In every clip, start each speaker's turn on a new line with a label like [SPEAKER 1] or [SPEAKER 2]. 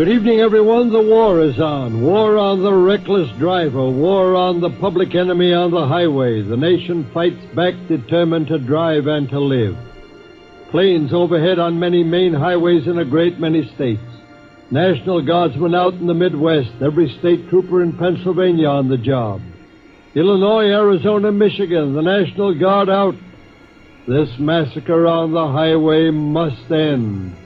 [SPEAKER 1] Good evening, everyone. The war is on. War on the reckless driver. War on the public enemy on the highway. The nation fights back, determined to drive and to live. Planes overhead on many main highways in a great many states. National Guardsmen out in the Midwest. Every state trooper in Pennsylvania on the job. Illinois, Arizona, Michigan. The National Guard out. This massacre on the highway must end.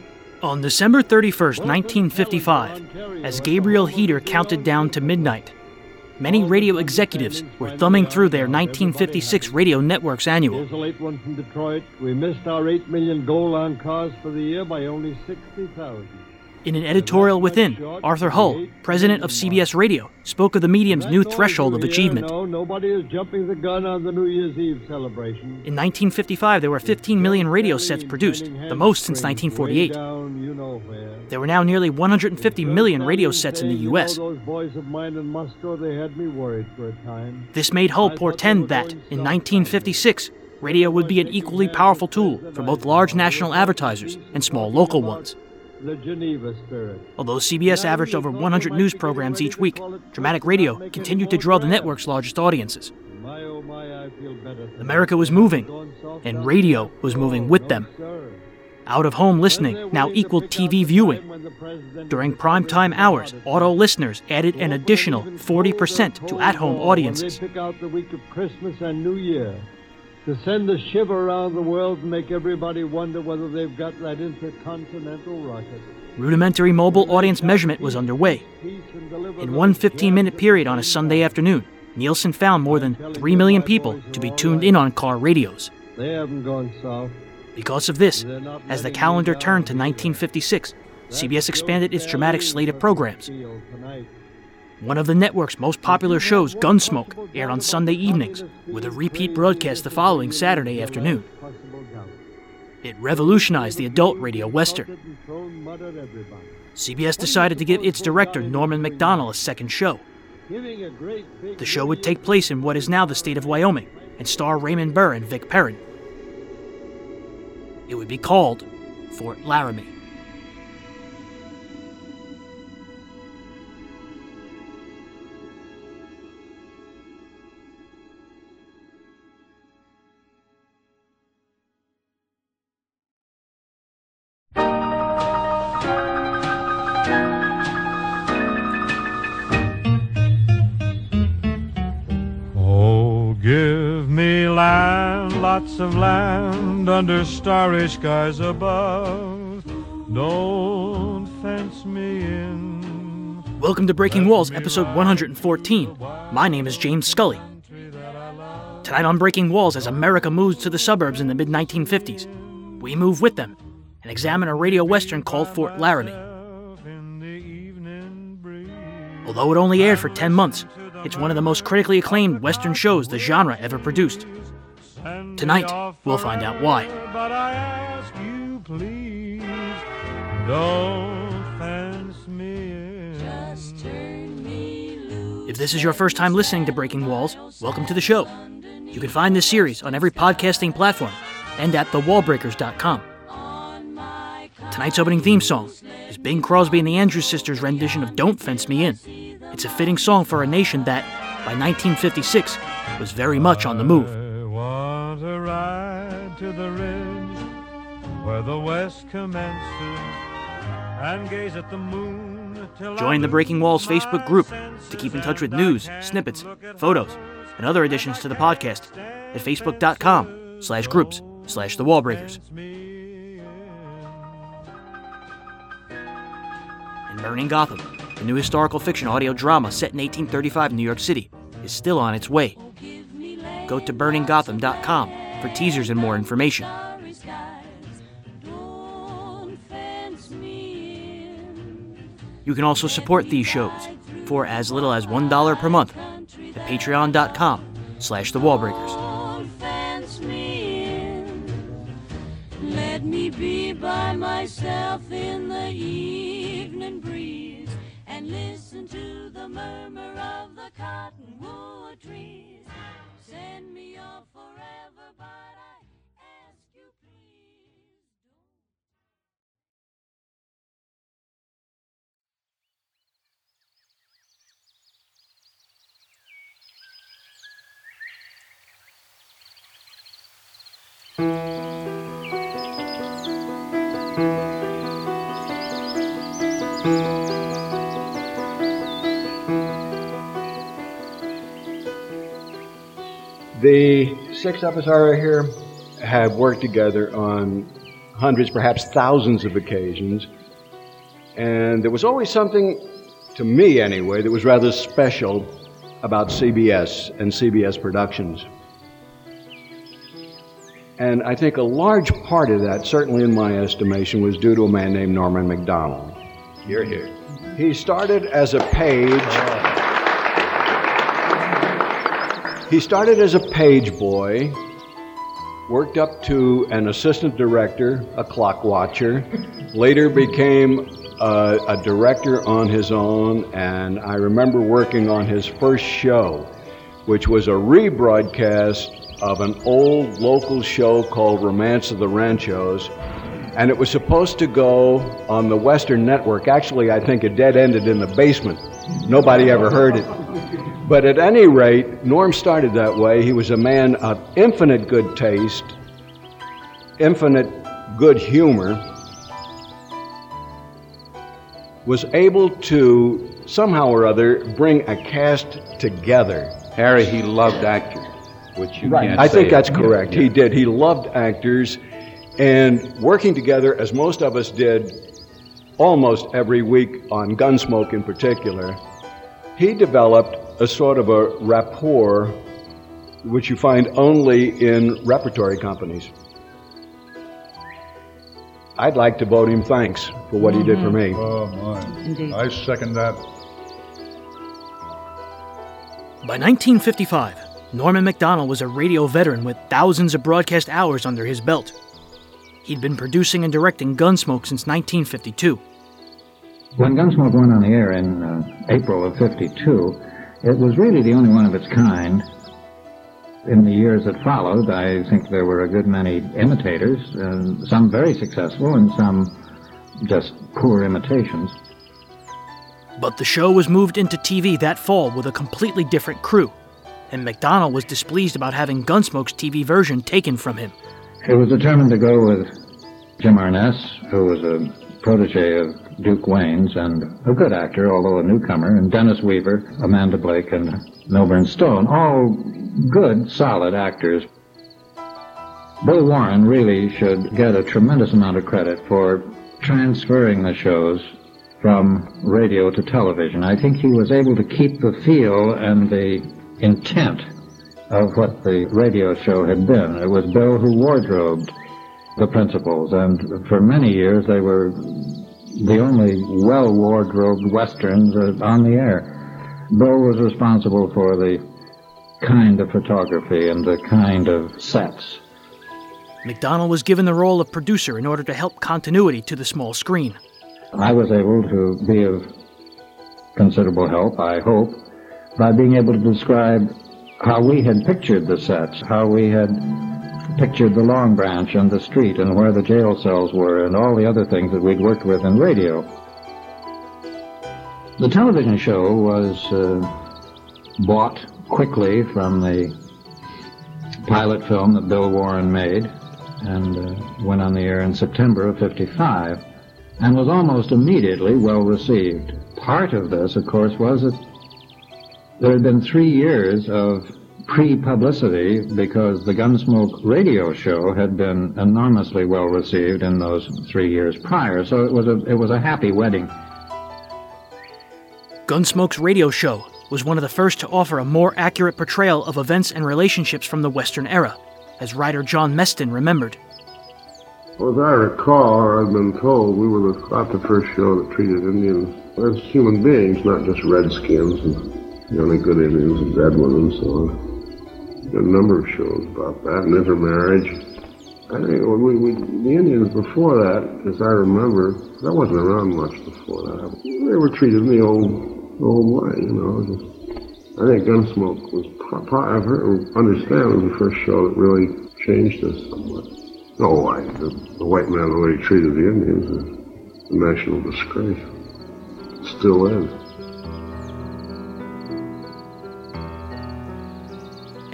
[SPEAKER 2] On December 31st, 1955, as Gabriel Heatter counted down to midnight, many radio executives were thumbing through their 1956 Radio Networks annual.
[SPEAKER 1] Here's one from Detroit. We missed our 8 million goal on cars for the year by only 60,000.
[SPEAKER 2] In an editorial within, Arthur Hull, president of CBS Radio, spoke of the medium's new threshold of achievement.
[SPEAKER 1] No, nobody is jumping the gun on the New Year's Eve celebration.
[SPEAKER 2] In 1955, there were 15 million radio sets produced, the most since 1948.
[SPEAKER 1] Down, you know where.
[SPEAKER 2] There were now nearly 150 million radio sets in the U.S.
[SPEAKER 1] Those boys of mine in Moscow, they had me worried for a time.
[SPEAKER 2] This made Hull portend that, in 1956, radio would be an equally powerful tool for both large national advertisers and small local ones.
[SPEAKER 1] The Geneva spirit.
[SPEAKER 2] Although CBS averaged over 100 news programs each week, dramatic radio continued to draw the network's largest audiences.
[SPEAKER 1] Oh my, I feel better.
[SPEAKER 2] America was moving, and radio was moving with them. Out of home listening now equaled TV viewing. During prime time hours, auto listeners added an additional 40% to at home audiences.
[SPEAKER 1] To send a shiver around the world and make everybody wonder whether they've got that intercontinental rocket.
[SPEAKER 2] Rudimentary mobile audience measurement was underway.
[SPEAKER 1] Peace and deliver
[SPEAKER 2] In one 15 minute period on a Sunday afternoon, Nielsen found more than 3 million people to be tuned in on car radios.
[SPEAKER 1] They haven't gone south.
[SPEAKER 2] Because of this, as the calendar turned to 1956, CBS expanded its dramatic slate of programs. One of the network's most popular shows, Gunsmoke, aired on Sunday evenings, with a repeat broadcast the following Saturday afternoon. It revolutionized the adult radio western. CBS decided to give its director, Norman Macdonnell, a second show. The show would take place in what is now the state of Wyoming and star Raymond Burr and Vic Perrin. It would be called Fort Laramie.
[SPEAKER 3] Of land under starry skies above. Don't fence me in.
[SPEAKER 2] Welcome to Breaking Walls, episode 114. My name is James Scully. Tonight on Breaking Walls, as America moves to the suburbs in the mid 1950s, we move with them and examine a radio western called Fort Laramie.
[SPEAKER 3] In the evening breeze.
[SPEAKER 2] Although it only aired for 10 months, it's one of the most critically acclaimed western shows the genre ever produced. Tonight, we'll find out why.
[SPEAKER 3] But I ask you, please, don't fence me in.
[SPEAKER 2] If this is your first time listening to Breaking Walls, welcome to the show. You can find this series on every podcasting platform and at thewallbreakers.com. Tonight's opening theme song is Bing Crosby and the Andrews Sisters' rendition of Don't Fence Me In. It's a fitting song for a nation that, by 1956, was very much on the move.
[SPEAKER 3] I want to ride to the ridge where the west commences and gaze at the moon till
[SPEAKER 2] Join the Breaking Walls Facebook group to keep in touch with news, snippets, photos, and other additions to the podcast at facebook.com slash groups slash the wallbreakers. And Burning Gotham, the new historical fiction audio drama set in 1835 New York City, is still on its way. Go to burninggotham.com for teasers and more information. You can also support these shows for as little as $1 per month at patreon.com slash the wallbreakers.
[SPEAKER 4] Don't fence me in. Let me be by myself in the evening breeze and listen to the murmur of the cottonwood trees. Send me off forever, but I ask you please don't.
[SPEAKER 5] thank you The six of us are here have worked together on hundreds, perhaps thousands of occasions. And there was always something, to me anyway, that was rather special about CBS and CBS Productions. And I think a large part of that, certainly in my estimation, was due to a man named Norman Macdonnell.
[SPEAKER 6] Here, here.
[SPEAKER 5] He started as a page. He started as a page boy, worked up to an assistant director, a clock watcher, later became a, a director on his own, and I remember working on his first show, which was a rebroadcast of an old local show called Romance of the Ranchos. And it was supposed to go on the Western Network. Actually, I think it dead ended in the basement. Nobody ever heard it. But at any rate, Norm started that way. He was a man of infinite good taste, infinite good humor, was able to somehow or other bring a cast together.
[SPEAKER 6] Harry, he loved actors which you right. can't
[SPEAKER 5] I think that's
[SPEAKER 6] it.
[SPEAKER 5] correct.
[SPEAKER 6] Yeah.
[SPEAKER 5] He did. He loved actors, and working together, as most of us did, almost every week on Gunsmoke in particular, he developed a sort of a rapport which you find only in repertory companies. I'd like to vote him thanks for what mm-hmm. he did for me.
[SPEAKER 7] Oh, my. Indeed. I second that.
[SPEAKER 2] By 1955, Norman Macdonnell was a radio veteran with thousands of broadcast hours under his belt. He'd been producing and directing Gunsmoke since 1952.
[SPEAKER 8] When Gunsmoke went on the air in uh, April of 52, it was really the only one of its kind. In the years that followed, I think there were a good many imitators, uh, some very successful and some just poor imitations.
[SPEAKER 2] But the show was moved into TV that fall with a completely different crew and Macdonnell was displeased about having Gunsmoke's TV version taken from him.
[SPEAKER 8] It was determined to go with Jim Arness, who was a protege of Duke Wayne's and a good actor, although a newcomer, and Dennis Weaver, Amanda Blake, and Milburn Stone, all good, solid actors. Bill Warren really should get a tremendous amount of credit for transferring the shows from radio to television. I think he was able to keep the feel and the intent of what the radio show had been. It was Bill who wardrobed the principals, and for many years they were the only well wardrobed westerns on the air. Bill was responsible for the kind of photography and the kind of sets.
[SPEAKER 2] Macdonnell was given the role of producer in order to help continuity to the small screen.
[SPEAKER 8] I was able to be of considerable help, I hope, by being able to describe how we had pictured the sets, how we had pictured the Long Branch and the street and where the jail cells were and all the other things that we'd worked with in radio. The television show was uh, bought quickly from the pilot film that Bill Warren made and uh, went on the air in September of 55 and was almost immediately well received. Part of this, of course, was that there had been three years of pre-publicity because the Gunsmoke radio show had been enormously well received in those three years prior. So it was a it was a happy wedding.
[SPEAKER 2] Gunsmoke's radio show was one of the first to offer a more accurate portrayal of events and relationships from the Western era, as writer John Meston remembered.
[SPEAKER 9] Well, as I recall, or I've been told, we were the, not the first show that treated Indians as human beings, not just redskins and the only good Indians and dead ones and so on. A number of shows about that and intermarriage. I think we, we, the Indians before that, as I remember, that wasn't around much before that. They were treated the old old way, you know. Just, I think Gunsmoke was, I've heard, understand, it was the first show that really changed us somewhat. Oh, I, the, the white man the way he treated the Indians is a national disgrace. Still is.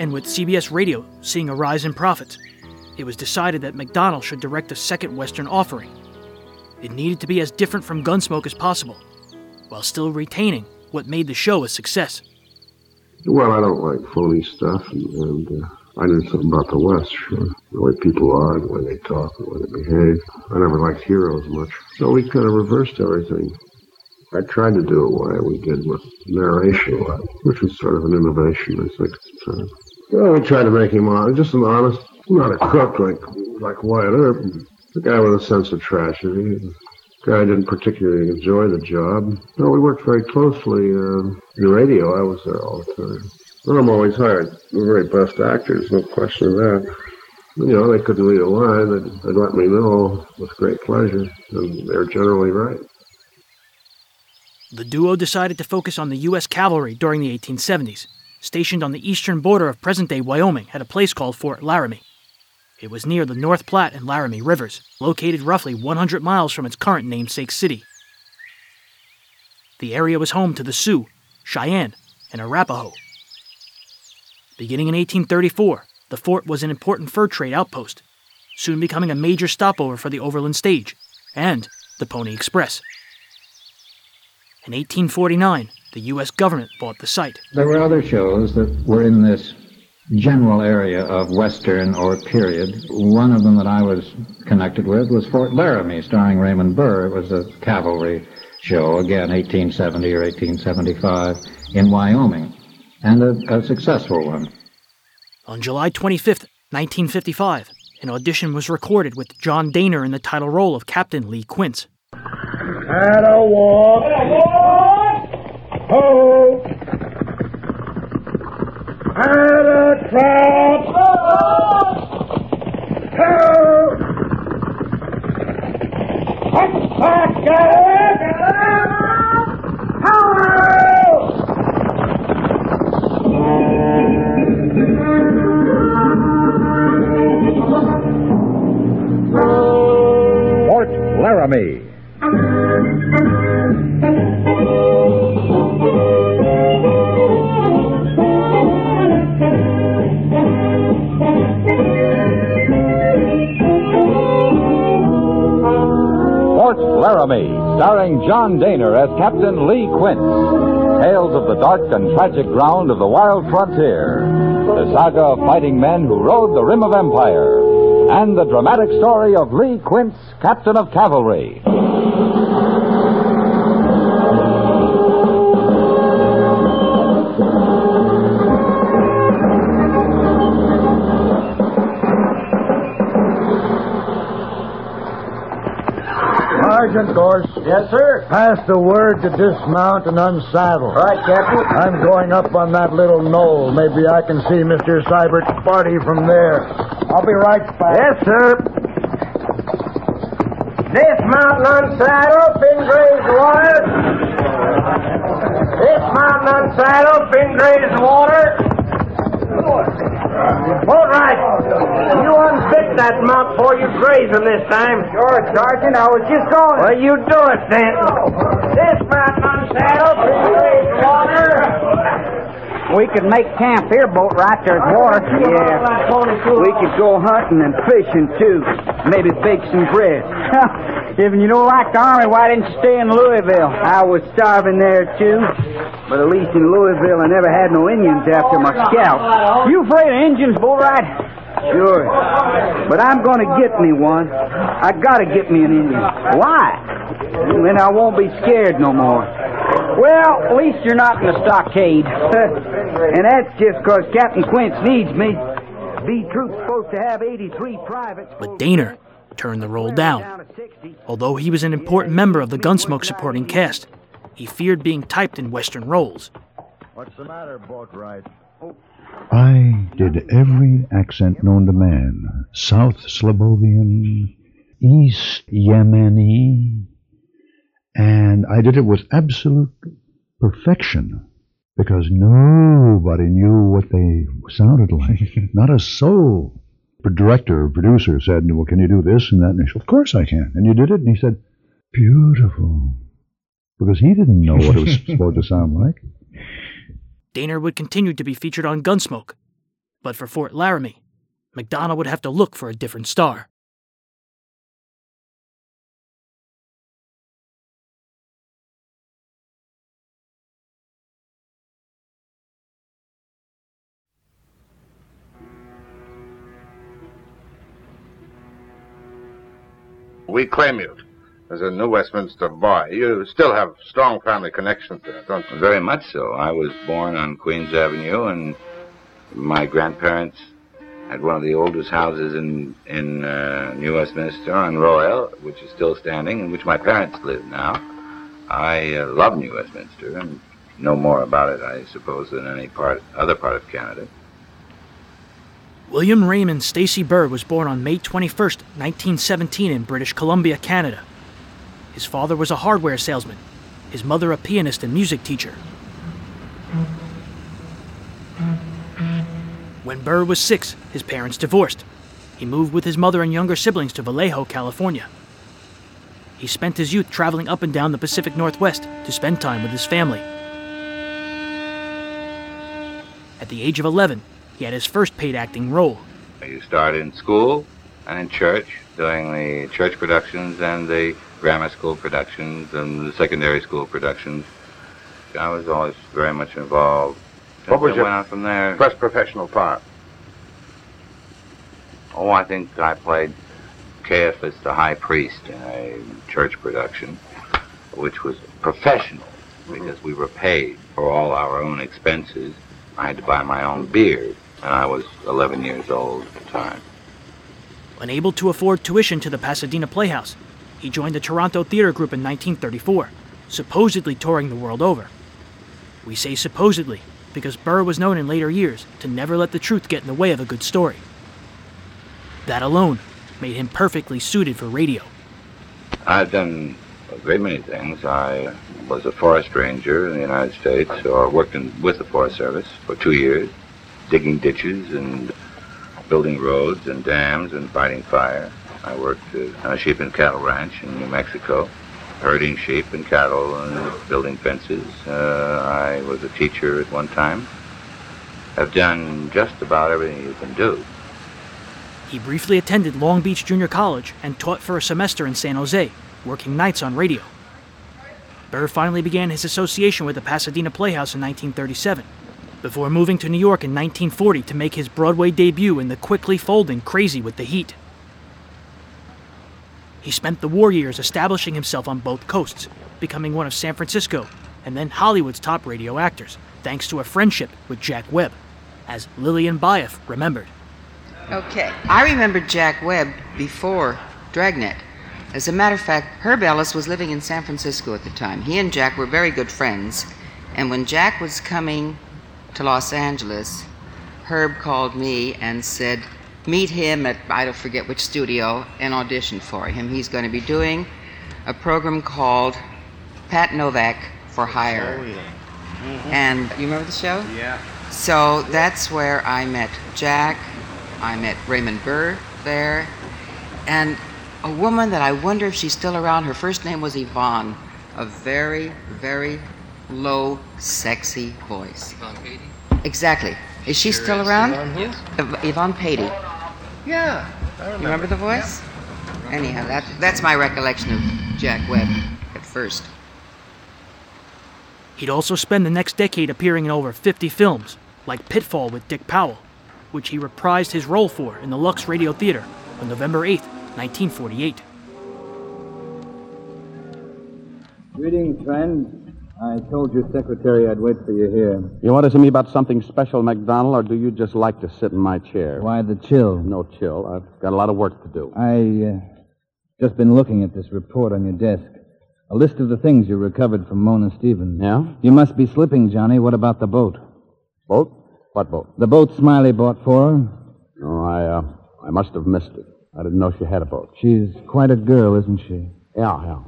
[SPEAKER 2] And with CBS Radio seeing a rise in profits, it was decided that Macdonnell should direct a second Western offering. It needed to be as different from Gunsmoke as possible, while still retaining what made the show a success.
[SPEAKER 9] Well, I don't like phony stuff, and, and uh, I knew something about the West, sure. The way people are, the way they talk, the way they behave. I never liked heroes much. So we kind of reversed everything. I tried to do it why we did with narration, which was sort of an innovation, I think, at the time. Well, we tried to make him honest, just an honest, not a crook like like Wyatt Earp, a guy with a sense of tragedy. The guy didn't particularly enjoy the job. No, we worked very closely uh, in the radio. I was there all the time. Well, I'm always hired the very best actors, no question of that. You know, they couldn't read a line. They'd, they'd let me know with great pleasure, and they're generally right.
[SPEAKER 2] The duo decided to focus on the U.S. cavalry during the 1870s, stationed on the eastern border of present day Wyoming at a place called Fort Laramie. It was near the North Platte and Laramie rivers, located roughly 100 miles from its current namesake city. The area was home to the Sioux, Cheyenne, and Arapaho. Beginning in 1834, the fort was an important fur trade outpost, soon becoming a major stopover for the overland stage and the Pony Express. In 1849, the U.S. government bought the site.
[SPEAKER 8] There were other shows that were in this general area of Western or period. One of them that I was connected with was Fort Laramie, starring Raymond Burr. It was a cavalry show, again, 1870 or 1875, in Wyoming, and a, a successful one.
[SPEAKER 2] On July 25, 1955, an audition was recorded with John Dehner in the title role of Captain Lee Quince.
[SPEAKER 10] Had a walk. Ho. Had a trot. Ho. Hot, hot,
[SPEAKER 11] Fort Laramie. Laramie, starring John Dehner as Captain Lee Quince. Tales of the dark and tragic ground of the wild frontier. The saga of fighting men who rode the rim of empire. And the dramatic story of Lee Quince, Captain of Cavalry.
[SPEAKER 10] Sergeant Gorce.
[SPEAKER 12] Yes, sir.
[SPEAKER 10] Pass the word to dismount and unsaddle.
[SPEAKER 12] All right, Captain.
[SPEAKER 10] I'm going up on that little knoll. Maybe I can see Mr. Sybert's party from there. I'll be right back.
[SPEAKER 12] Yes, sir. Dismount and unsaddle, pin graze water. Dismount and unsaddle, pin graze water. All right. You unfit that mount before you graze him this time. Sure, Sergeant. I was just going. Well, you do it then. Dismount and unsaddle, pin graze water.
[SPEAKER 13] We could make camp here, boat right there's water. Yeah. We could go hunting and fishing too. Maybe bake some bread. if you don't like the army, why didn't you stay in Louisville? I was starving there too. But at least in Louisville, I never had no Indians after my scalp. You afraid of Indians, Bullright? Sure. But I'm gonna get me one. I gotta get me an Indian. Why? Then I won't be scared no more. Well, at least you're not in the stockade. and that's just 'cause Captain Quince needs me. B Troop's supposed to have 83 privates.
[SPEAKER 2] But Dehner turned the role down. Although he was an important member of the Gunsmoke supporting cast, he feared being typed in Western roles.
[SPEAKER 10] What's the matter, Boatwright?
[SPEAKER 14] I did every accent known to man South Slabovian, East Yemeni, and I did it with absolute perfection because nobody knew what they sounded like. Not a soul. The director or producer said, Well, can you do this and that? And I said, Of course I can. And you did it? And he said, Beautiful. Because he didn't know what it was supposed to sound like.
[SPEAKER 2] Dehner would continue to be featured on Gunsmoke, but for Fort Laramie, Macdonnell would have to look for a different star.
[SPEAKER 15] We claim you as a New Westminster boy. You still have strong family connections there, don't you?
[SPEAKER 16] Very much so. I was born on Queens Avenue, and my grandparents had one of the oldest houses in in uh, New Westminster on Royal, which is still standing, in which my parents live now. I uh, love New Westminster and know more about it, I suppose, than any part other part of Canada.
[SPEAKER 2] William Raymond Stacy Burr was born on May 21, 1917, in British Columbia, Canada. His father was a hardware salesman, his mother a pianist and music teacher. When Burr was six, his parents divorced. He moved with his mother and younger siblings to Vallejo, California. He spent his youth traveling up and down the Pacific Northwest to spend time with his family. At the age of 11, he had his first paid acting role.
[SPEAKER 16] You start in school and in church, doing the church productions and the grammar school productions and the secondary school productions. I was always very much involved.
[SPEAKER 15] What was
[SPEAKER 16] I
[SPEAKER 15] your
[SPEAKER 16] went on from there?
[SPEAKER 15] First professional part.
[SPEAKER 16] Oh, I think I played Caiaphas the high priest in a church production, which was professional mm-hmm. because we were paid for all our own expenses. I had to buy my own beard, and I was 11 years old at the time.
[SPEAKER 2] Unable to afford tuition to the Pasadena Playhouse, he joined the Toronto Theatre Group in 1934, supposedly touring the world over. We say supposedly because Burr was known in later years to never let the truth get in the way of a good story. That alone made him perfectly suited for radio.
[SPEAKER 16] I've done a great many things. I was a forest ranger in the United States, or worked in, with the Forest Service for two years, digging ditches and building roads and dams and fighting fire. I worked uh, on a sheep and cattle ranch in New Mexico, herding sheep and cattle and building fences. Uh, I was a teacher at one time. I've done just about everything you can do.
[SPEAKER 2] He briefly attended Long Beach Junior College and taught for a semester in San Jose, working nights on radio. Burr finally began his association with the Pasadena Playhouse in 1937, before moving to New York in 1940 to make his Broadway debut in the quickly folding Crazy with the Heat. He spent the war years establishing himself on both coasts, becoming one of San Francisco and then Hollywood's top radio actors, thanks to a friendship with Jack Webb, as Lillian Buyeff remembered.
[SPEAKER 7] Okay. I remember Jack Webb before Dragnet. As a matter of fact, Herb Ellis was living in San Francisco at the time. He and Jack were very good friends. And when Jack was coming to Los Angeles, Herb called me and said, Meet him at, I don't forget which studio, and audition for him. He's going to be doing a program called Pat Novak for Hire.
[SPEAKER 17] Oh, yeah. mm-hmm.
[SPEAKER 7] And you remember the show?
[SPEAKER 17] Yeah.
[SPEAKER 7] So that's where I met Jack. I met Raymond Burr there. And a woman that I wonder if she's still around. Her first name was Yvonne. A very, very low, sexy voice.
[SPEAKER 17] Yvonne Peattie?
[SPEAKER 7] Exactly. Is she
[SPEAKER 17] Sure
[SPEAKER 7] still
[SPEAKER 17] is.
[SPEAKER 7] around?
[SPEAKER 17] Yvonne who?
[SPEAKER 7] Yv- Yvonne Peattie.
[SPEAKER 17] Yeah. I remember.
[SPEAKER 7] You remember the voice? Anyhow, that, that's my recollection of Jack Webb at first.
[SPEAKER 2] He'd also spend the next decade appearing in over 50 films, like Pitfall with Dick Powell, which he reprised his role for in the Lux Radio Theater on November 8, 1948.
[SPEAKER 18] Greetings, friend. I told your secretary I'd wait for you here.
[SPEAKER 19] You want to see me about something special, MacDonald, or do you just like to sit in my chair?
[SPEAKER 18] Why the chill?
[SPEAKER 19] No chill. I've got a lot of work to do.
[SPEAKER 18] I uh, just been looking at this report on your desk. A list of the things you recovered from Mona Stevens.
[SPEAKER 19] Yeah?
[SPEAKER 18] You must be slipping, Johnny. What about the boat?
[SPEAKER 19] Boat? What boat?
[SPEAKER 18] The boat Smiley bought for her.
[SPEAKER 19] No, I, uh, I must have missed it. I didn't know she had a boat.
[SPEAKER 18] She's quite a girl, isn't she?
[SPEAKER 19] Yeah, yeah.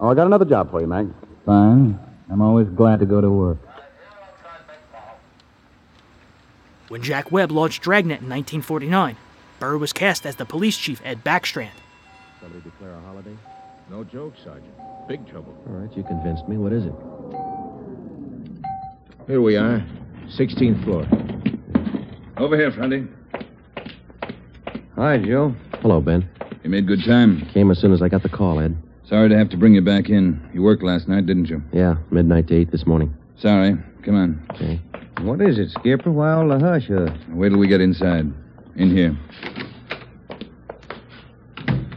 [SPEAKER 19] Oh, I got another job for you, Mac.
[SPEAKER 18] Fine. I'm always glad to go to work.
[SPEAKER 2] When Jack Webb launched Dragnet in 1949, Burr was cast as the police chief Ed Backstrand.
[SPEAKER 20] Somebody declare a holiday? No joke, Sergeant. Big trouble.
[SPEAKER 21] All right, you convinced me. What is it?
[SPEAKER 20] Here we are. 16th floor. Over here, Friday.
[SPEAKER 21] Hi, Joe. Hello, Ben.
[SPEAKER 20] You made good time.
[SPEAKER 21] Came as soon as I got the call, Ed.
[SPEAKER 20] Sorry to have to bring you back in. You worked last night, didn't you?
[SPEAKER 21] Yeah, midnight to 8 this morning.
[SPEAKER 20] Sorry. Come on.
[SPEAKER 21] Okay.
[SPEAKER 18] What is it, Skipper? Why all the hush? Uh,
[SPEAKER 20] Wait till we get inside. In here.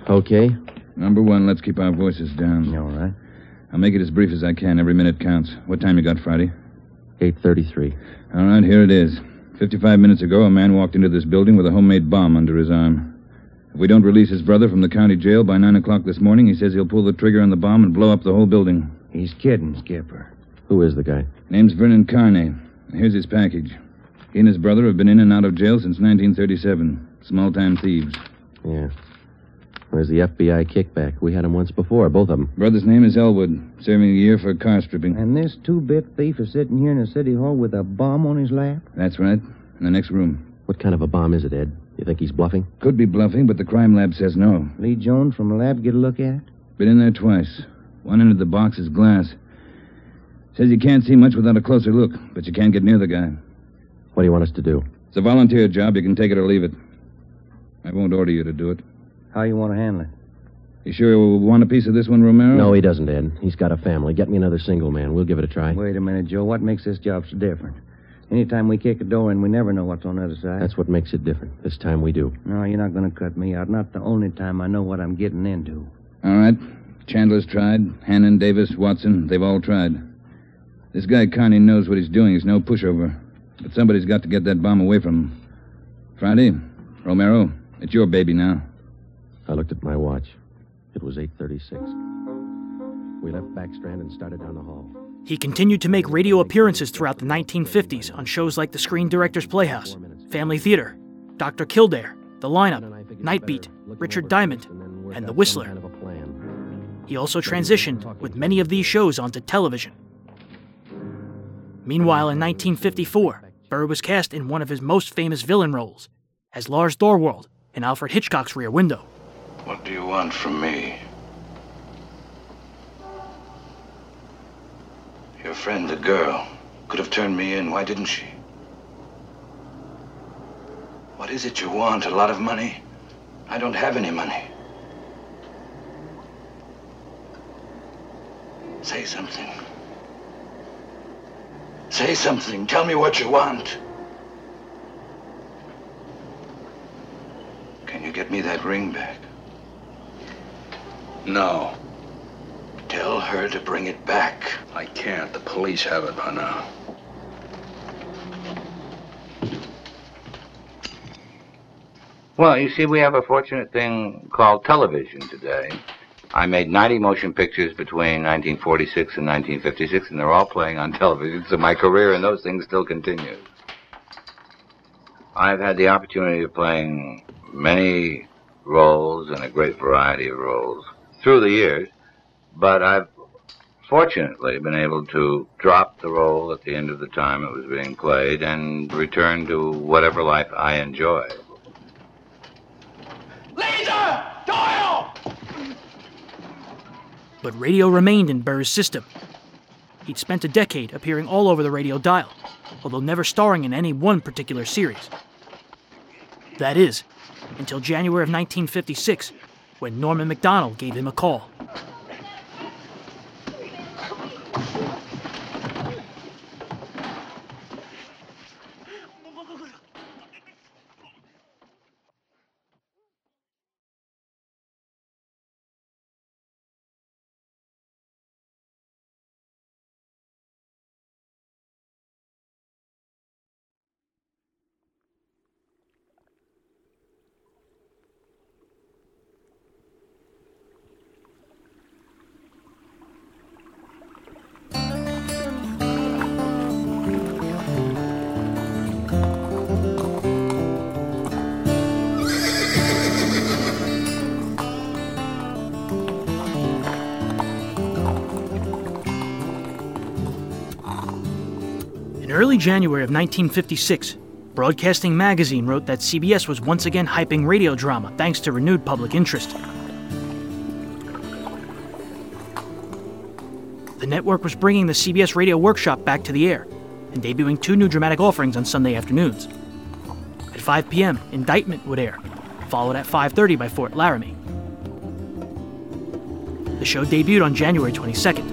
[SPEAKER 21] Okay.
[SPEAKER 11] Number one, let's keep our voices down.
[SPEAKER 18] All right.
[SPEAKER 11] I'll make it as brief as I can. Every minute counts. What time you got Friday?
[SPEAKER 21] 8.33.
[SPEAKER 11] All right, here it is. 55 minutes ago, a man walked into this building with a homemade bomb under his arm. If we don't release his brother from the county jail by 9 o'clock this morning, he says he'll pull the trigger on the bomb and blow up the whole building.
[SPEAKER 18] He's kidding, Skipper.
[SPEAKER 21] Who is the guy?
[SPEAKER 11] Name's Vernon Carney. Here's his package. He and his brother have been in and out of jail since 1937. Small-time thieves.
[SPEAKER 21] Yeah. Where's the FBI kickback? We had him once before, both of them.
[SPEAKER 11] Brother's name is Elwood, serving a year for car stripping.
[SPEAKER 18] And this two-bit thief is sitting here in the city hall with a bomb on his lap?
[SPEAKER 11] That's right. In the next room.
[SPEAKER 21] What kind of a bomb is it, Ed? You think he's bluffing?
[SPEAKER 11] Could be bluffing, but the crime lab says no.
[SPEAKER 18] Lee Jones from the lab get a look at it?
[SPEAKER 11] Been in there twice. One end of the box is glass. Says you can't see much without a closer look, but you can't get near the guy.
[SPEAKER 21] What do you want us to do?
[SPEAKER 11] It's a volunteer job. You can take it or leave it. I won't order you to do it.
[SPEAKER 18] How you want to handle it?
[SPEAKER 11] You sure you want a piece of this one, Romero?
[SPEAKER 21] No, he doesn't, Ed. He's got a family. Get me another single man. We'll give it a try.
[SPEAKER 18] Wait a minute, Joe. What makes this job so different? Anytime we kick a door in, we never know what's on the other side.
[SPEAKER 21] That's what makes it different. This time we do.
[SPEAKER 18] No, you're not going to cut me out. Not the only time I know what I'm getting into.
[SPEAKER 11] All right. Chandler's tried. Hannon, Davis, Watson, they've all tried. This guy Carney knows what he's doing. He's no pushover. But somebody's got to get that bomb away from him. Friday, Romero, it's your baby now.
[SPEAKER 21] I looked at my watch. It was 8.36. We left Backstrand and started down the hall.
[SPEAKER 2] He continued to make radio appearances throughout the 1950s on shows like The Screen Director's Playhouse, Family Theater, Dr. Kildare, The Lineup, Nightbeat, Richard Diamond, and The Whistler. He also transitioned with many of these shows onto television. Meanwhile, in 1954, Burr was cast in one of his most famous villain roles as Lars Thorwald in Alfred Hitchcock's Rear Window.
[SPEAKER 22] What do you want from me? Your friend, the girl, could have turned me in. Why didn't she? What is it you want? A lot of money? I don't have any money. Say something. Say something. Tell me what you want. Can you get me that ring back? No. Tell her to bring it back. I can't. The police have it by now.
[SPEAKER 16] Well, you see, we have a fortunate thing called television today. I made 90 motion pictures between 1946 and 1956, and they're all playing on television, so my career in those things still continues. I've had the opportunity of playing many roles and a great variety of roles through the years, but I've fortunately been able to drop the role at the end of the time it was being played and return to whatever life I enjoy.
[SPEAKER 23] Laser! Doyle!
[SPEAKER 2] But radio remained in Burr's system. He'd spent a decade appearing all over the radio dial, although never starring in any one particular series. That is, until January of 1956, when Norman Macdonnell gave him a call. January of 1956, Broadcasting Magazine wrote that CBS was once again hyping radio drama thanks to renewed public interest. The network was bringing the CBS Radio Workshop back to the air and debuting two new dramatic offerings on Sunday afternoons. At 5 p.m., Indictment would air, followed at 5:30 by Fort Laramie. The show debuted on January 22nd.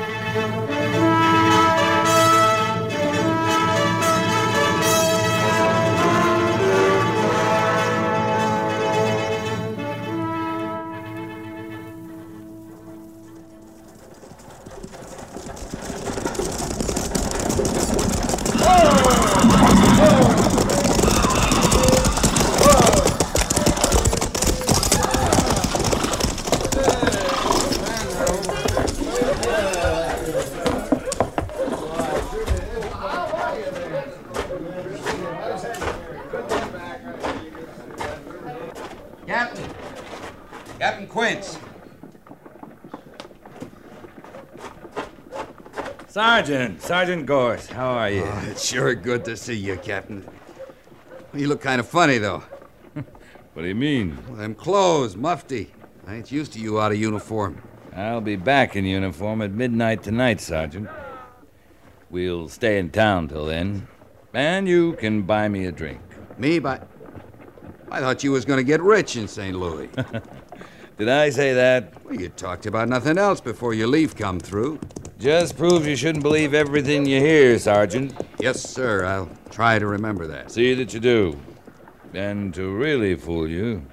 [SPEAKER 11] Sergeant, Gorce, how are you?
[SPEAKER 24] Oh, it's sure good to see you, Captain. You look kind of funny, though.
[SPEAKER 11] What do you mean?
[SPEAKER 24] Well, them clothes, mufti. I ain't used to you out of uniform.
[SPEAKER 11] I'll be back in uniform at midnight tonight, Sergeant. We'll stay in town till then, and you can buy me a drink.
[SPEAKER 24] Me, by. I thought you was going to get rich in St. Louis.
[SPEAKER 11] Did I say that?
[SPEAKER 24] Well, you talked about nothing else before your leave come through.
[SPEAKER 11] Just proves you shouldn't believe everything you hear, Sergeant.
[SPEAKER 24] Yes, sir. I'll try to remember that.
[SPEAKER 11] See that you do. And to really fool you,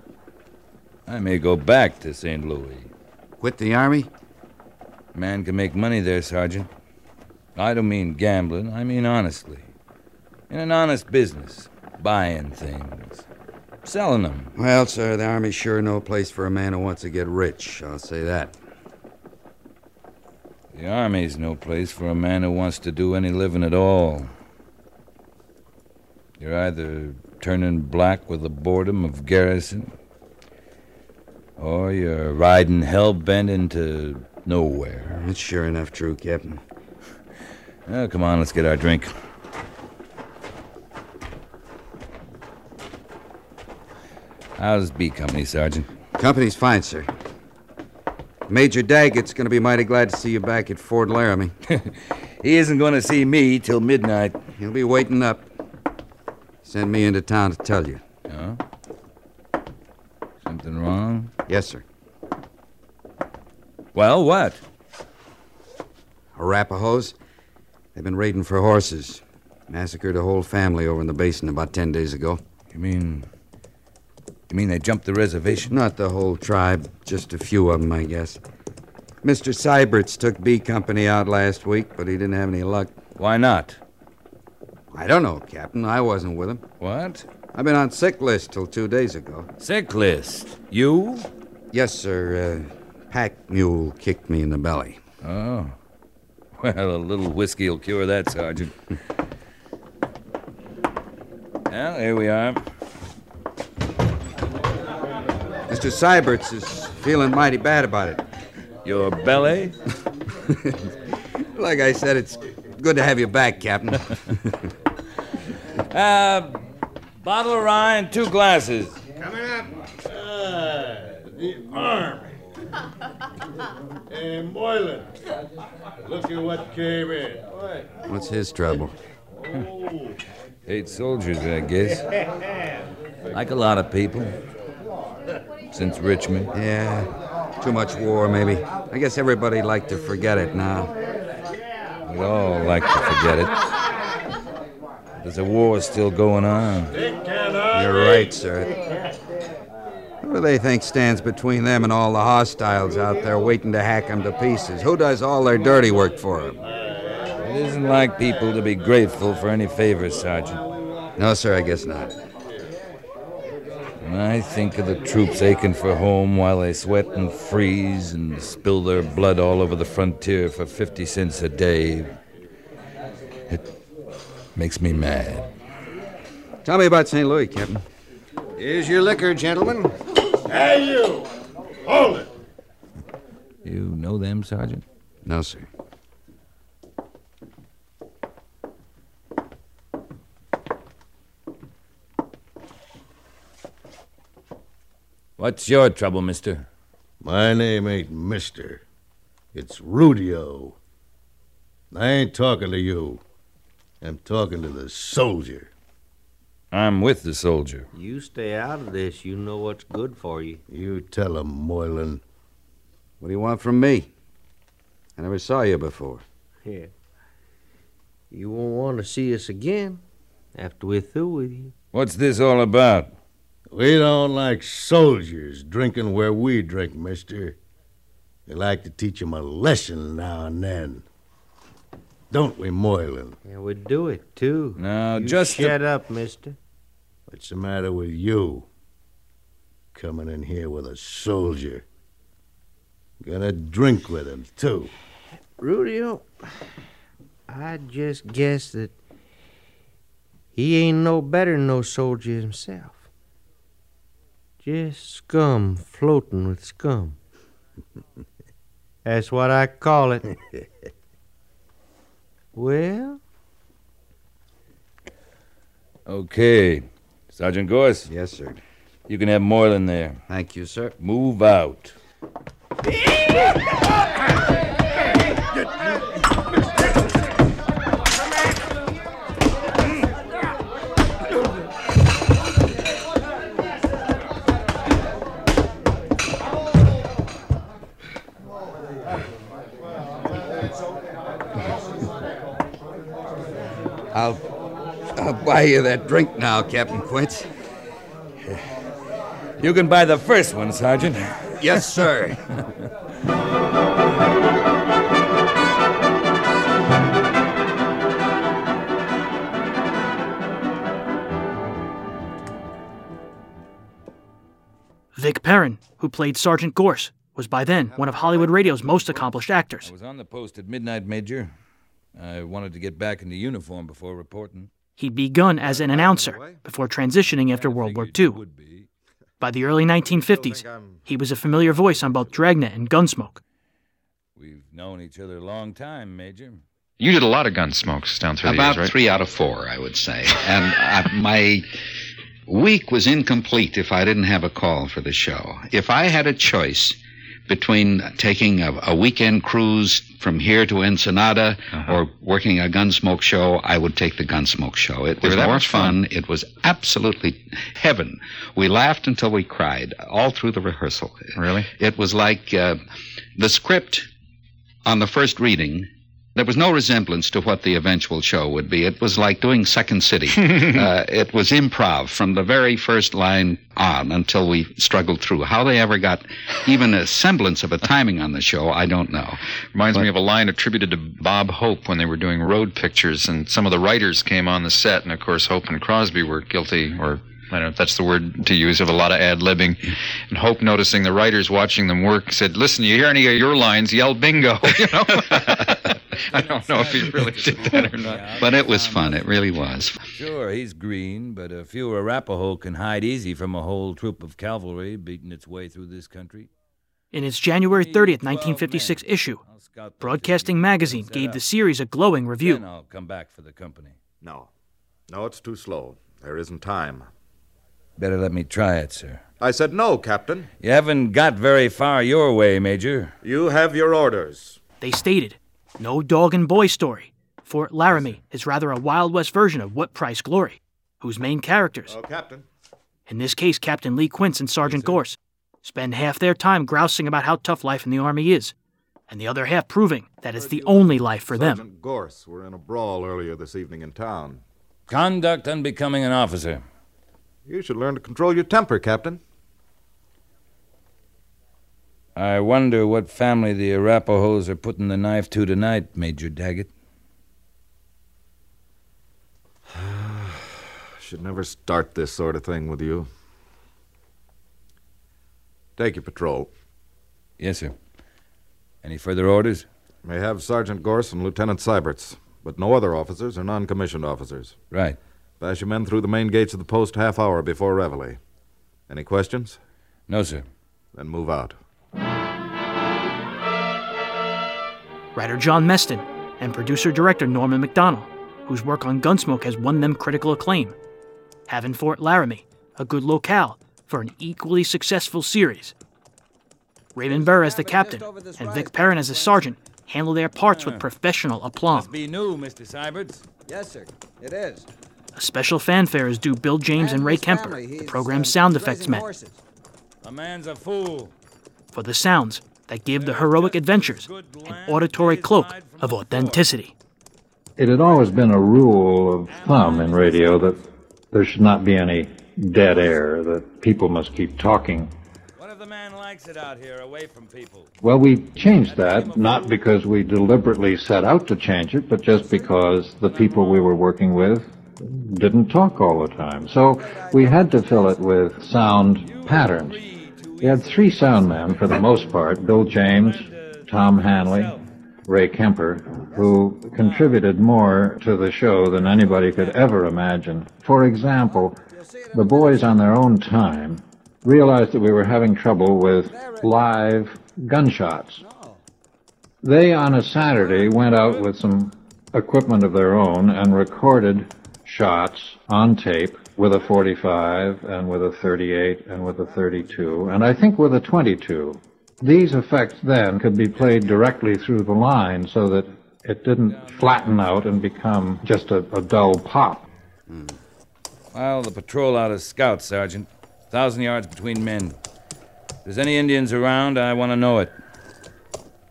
[SPEAKER 11] I may go back to St. Louis.
[SPEAKER 24] Quit the Army?
[SPEAKER 11] Man can make money there, Sergeant. I don't mean gambling, I mean honestly. In an honest business, buying things, selling them.
[SPEAKER 24] Well, sir, the Army's sure no place for a man who wants to get rich. I'll say that.
[SPEAKER 11] The Army's no place for a man who wants to do any living at all. You're either turning black with the boredom of garrison, or you're riding hell bent into nowhere.
[SPEAKER 24] It's sure enough true, Captain.
[SPEAKER 11] Oh, come on, let's get our drink. How's B Company, Sergeant?
[SPEAKER 24] Company's fine, sir. Major Daggett's going to be mighty glad to see you back at Fort Laramie.
[SPEAKER 11] he isn't going to see me till midnight.
[SPEAKER 24] He'll be waiting up. Send me into town to tell you.
[SPEAKER 11] Huh? Something wrong?
[SPEAKER 24] Yes, sir.
[SPEAKER 11] Well, what?
[SPEAKER 24] Arapahoes. They've been raiding for horses. Massacred a whole family over in the basin about ten days ago.
[SPEAKER 11] You mean. You mean they jumped the reservation?
[SPEAKER 24] Not the whole tribe, just a few of them, I guess. Mr. Syberts took B Company out last week, but he didn't have any luck.
[SPEAKER 11] Why not?
[SPEAKER 24] I don't know, Captain. I wasn't with him.
[SPEAKER 11] What?
[SPEAKER 24] I've been on sick list till two days ago.
[SPEAKER 11] Sick list? You?
[SPEAKER 24] Yes, sir. Uh, pack mule kicked me in the belly.
[SPEAKER 11] Oh. Well, a little whiskey will cure that, Sergeant. well, here we are.
[SPEAKER 24] Mr. Syberts is feeling mighty bad about it.
[SPEAKER 11] Your belly?
[SPEAKER 24] like I said, it's good to have you back, Captain.
[SPEAKER 11] uh, bottle of rye and two glasses.
[SPEAKER 25] Coming up. Uh, the Army. Hey, Moylan. Look at what came in.
[SPEAKER 24] What's his trouble?
[SPEAKER 11] Eight soldiers, I guess. Like a lot of people. Since Richmond.
[SPEAKER 24] Yeah. Too much war, maybe. I guess everybody'd like to forget it now.
[SPEAKER 11] We'd all like to forget it. There's a war still going on.
[SPEAKER 24] You're right, sir. Who do they think stands between them and all the hostiles out there waiting to hack 'em to pieces? Who does all their dirty work for 'em?
[SPEAKER 11] It isn't like people to be grateful for any favors, Sergeant.
[SPEAKER 24] No, sir, I guess not.
[SPEAKER 11] When I think of the troops aching for home while they sweat and freeze and spill their blood all over the frontier for 50 cents a day, it makes me mad.
[SPEAKER 24] Tell me about St. Louis, Captain.
[SPEAKER 26] Here's your liquor, gentlemen.
[SPEAKER 27] Hey, you! Hold it!
[SPEAKER 11] You know them, Sergeant?
[SPEAKER 24] No, sir.
[SPEAKER 11] What's your trouble, mister?
[SPEAKER 25] My name ain't Mister. It's Rudio. I ain't talking to you. I'm talking to the soldier.
[SPEAKER 11] I'm with the soldier.
[SPEAKER 28] You stay out of this. You know what's good for you.
[SPEAKER 25] You tell him, Moylan.
[SPEAKER 24] What do you want from me? I never saw you before.
[SPEAKER 28] Yeah. You won't want to see us again after we're through with you.
[SPEAKER 11] What's this all about?
[SPEAKER 25] We don't like soldiers drinking where we drink, mister. We like to teach 'em a lesson now and then. Don't we, Moylan?
[SPEAKER 28] Yeah, we do it, too.
[SPEAKER 11] Now,
[SPEAKER 28] You
[SPEAKER 11] just the-
[SPEAKER 28] shut up, mister.
[SPEAKER 25] What's the matter with you? Coming in here with a soldier. Gonna drink with him, too.
[SPEAKER 28] Rudio, oh, I just guess that he ain't no better than no soldier himself. Just scum floating with scum. That's what I call it. well,
[SPEAKER 11] Okay. Sergeant Gorce?
[SPEAKER 24] Yes, sir.
[SPEAKER 11] You can have Moylan there.
[SPEAKER 24] Thank you, sir.
[SPEAKER 11] Move out.
[SPEAKER 24] I'll, I'll buy you that drink now, Captain Quince.
[SPEAKER 11] You can buy the first one, Sergeant.
[SPEAKER 24] Yes, sir.
[SPEAKER 2] Vic Perrin, who played Sergeant Gorce, was by then one of Hollywood radio's most accomplished actors.
[SPEAKER 11] I was on the post at midnight, Major. I wanted to get back into uniform before reporting.
[SPEAKER 2] He'd begun as an announcer before transitioning after World War II. By the early 1950s, he was a familiar voice on both Dragnet and Gunsmoke.
[SPEAKER 11] We've known each other a long time, Major.
[SPEAKER 29] You did a lot of Gunsmokes down through
[SPEAKER 30] About
[SPEAKER 29] the years, right?
[SPEAKER 30] About three out of four, I would say. And uh, my week was incomplete if I didn't have a call for the show. If I had a choice between taking a, a weekend cruise from here to Ensenada
[SPEAKER 29] Uh-huh.
[SPEAKER 30] or working a Gunsmoke show, I would take the Gunsmoke show. It was
[SPEAKER 29] that
[SPEAKER 30] more
[SPEAKER 29] much fun.
[SPEAKER 30] fun. It was absolutely heaven. We laughed until we cried all through the rehearsal.
[SPEAKER 29] Really?
[SPEAKER 30] It was like uh, the script on the first reading. There was no resemblance to what the eventual show would be. It was like doing Second City. uh, it was improv from the very first line on until we struggled through. How they ever got even a semblance of a timing on the show, I don't know.
[SPEAKER 29] Reminds me of a line attributed to Bob Hope when they were doing road pictures, and some of the writers came on the set, and of course Hope and Crosby were guilty, or I don't know if that's the word to use, of a lot of ad libbing. And Hope, noticing the writers watching them work, said, "Listen, you hear any of your lines? Yell bingo!" You know. I don't know if he really did that or not.
[SPEAKER 30] But it was fun. It really was.
[SPEAKER 11] Sure, he's green, but a few Arapaho can hide easy from a whole troop of cavalry beating its way through this country.
[SPEAKER 2] In its January 30th, 1956 issue, Broadcasting Magazine gave the series a glowing
[SPEAKER 11] Then
[SPEAKER 2] review.
[SPEAKER 11] I'll come back for the company.
[SPEAKER 31] No. No, it's too slow. There isn't time.
[SPEAKER 11] Better let me try it, sir.
[SPEAKER 31] I said no, Captain.
[SPEAKER 11] You haven't got very far your way, Major.
[SPEAKER 31] You have your orders.
[SPEAKER 2] They stated, no dog and boy story. Fort Laramie is rather a Wild West version of What Price Glory, whose main characters,
[SPEAKER 31] Oh, Captain.
[SPEAKER 2] in this case Captain Lee Quince and Sergeant Gorce, spend half their time grousing about how tough life in the Army is, and the other half proving that it's the only life for them.
[SPEAKER 31] Sergeant Gorce were in a brawl earlier this evening in town.
[SPEAKER 11] Conduct unbecoming an officer.
[SPEAKER 31] You should learn to control your temper, Captain.
[SPEAKER 11] I wonder what family the Arapahoes are putting the knife to tonight, Major Daggett.
[SPEAKER 32] Should never start this sort of thing with you. Take your patrol.
[SPEAKER 33] Yes, sir. Any further orders?
[SPEAKER 32] May have Sergeant Gorce and Lieutenant Seiberts, but no other officers or non commissioned officers.
[SPEAKER 33] Right.
[SPEAKER 32] Pass your men through the main gates of the post half hour before reveille. Any questions?
[SPEAKER 33] No, sir.
[SPEAKER 32] Then move out.
[SPEAKER 2] Writer John Meston and producer director Norman Macdonnell, whose work on Gunsmoke has won them critical acclaim, have in Fort Laramie a good locale for an equally successful series. Raymond Burr as the captain and Vic Perrin as the sergeant handle their parts with professional aplomb.
[SPEAKER 11] Be new, Mr. Seiberts.
[SPEAKER 34] Yes, sir. It is.
[SPEAKER 2] A special fanfare is due Bill James and Ray Kemper, the program's sound effects men,
[SPEAKER 11] A man's a fool.
[SPEAKER 2] for the sounds that give the heroic adventures an auditory cloak of authenticity.
[SPEAKER 8] It had always been a rule of thumb in radio that there should not be any dead air, that people must keep talking.
[SPEAKER 11] What if the man likes it out here, away from people?
[SPEAKER 8] Well, we changed that, not because we deliberately set out to change it, but just because the people we were working with didn't talk all the time. So we had to fill it with sound patterns. We had three sound men for the most part Bill James, Tom Hanley, Ray Kemper, who contributed more to the show than anybody could ever imagine. For example, the boys on their own time realized that we were having trouble with live gunshots. They, on a Saturday, went out with some equipment of their own and recorded shots on tape with a 45 and with a 38 and with a 32 and I think with a 22. These effects then could be played directly through the line so that it didn't flatten out and become just a, a dull pop. Hmm.
[SPEAKER 11] Well, the patrol out of scouts, Sergeant. A Thousand yards between men. If there's any Indians around, I want to know it.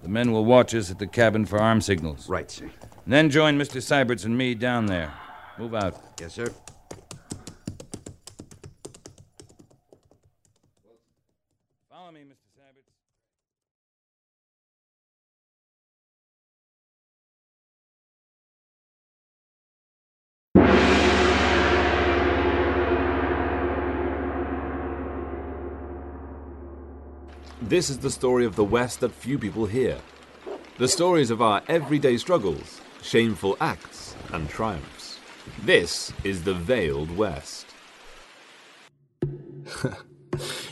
[SPEAKER 11] The men will watch us at the cabin for arm signals.
[SPEAKER 24] Right, sir.
[SPEAKER 11] And then join Mr. Seiberts and me down there. Move out.
[SPEAKER 24] Yes, sir.
[SPEAKER 11] Follow me, Mr. Seiberts.
[SPEAKER 35] This is the story of the West that few people hear. The stories of our everyday struggles, shameful acts, and triumphs. This is the Veiled West.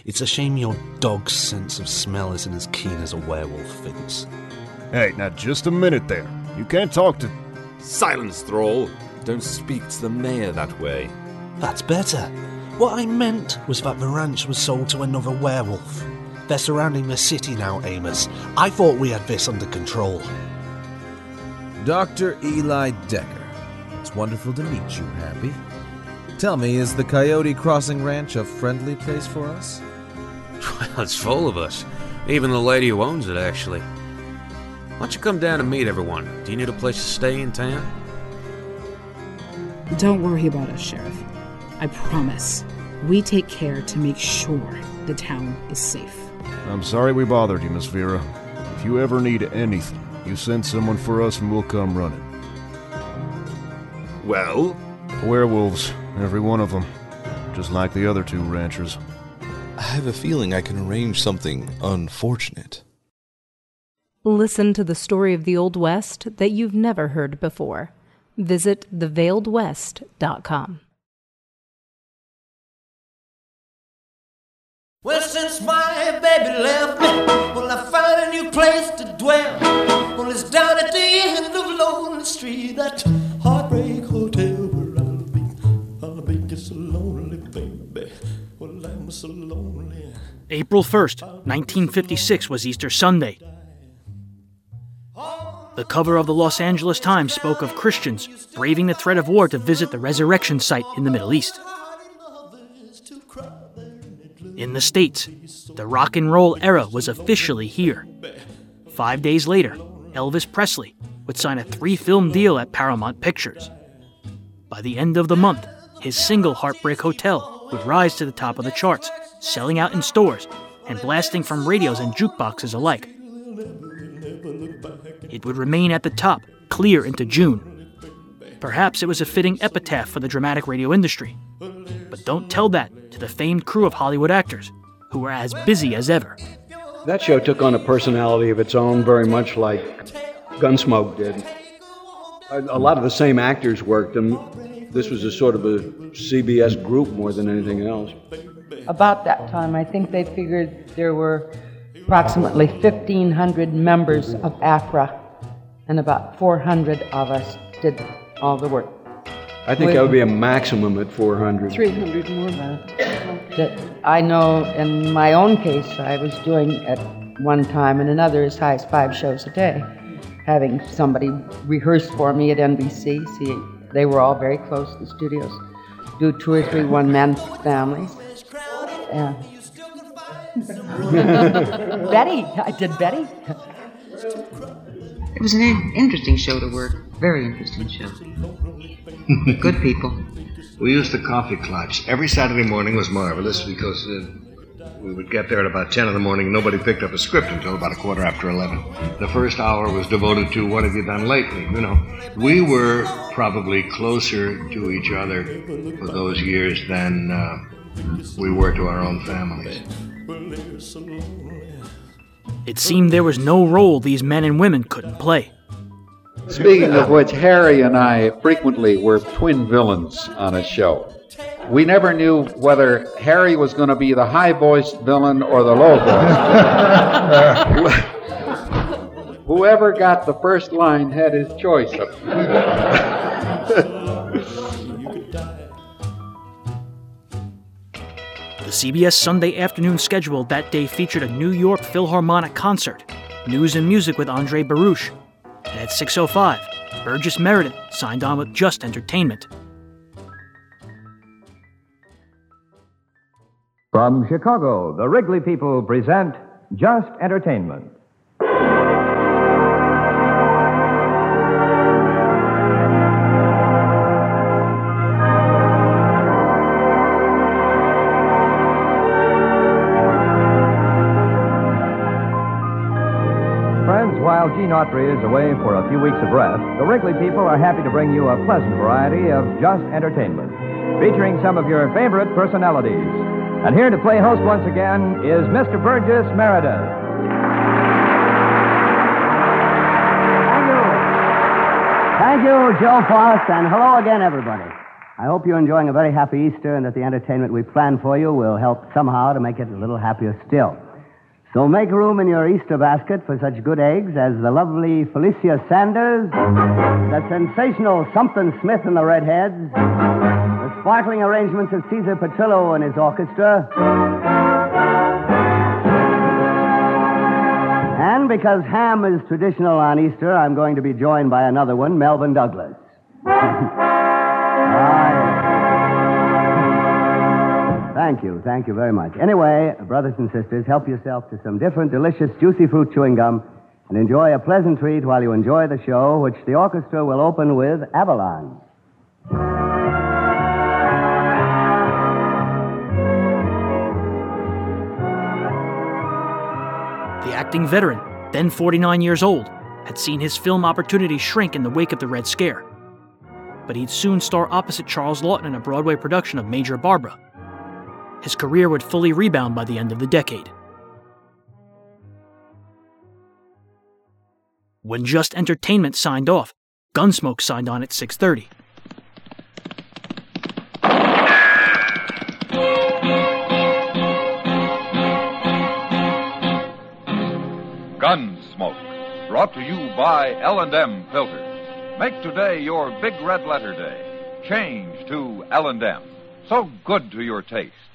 [SPEAKER 36] It's a shame your dog's sense of smell isn't as keen as a werewolf thinks.
[SPEAKER 25] Hey, now just a minute there. You can't talk to.
[SPEAKER 35] Silence, Thrall! Don't speak to the mayor that way.
[SPEAKER 36] That's better. What I meant was that the ranch was sold to another werewolf. They're surrounding the city now, Amos. I thought we had this under control.
[SPEAKER 37] Dr. Eli Decker. It's wonderful to meet you, Happy. Tell me, is the Coyote Crossing Ranch a friendly place for us?
[SPEAKER 38] Well, it's full of us. Even the lady who owns it, actually. Why don't you come down and meet everyone? Do you need a place to stay in town?
[SPEAKER 39] Don't worry about us, Sheriff. I promise. We take care to make sure the town is safe.
[SPEAKER 25] I'm sorry we bothered you, Miss Vera. If you ever need anything, you send someone for us and we'll come running.
[SPEAKER 35] Well?
[SPEAKER 25] Werewolves, every one of them. Just like the other two ranchers.
[SPEAKER 36] I have a feeling I can arrange something unfortunate.
[SPEAKER 40] Listen to the story of the Old West that you've never heard before. Visit theveiledwest.com.
[SPEAKER 41] Well, since my baby left me, well, I found a new place to dwell. Well, it's down at the end of Lonely Street, that
[SPEAKER 2] April 1st, 1956 was Easter Sunday. The cover of the Los Angeles Times spoke of Christians braving the threat of war to visit the resurrection site in the Middle East. In the States, the rock and roll era was officially here. Five days later, Elvis Presley would sign a three film deal at Paramount Pictures. By the end of the month, his single Heartbreak Hotel would rise to the top of the charts, selling out in stores and blasting from radios and jukeboxes alike. It would remain at the top clear into June. Perhaps it was a fitting epitaph for the dramatic radio industry. But don't tell that to the famed crew of Hollywood actors, who were as busy as ever.
[SPEAKER 42] That show took on a personality of its own, very much like Gunsmoke did. A, lot of the same actors worked them. This was a sort of a CBS group more than anything else.
[SPEAKER 43] About that time, I think they figured there were approximately 1,500 members of AFRA, and about 400 of us did all the work.
[SPEAKER 42] I think that would be a maximum at 400.
[SPEAKER 43] 300 more that I know in my own case I was doing at one time and another as high as five shows a day, having somebody rehearse for me at NBC. See, they were all very close to the studios. Do two or three one-man families. Yeah. Betty, I did Betty.
[SPEAKER 44] It was an in- interesting show to work. Very interesting show. Good people.
[SPEAKER 17] We used the coffee clutch. Every Saturday morning was marvelous because uh, we would get there at about 10 in the morning and nobody picked up a script until about a quarter after 11. The first hour was devoted to what have you done lately? You know, we were probably closer to each other for those years than uh, we were to our own families.
[SPEAKER 2] It seemed there was no role these men and women couldn't play.
[SPEAKER 45] Speaking of which, Harry and I frequently were twin villains on a show. We never knew whether Harry was going to be the high voiced villain or the low voiced. Whoever got the first line had his choice.
[SPEAKER 2] The CBS Sunday afternoon schedule that day featured a New York Philharmonic concert, news and music with Andre Baruch, and at 6.05, Burgess Meredith signed on with Just Entertainment.
[SPEAKER 46] From Chicago, the Wrigley people present Just Entertainment. Gene Autry is away for a few weeks of rest, the Wrigley people are happy to bring you a pleasant variety of Just Entertainment, featuring some of your favorite personalities. And here to play host once again is Mr. Burgess Meredith.
[SPEAKER 47] Thank you, Joe Forrest, and hello again, everybody. I hope you're enjoying a very happy Easter and that the entertainment we planned for you will help somehow to make it a little happier still. So make room in your Easter basket for such good eggs as the lovely Felicia Sanders, the sensational Something Smith and the Redheads, the sparkling arrangements of Caesar Petrillo and his orchestra, and because ham is traditional on Easter, I'm going to be joined by another one, Melvyn Douglas. Ah, Thank you. Thank you very much. Anyway, brothers and sisters, help yourself to some different, delicious, juicy fruit chewing gum and enjoy a pleasant treat while you enjoy the show, which the orchestra will open with Avalon.
[SPEAKER 2] The acting veteran, then 49 years old, had seen his film opportunities shrink in the wake of the Red Scare. But he'd soon star opposite Charles Laughton in a Broadway production of Major Barbara. His career would fully rebound by the end of the decade. When Just Entertainment signed off, Gunsmoke signed on at 6:30.
[SPEAKER 48] Gunsmoke, brought to you by L&M Filters. Make today your big red letter day. Change to L&M. So good to your taste.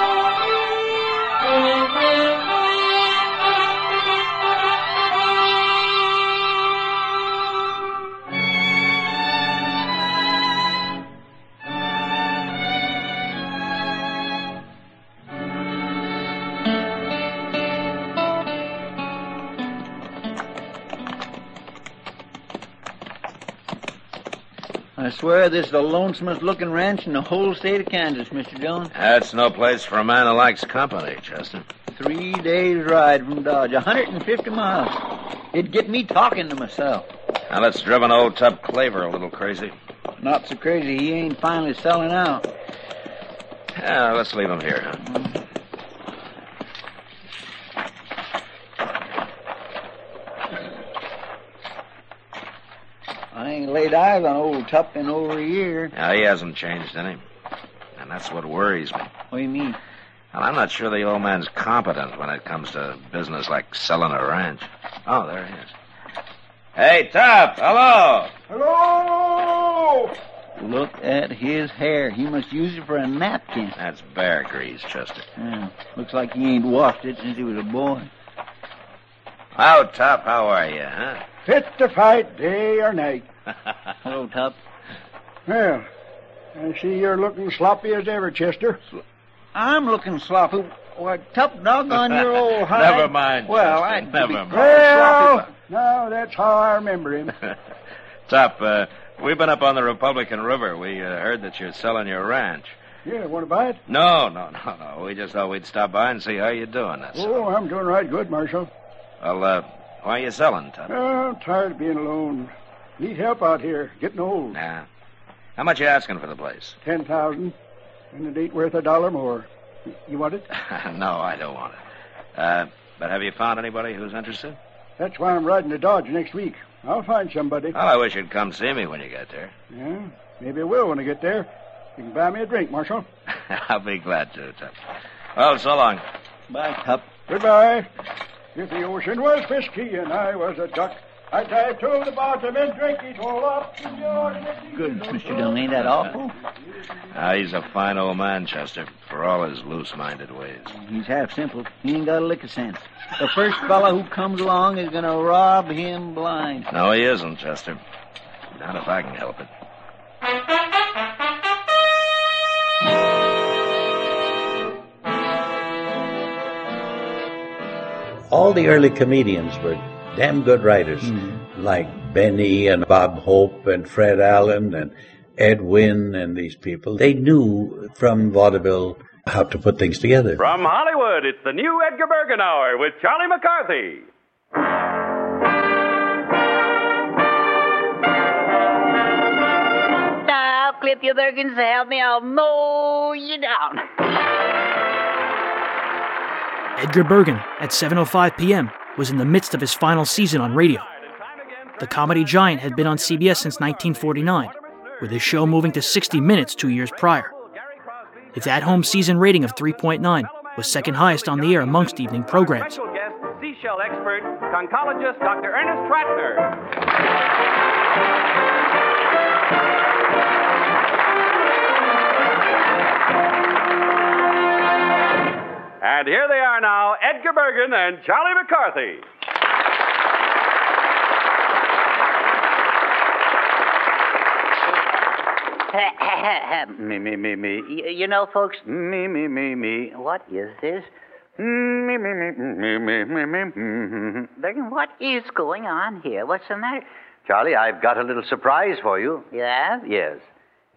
[SPEAKER 49] Swear this is the lonesomest looking ranch in the whole state of Kansas, Mr. Dillon.
[SPEAKER 50] That's no place for a man who likes company, Chester.
[SPEAKER 49] Three days' ride from Dodge, 150 miles. It'd get me talking to myself.
[SPEAKER 50] Now that's driven old Tub Claver a little crazy.
[SPEAKER 49] Not so crazy he ain't finally selling out.
[SPEAKER 50] Yeah, let's leave him here. Huh?
[SPEAKER 49] I ain't laid eyes on old Tup in over a year.
[SPEAKER 50] Now, he hasn't changed any. And that's what worries me.
[SPEAKER 49] What do you mean?
[SPEAKER 50] Well, I'm not sure the old man's competent when it comes to business like selling a ranch. Oh, there he is. Hey, Tup! Hello!
[SPEAKER 49] Hello! Look at his hair. He must use it for a napkin.
[SPEAKER 50] That's bear grease, Chester.
[SPEAKER 49] Yeah, looks like he ain't washed it since he was a boy.
[SPEAKER 50] How, Tup, how are you, huh?
[SPEAKER 51] Fit to fight day or night.
[SPEAKER 49] Hello, Tup.
[SPEAKER 51] Well, I see you're looking sloppy as ever, Chester.
[SPEAKER 49] I'm looking sloppy. Why, Tup, doggone your old hide.
[SPEAKER 50] Never mind,
[SPEAKER 49] Well, I
[SPEAKER 50] never mind.
[SPEAKER 51] Well, now that's how I remember him.
[SPEAKER 50] Tup, uh, we've been up on the Republican River. We uh, heard that you're selling your ranch.
[SPEAKER 51] Yeah, want to buy it?
[SPEAKER 50] No, no, no, no. We just thought we'd stop by and see how you're doing. That's
[SPEAKER 51] Oh, I'm doing right good, Marshal.
[SPEAKER 50] Well, uh, why are you selling, Tup?
[SPEAKER 51] Oh, I'm tired of being alone. Need help out here. Getting old.
[SPEAKER 50] Nah. How much you asking for the place?
[SPEAKER 51] Ten thousand, and it ain't worth a dollar more. You want it?
[SPEAKER 50] no, I don't want it. Uh, but have you found anybody who's interested?
[SPEAKER 51] That's why I'm riding to Dodge next week. I'll find somebody.
[SPEAKER 50] Well, I wish you'd come see me when you get there.
[SPEAKER 51] Yeah, maybe I will when I get there. You can buy me a drink, Marshal.
[SPEAKER 50] I'll be glad to, Tup. Well, so long.
[SPEAKER 49] Bye, Tup.
[SPEAKER 51] Goodbye. If the ocean was whiskey and I was a duck, I'd dive to the bottom and drink it all up.
[SPEAKER 49] Good, Mr. Dillon. Ain't that awful?
[SPEAKER 50] Ah, he's a fine old man, Chester, for all his loose-minded ways.
[SPEAKER 49] He's half simple. He ain't got a lick of sense. The first fellow who comes along is going to rob him blind.
[SPEAKER 50] No, he isn't, Chester. Not if I can help it.
[SPEAKER 52] all the early comedians were damn good writers, hmm. like Benny and Bob Hope and Fred Allen and Ed Wynn and these people. They knew from vaudeville how to put things together.
[SPEAKER 53] From Hollywood, it's the new Edgar Bergen Hour with Charlie McCarthy.
[SPEAKER 54] Now, clip your Bergens to help me, I'll mow you down.
[SPEAKER 2] Edgar Bergen, at 7:05 p.m., was in the midst of his final season on radio. The comedy giant had been on CBS since 1949, with his show moving to 60 minutes 2 years prior. Its at-home season rating of 3.9 was second highest on the air amongst evening programs.
[SPEAKER 53] Seashell expert, conchologist Dr. Ernest Tratner. And here they are now, Edgar Bergen and Charlie McCarthy.
[SPEAKER 54] me, me, me, me. Y- You know, folks, me, me, me, me. What is this? Me, me, me, me, me, me, me, me. Bergen, what is going on here? What's the matter?
[SPEAKER 55] Charlie, I've got a little surprise for you.
[SPEAKER 54] Yeah?
[SPEAKER 55] Yes.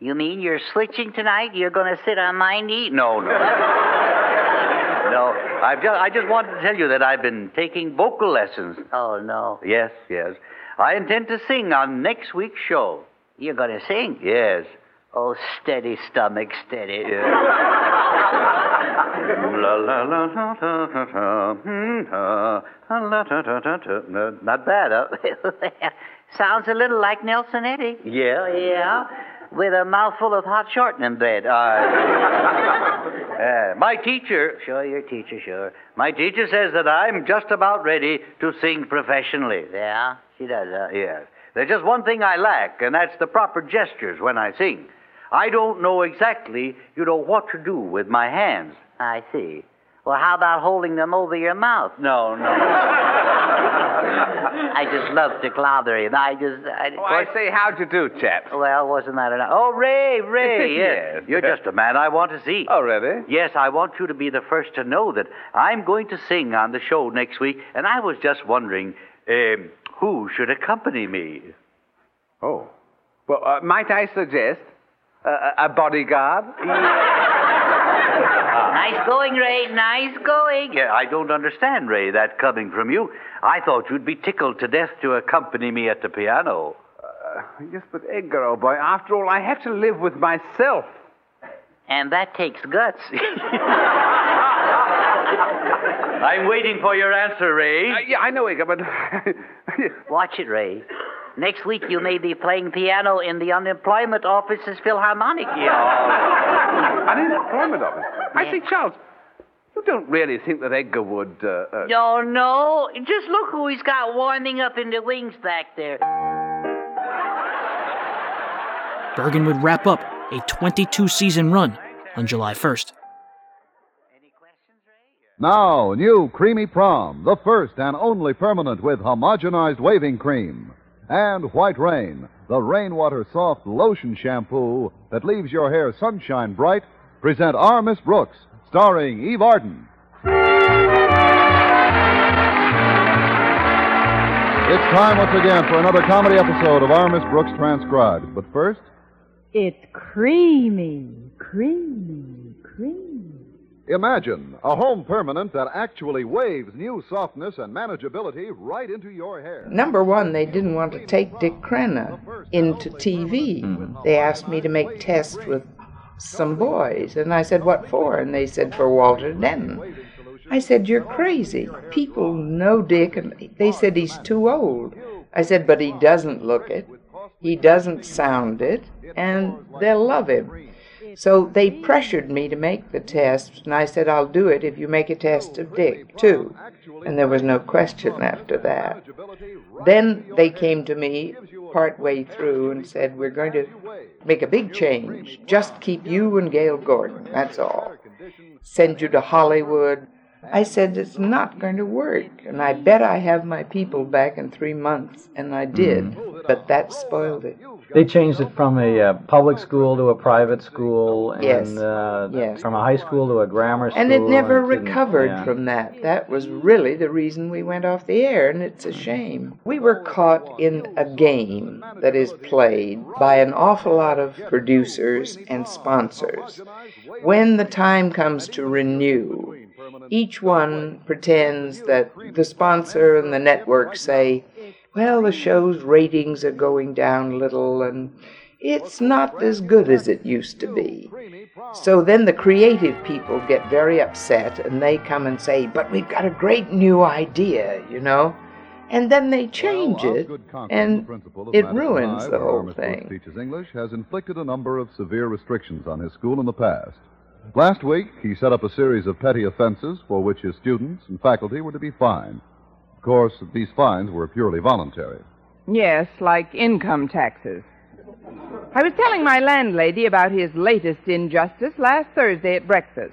[SPEAKER 54] You mean you're switching tonight? You're going to sit on my knee?
[SPEAKER 55] No, no. no, I've just, I just wanted to tell you that I've been taking vocal lessons.
[SPEAKER 54] Oh, no.
[SPEAKER 55] Yes, yes. I intend to sing on next week's show.
[SPEAKER 54] You're going to sing?
[SPEAKER 55] Yes.
[SPEAKER 54] Oh, steady, stomach, steady.
[SPEAKER 55] Not bad, huh?
[SPEAKER 54] Sounds a little like Nelson Eddy.
[SPEAKER 55] Yeah,
[SPEAKER 54] Yeah, with a mouthful of hot shortening bread.
[SPEAKER 55] Uh, my teacher, sure, your teacher, sure. My teacher says that I'm just about ready to sing professionally.
[SPEAKER 54] Yeah, she does. Uh,
[SPEAKER 55] Yes. There's just one thing I lack, and that's the proper gestures when I sing. I don't know exactly, you know, what to do with my hands.
[SPEAKER 54] I see. Well, how about holding them over your mouth?
[SPEAKER 55] No, no.
[SPEAKER 54] I just love to clother him. I just. I,
[SPEAKER 56] Oh, I say, how'd you do, chaps?
[SPEAKER 54] Well, wasn't that enough? Oh, Ray, Ray, yes.
[SPEAKER 56] Yes.
[SPEAKER 55] You're just a man I want to see.
[SPEAKER 56] Oh, really?
[SPEAKER 55] Yes, I want you to be the first to know that I'm going to sing on the show next week, and I was just wondering um, who should accompany me.
[SPEAKER 56] Oh. Well, uh, might I suggest uh, a bodyguard?
[SPEAKER 54] Nice going, Ray. Nice going.
[SPEAKER 55] Yeah, I don't understand, Ray, that coming from you. I thought you'd be tickled to death to accompany me at the piano.
[SPEAKER 56] Uh, yes, but Edgar, old boy, after all, I have to live with myself.
[SPEAKER 54] And that takes guts.
[SPEAKER 55] I'm waiting for your answer, Ray.
[SPEAKER 56] Uh, yeah, I know, Edgar, but.
[SPEAKER 54] Watch it, Ray. Next week you may be playing piano in the unemployment office's Philharmonic.
[SPEAKER 56] Unemployment office. I say, Charles, you don't really think that Edgar would. Uh, uh...
[SPEAKER 54] No, no. Just look who he's got warming up in the wings back there.
[SPEAKER 2] Bergen would wrap up a 22 season run on July 1st.
[SPEAKER 57] Now, new Creamy Prom, the first and only permanent with homogenized waving cream. And White Rain, the rainwater soft lotion shampoo that leaves your hair sunshine bright, present Our Miss Brooks, starring Eve Arden. It's time once again for another comedy episode of Our Miss Brooks Transcribed. But first,
[SPEAKER 43] It's creamy, creamy, creamy.
[SPEAKER 57] Imagine a home permanent that actually waves new softness and manageability right into your hair.
[SPEAKER 58] Number one, they didn't want to take Dick Crenna into TV. Mm-hmm. They asked me to make tests with some boys, and I said, What for? And they said, For Walter Denton. I said, You're crazy. People know Dick, and they said he's too old. I said, But he doesn't look it, he doesn't sound it, and they'll love him. So they pressured me to make the test, and I said, I'll do it if you make a test of Dick, too. And there was no question after that. Then they came to me partway through and said, We're going to make a big change. Just keep you and Gale Gordon, that's all. Send you to Hollywood. I said, It's not going to work. And I bet I have my people back in three months. And I did. But that spoiled it.
[SPEAKER 59] They changed it from a uh, public school to a private school, and
[SPEAKER 58] Yes.
[SPEAKER 59] uh,
[SPEAKER 58] Yes.
[SPEAKER 59] from a high school to a grammar school.
[SPEAKER 58] And it never
[SPEAKER 59] didn't-
[SPEAKER 58] recovered
[SPEAKER 59] yeah.
[SPEAKER 58] from that. That was really the reason we went off the air, and it's a shame. We were caught in a game that is played by an awful lot of producers and sponsors. When the time comes to renew, each one pretends that the sponsor and the network say, well, the show's ratings are going down a little, and it's not as good as it used to be. So then the creative people get very upset and they come and say, But we've got a great new idea, you know? And then they change it, and it ruins the whole thing.
[SPEAKER 57] Teaches English has inflicted a number of severe restrictions on his school in the past. Last week, he set up a series of petty offenses for which his students and faculty were to be fined. Of course, these fines were purely voluntary.
[SPEAKER 60] Yes, like income taxes. I was telling my landlady about his latest injustice last Thursday at breakfast.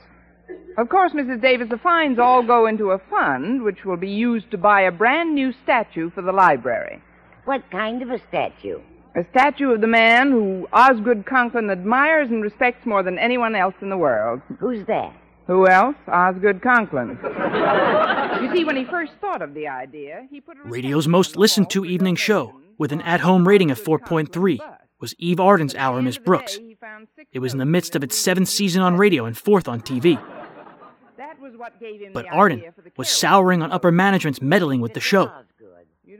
[SPEAKER 60] Of course, Mrs. Davis, the fines all go into a fund which will be used to buy a brand new statue for the library.
[SPEAKER 61] What kind of a statue?
[SPEAKER 60] A statue of the man who Osgood Conklin admires and respects more than anyone else in the world.
[SPEAKER 61] Who's that?
[SPEAKER 60] Who else? Osgood Conklin. you see, when he first thought of the idea, he put a
[SPEAKER 2] Radio's most listened to evening show, with an at home rating of 4.3, was Eve Arden's Our, Miss Brooks. It was in the midst of its seventh season on radio and fourth on TV. But Arden was souring on upper management's meddling with the show.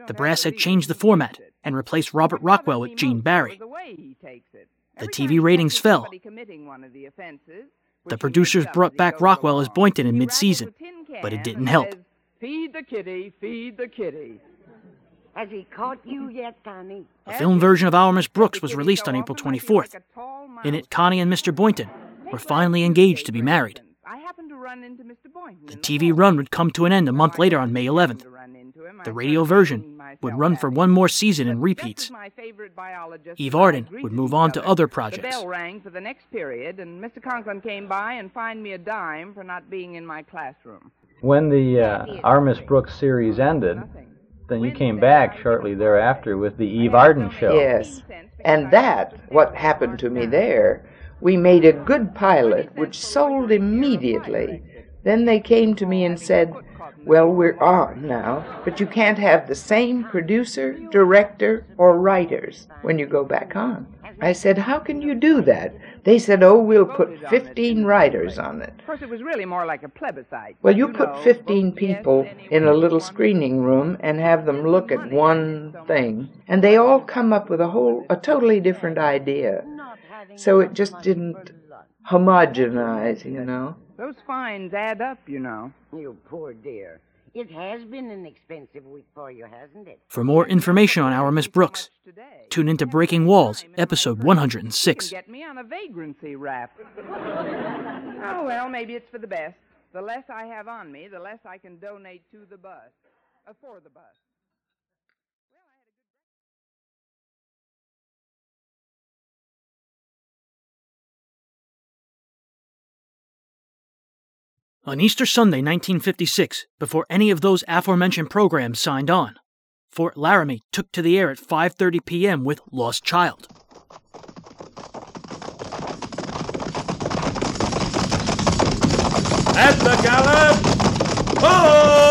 [SPEAKER 2] The brass had changed the format and replaced Robert Rockwell with Gene Barry. The TV ratings fell, The producers brought back Rockwell as Boynton in mid-season, but it didn't help.
[SPEAKER 60] Feed the kitty, feed the kitty.
[SPEAKER 61] Has he caught you yet, Connie?
[SPEAKER 2] A film version of Our Miss Brooks was released on April 24th. In it, Connie and Mr. Boynton were finally engaged to be married.
[SPEAKER 60] I happened to run into Mr. Boynton.
[SPEAKER 2] The TV run would come to an end a month later on May 11th. The radio version would run for one more season in repeats. Eve Arden would move on to other projects.
[SPEAKER 60] The
[SPEAKER 2] projects.
[SPEAKER 60] bell rang for the next period, and Mr. Conklin came by and fined me a dime for not being in my classroom.
[SPEAKER 59] When the uh, Our Miss Brooks series ended, then you came back shortly thereafter with the Eve Arden show.
[SPEAKER 58] Yes. And that, what happened to me there, we made a good pilot which sold immediately. Then they came to me and said, Well, we're on now, but you can't have the same producer, director, or writers when you go back on. I said, How can you do that? They said, Oh, we'll put 15 writers on it.
[SPEAKER 60] Of course, it was really more like a plebiscite.
[SPEAKER 58] Well, you put 15 people in a little screening room and have them look at one thing, and they all come up with a whole, a totally different idea. So it just didn't homogenize, you know.
[SPEAKER 60] Those fines add up, you know.
[SPEAKER 61] You poor dear. It has been an expensive week for you, hasn't it?
[SPEAKER 2] For more information on Our Miss Brooks, tune into Breaking Walls, episode 106.
[SPEAKER 60] Get me on a vagrancy rap. oh, well, maybe it's for the best. The less I have on me, the less I can donate to the bus. Uh, for the bus.
[SPEAKER 2] On Easter Sunday, 1956, before any of those aforementioned programs signed on, Fort Laramie took to the air at 5:30 p.m. with Lost Child.
[SPEAKER 11] At the gallop! Oh!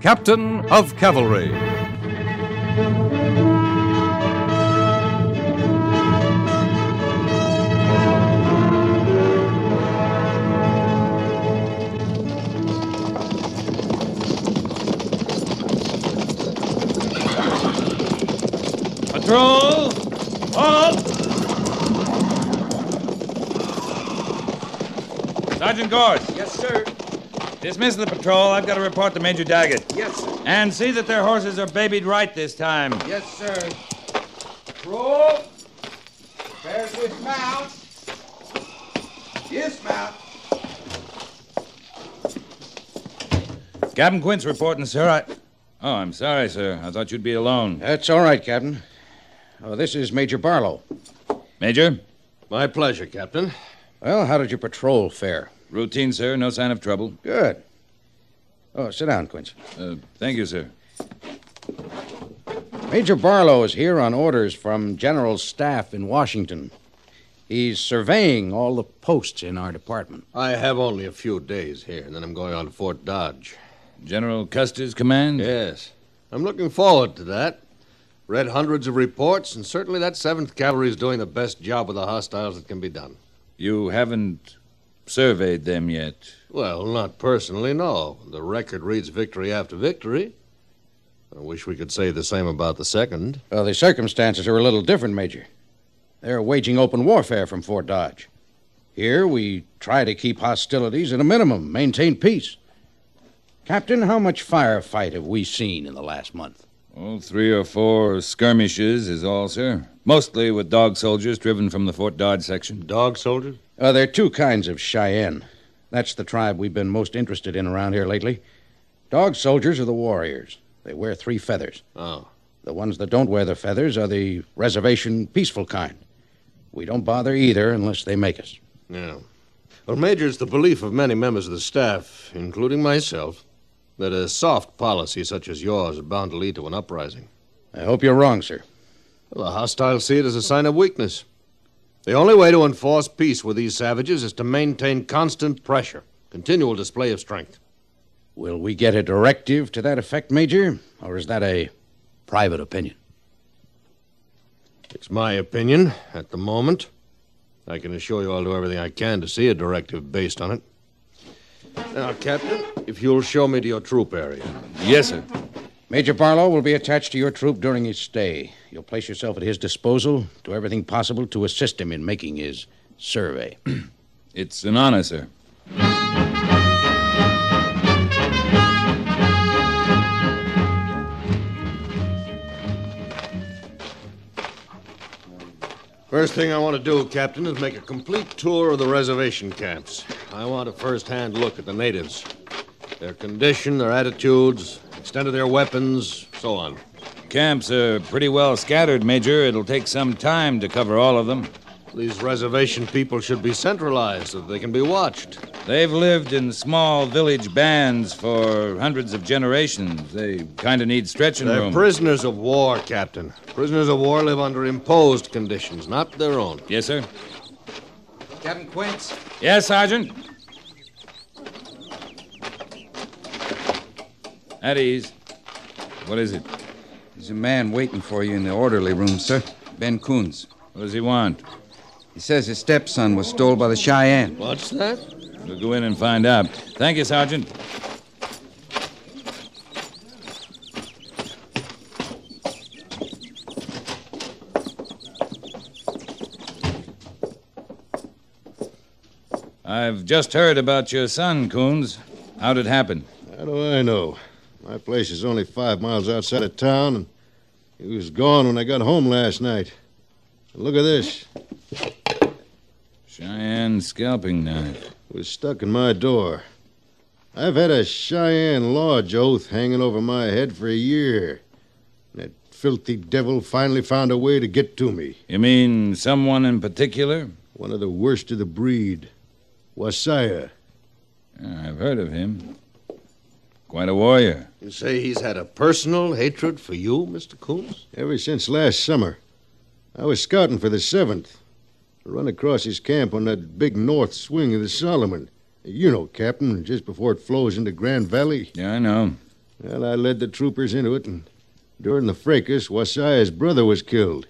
[SPEAKER 48] Captain of Cavalry.
[SPEAKER 11] Patrol! Halt! Sergeant Gorce.
[SPEAKER 62] Yes, sir.
[SPEAKER 11] Dismiss the patrol. I've got to report to Major Daggett.
[SPEAKER 62] Yes, sir.
[SPEAKER 11] And see that their horses are babied right this time.
[SPEAKER 62] Yes, sir. Roll. Prepare to dismount. Dismount.
[SPEAKER 11] Captain Quince reporting, sir. I... Oh, I'm sorry, sir. I thought you'd be alone.
[SPEAKER 63] That's all right, Captain. Oh, this is Major Barlow.
[SPEAKER 11] Major?
[SPEAKER 63] My pleasure, Captain. Well, how did your patrol fare?
[SPEAKER 11] Routine, sir. No sign of trouble.
[SPEAKER 63] Good. Oh, sit down, Quince.
[SPEAKER 11] Uh, thank you, sir.
[SPEAKER 63] Major Barlow is here on orders from General Staff in Washington. He's surveying all the posts in our department.
[SPEAKER 34] I have only a few days here, and then I'm going on to Fort Dodge.
[SPEAKER 11] General Custer's command?
[SPEAKER 34] Yes. I'm looking forward to that. Read hundreds of reports, and certainly that 7th Cavalry is doing the best job with the hostiles that can be done.
[SPEAKER 11] You haven't surveyed them yet.
[SPEAKER 34] Well, not personally, no. The record reads victory after victory. I wish we could say the same about the second.
[SPEAKER 63] Well, the circumstances are a little different, Major. They're waging open warfare from Fort Dodge. Here, we try to keep hostilities at a minimum, maintain peace. Captain, how much firefight have we seen in the last month?
[SPEAKER 11] Oh, three or four skirmishes is all, sir. Mostly with dog soldiers driven from the Fort Dodge section.
[SPEAKER 34] Dog soldiers?
[SPEAKER 63] Uh, there are two kinds of Cheyenne. That's the tribe we've been most interested in around here lately. Dog soldiers are the warriors. They wear three feathers.
[SPEAKER 34] Oh.
[SPEAKER 63] The ones that don't wear the feathers are the reservation peaceful kind. We don't bother either unless they make us.
[SPEAKER 34] Yeah. Well, Major, it's the belief of many members of the staff, including myself, that a soft policy such as yours is bound to lead to an uprising.
[SPEAKER 63] I hope you're wrong, sir.
[SPEAKER 34] Well, the hostiles see it as a sign of weakness. The only way to enforce peace with these savages is to maintain constant pressure, continual display of strength.
[SPEAKER 63] Will we get a directive to that effect, Major? Or is that a private opinion?
[SPEAKER 34] It's my opinion at the moment. I can assure you I'll do everything I can to see a directive based on it. Now, Captain, if you'll show me to your troop area.
[SPEAKER 11] Yes, sir.
[SPEAKER 63] Major Barlow will be attached to your troop during his stay. You'll place yourself at his disposal, do everything possible to assist him in making his survey.
[SPEAKER 11] It's an honor, sir.
[SPEAKER 34] First thing I want to do, Captain, is make a complete tour of the reservation camps. I want a first-hand look at the natives. Their condition, their attitudes, extent of their weapons, so on.
[SPEAKER 11] Camps are pretty well scattered, Major. It'll take some time to cover all of them.
[SPEAKER 34] These reservation people should be centralized so that they can be watched.
[SPEAKER 11] They've lived in small village bands for hundreds of generations. They kind of need stretching
[SPEAKER 34] They're
[SPEAKER 11] room.
[SPEAKER 34] prisoners of war, Captain. Prisoners of war live under imposed conditions, not their own.
[SPEAKER 11] yes, sir.
[SPEAKER 62] Captain Quince.
[SPEAKER 11] Yes, Sergeant. At ease. What is it?
[SPEAKER 62] There's a man waiting for you in the orderly room, sir. Ben Coons.
[SPEAKER 11] What does he want?
[SPEAKER 62] He says his stepson was stole by the Cheyenne.
[SPEAKER 34] What's that?
[SPEAKER 11] We'll go in and find out. Thank you, Sergeant. I've just heard about your son, Coons. How'd it happen?
[SPEAKER 25] How do I know? My place is only five miles outside of town, and he was gone when I got home last night. Look at this.
[SPEAKER 11] Cheyenne scalping knife.
[SPEAKER 25] It was stuck in my door. I've had a Cheyenne lodge oath hanging over my head for a year. That filthy devil finally found a way to get to me.
[SPEAKER 11] You mean someone in particular?
[SPEAKER 25] One of the worst of the breed. Wasaya.
[SPEAKER 11] I've heard of him. Quite a warrior.
[SPEAKER 34] You say he's had a personal hatred for you, Mr. Coons?
[SPEAKER 25] Ever since last summer. I was scouting for the 7th. I run across his camp on that big north swing of the Solomon. You know, Captain, just before it flows into Grand Valley.
[SPEAKER 11] Yeah, I know.
[SPEAKER 25] Well, I led the troopers into it, and during the fracas, Wasaya's brother was killed.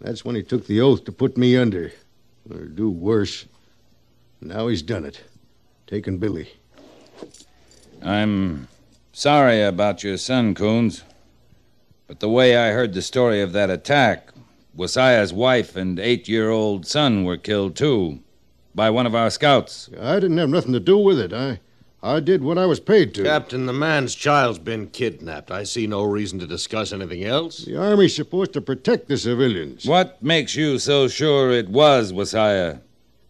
[SPEAKER 25] That's when he took the oath to put me under, or do worse. Now he's done it, taken Billy.
[SPEAKER 11] I'm sorry about your son, Coons. But the way I heard the story of that attack, Wasaya's wife and eight year old son were killed, too, by one of our scouts.
[SPEAKER 25] I didn't have nothing to do with it. I, I did what I was paid to.
[SPEAKER 34] Captain, the man's child's been kidnapped. I see no reason to discuss anything else.
[SPEAKER 25] The Army's supposed to protect the civilians.
[SPEAKER 11] What makes you so sure it was Wasaya?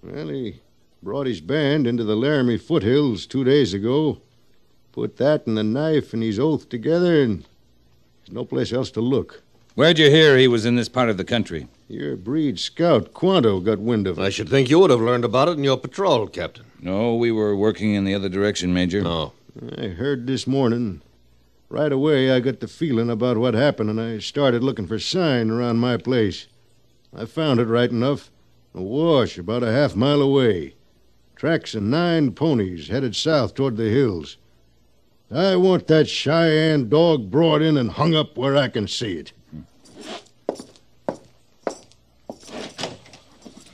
[SPEAKER 25] Well, he brought his band into the Laramie foothills two days ago. Put that and the knife and his oath together, and there's no place else to look.
[SPEAKER 11] Where'd you hear he was in this part of the country?
[SPEAKER 25] Your breed scout, Quanto, got wind of it.
[SPEAKER 34] I should think you would have learned about it in your patrol, Captain.
[SPEAKER 11] No, we were working in the other direction, Major.
[SPEAKER 34] No.
[SPEAKER 25] I heard this morning. Right away, I got the feeling about what happened, and I started looking for sign around my place. I found it right enough. A wash about a half mile away. Tracks of nine ponies headed south toward the hills. I want that Cheyenne dog brought in and hung up where I can see it.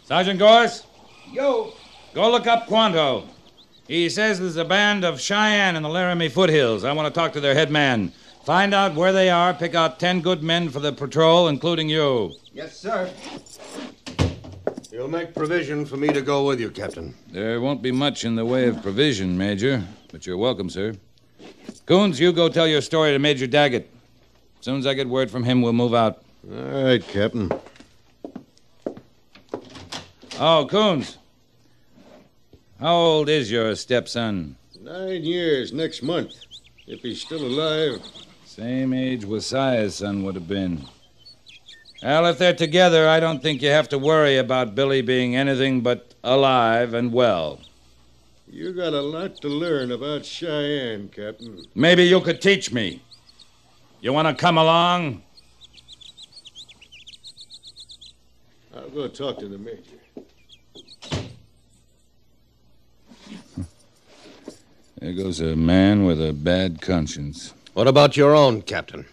[SPEAKER 11] Sergeant Gorce,
[SPEAKER 62] Yo.
[SPEAKER 11] go look up Quanto. He says there's a band of Cheyenne in the Laramie foothills. I want to talk to their head man. Find out where they are, pick out ten good men for the patrol, including you.
[SPEAKER 62] Yes, sir.
[SPEAKER 34] You'll make provision for me to go with you, Captain.
[SPEAKER 11] There won't be much in the way of provision, Major, but you're welcome, sir. Coons, you go tell your story to Major Daggett. As soon as I get word from him, we'll move out.
[SPEAKER 25] All right, Captain.
[SPEAKER 11] Oh, Coons. How old is your stepson?
[SPEAKER 25] Nine years next month. If he's still alive.
[SPEAKER 11] Same age Wasia's son would have been. Well, if they're together, I don't think you have to worry about Billy being anything but alive and well.
[SPEAKER 25] You got a lot to learn about Cheyenne, Captain.
[SPEAKER 11] Maybe you could teach me. You want to come along?
[SPEAKER 25] I'll go talk to the major.
[SPEAKER 11] There goes a man with a bad conscience.
[SPEAKER 34] What about your own, Captain?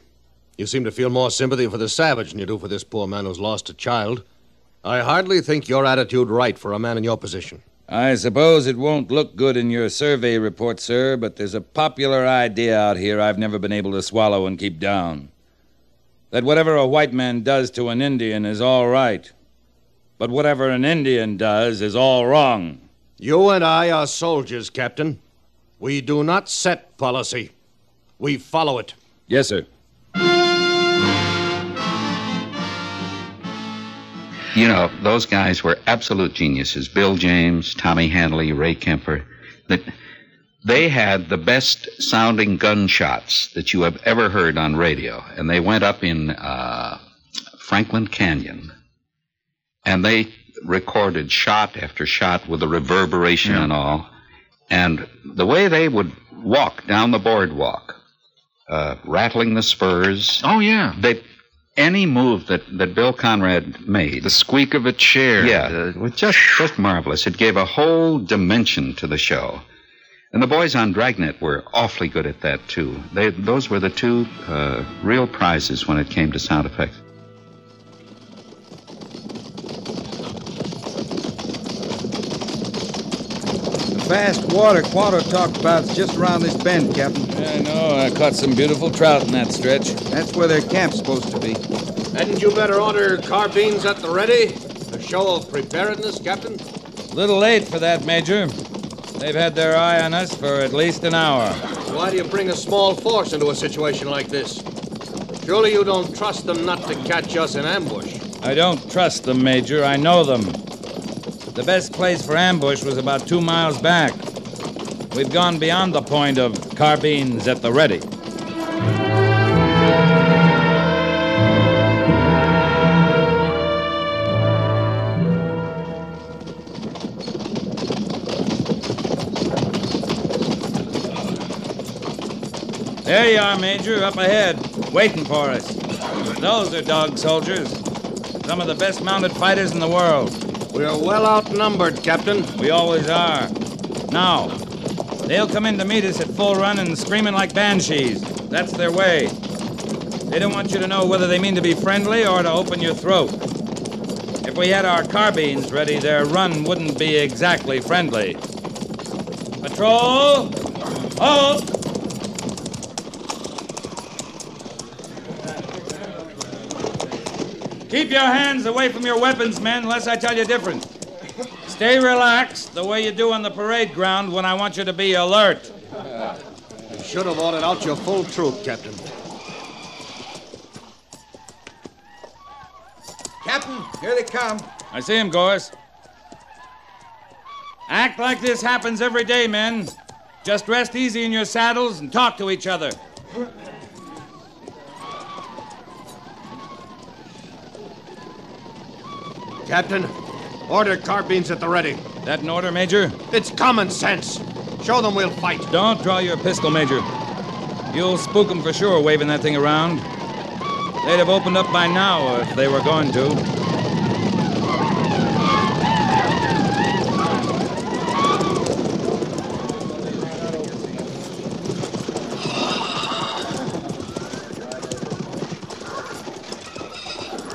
[SPEAKER 34] You seem to feel more sympathy for the savage than you do for this poor man who's lost a child. I hardly think your attitude right for a man in your position.
[SPEAKER 11] I suppose it won't look good in your survey report, sir, but there's a popular idea out here I've never been able to swallow and keep down. That whatever a white man does to an Indian is all right, but whatever an Indian does is all wrong.
[SPEAKER 34] You and I are soldiers, Captain. We do not set policy, we follow it.
[SPEAKER 11] Yes, sir.
[SPEAKER 30] You know, those guys were absolute geniuses. Bill James, Tommy Hanley, Ray Kemper. That they had the best sounding gunshots that you have ever heard on radio, and they went up in uh, Franklin Canyon, and they recorded shot after shot with the reverberation and all. And the way they would walk down the boardwalk, uh, rattling the spurs.
[SPEAKER 64] Oh yeah.
[SPEAKER 30] They any move that, that Bill Conrad made.
[SPEAKER 64] The squeak of a chair.
[SPEAKER 30] Yeah, was just just marvelous. It gave a whole dimension to the show. And the boys on Dragnet were awfully good at that too. They those were the two uh, real prizes when it came to sound effects.
[SPEAKER 62] Fast water Quanto talked about's just around this bend, Captain.
[SPEAKER 11] I know. I caught some beautiful trout in that stretch.
[SPEAKER 62] That's where their camp's supposed to be.
[SPEAKER 34] Hadn't you better order carbines at the ready? A show of preparedness, Captain?
[SPEAKER 11] Little late for that, Major. They've had their eye on us for at least an hour.
[SPEAKER 34] Why do you bring a small force into a situation like this? Surely you don't trust them not to catch us in ambush.
[SPEAKER 11] I don't trust them, Major. I know them. The best place for ambush was about two miles back. We've gone beyond the point of carbines at the ready. There you are, Major, up ahead, waiting for us. Those are dog soldiers. Some of the best mounted fighters in the world.
[SPEAKER 34] We're well outnumbered, Captain.
[SPEAKER 11] We always are. Now, they'll come in to meet us at full run and screaming like banshees. That's their way. They don't want you to know whether they mean to be friendly or to open your throat. If we had our carbines ready, their run wouldn't be exactly friendly. Patrol! Halt! Keep your hands away from your weapons, men, unless I tell you different. Stay relaxed, the way you do on the parade ground when I want you to be alert.
[SPEAKER 34] You should have ordered out your full troop, Captain.
[SPEAKER 62] Captain, here they come.
[SPEAKER 11] I see him, Gorce. Act like this happens every day, men. Just rest easy in your saddles and talk to each other.
[SPEAKER 34] Captain, order carbines at the ready.
[SPEAKER 11] That an order, Major?
[SPEAKER 34] It's common sense. Show them we'll fight.
[SPEAKER 11] Don't draw your pistol, Major. You'll spook them for sure, waving that thing around. They'd have opened up by now if they were going to.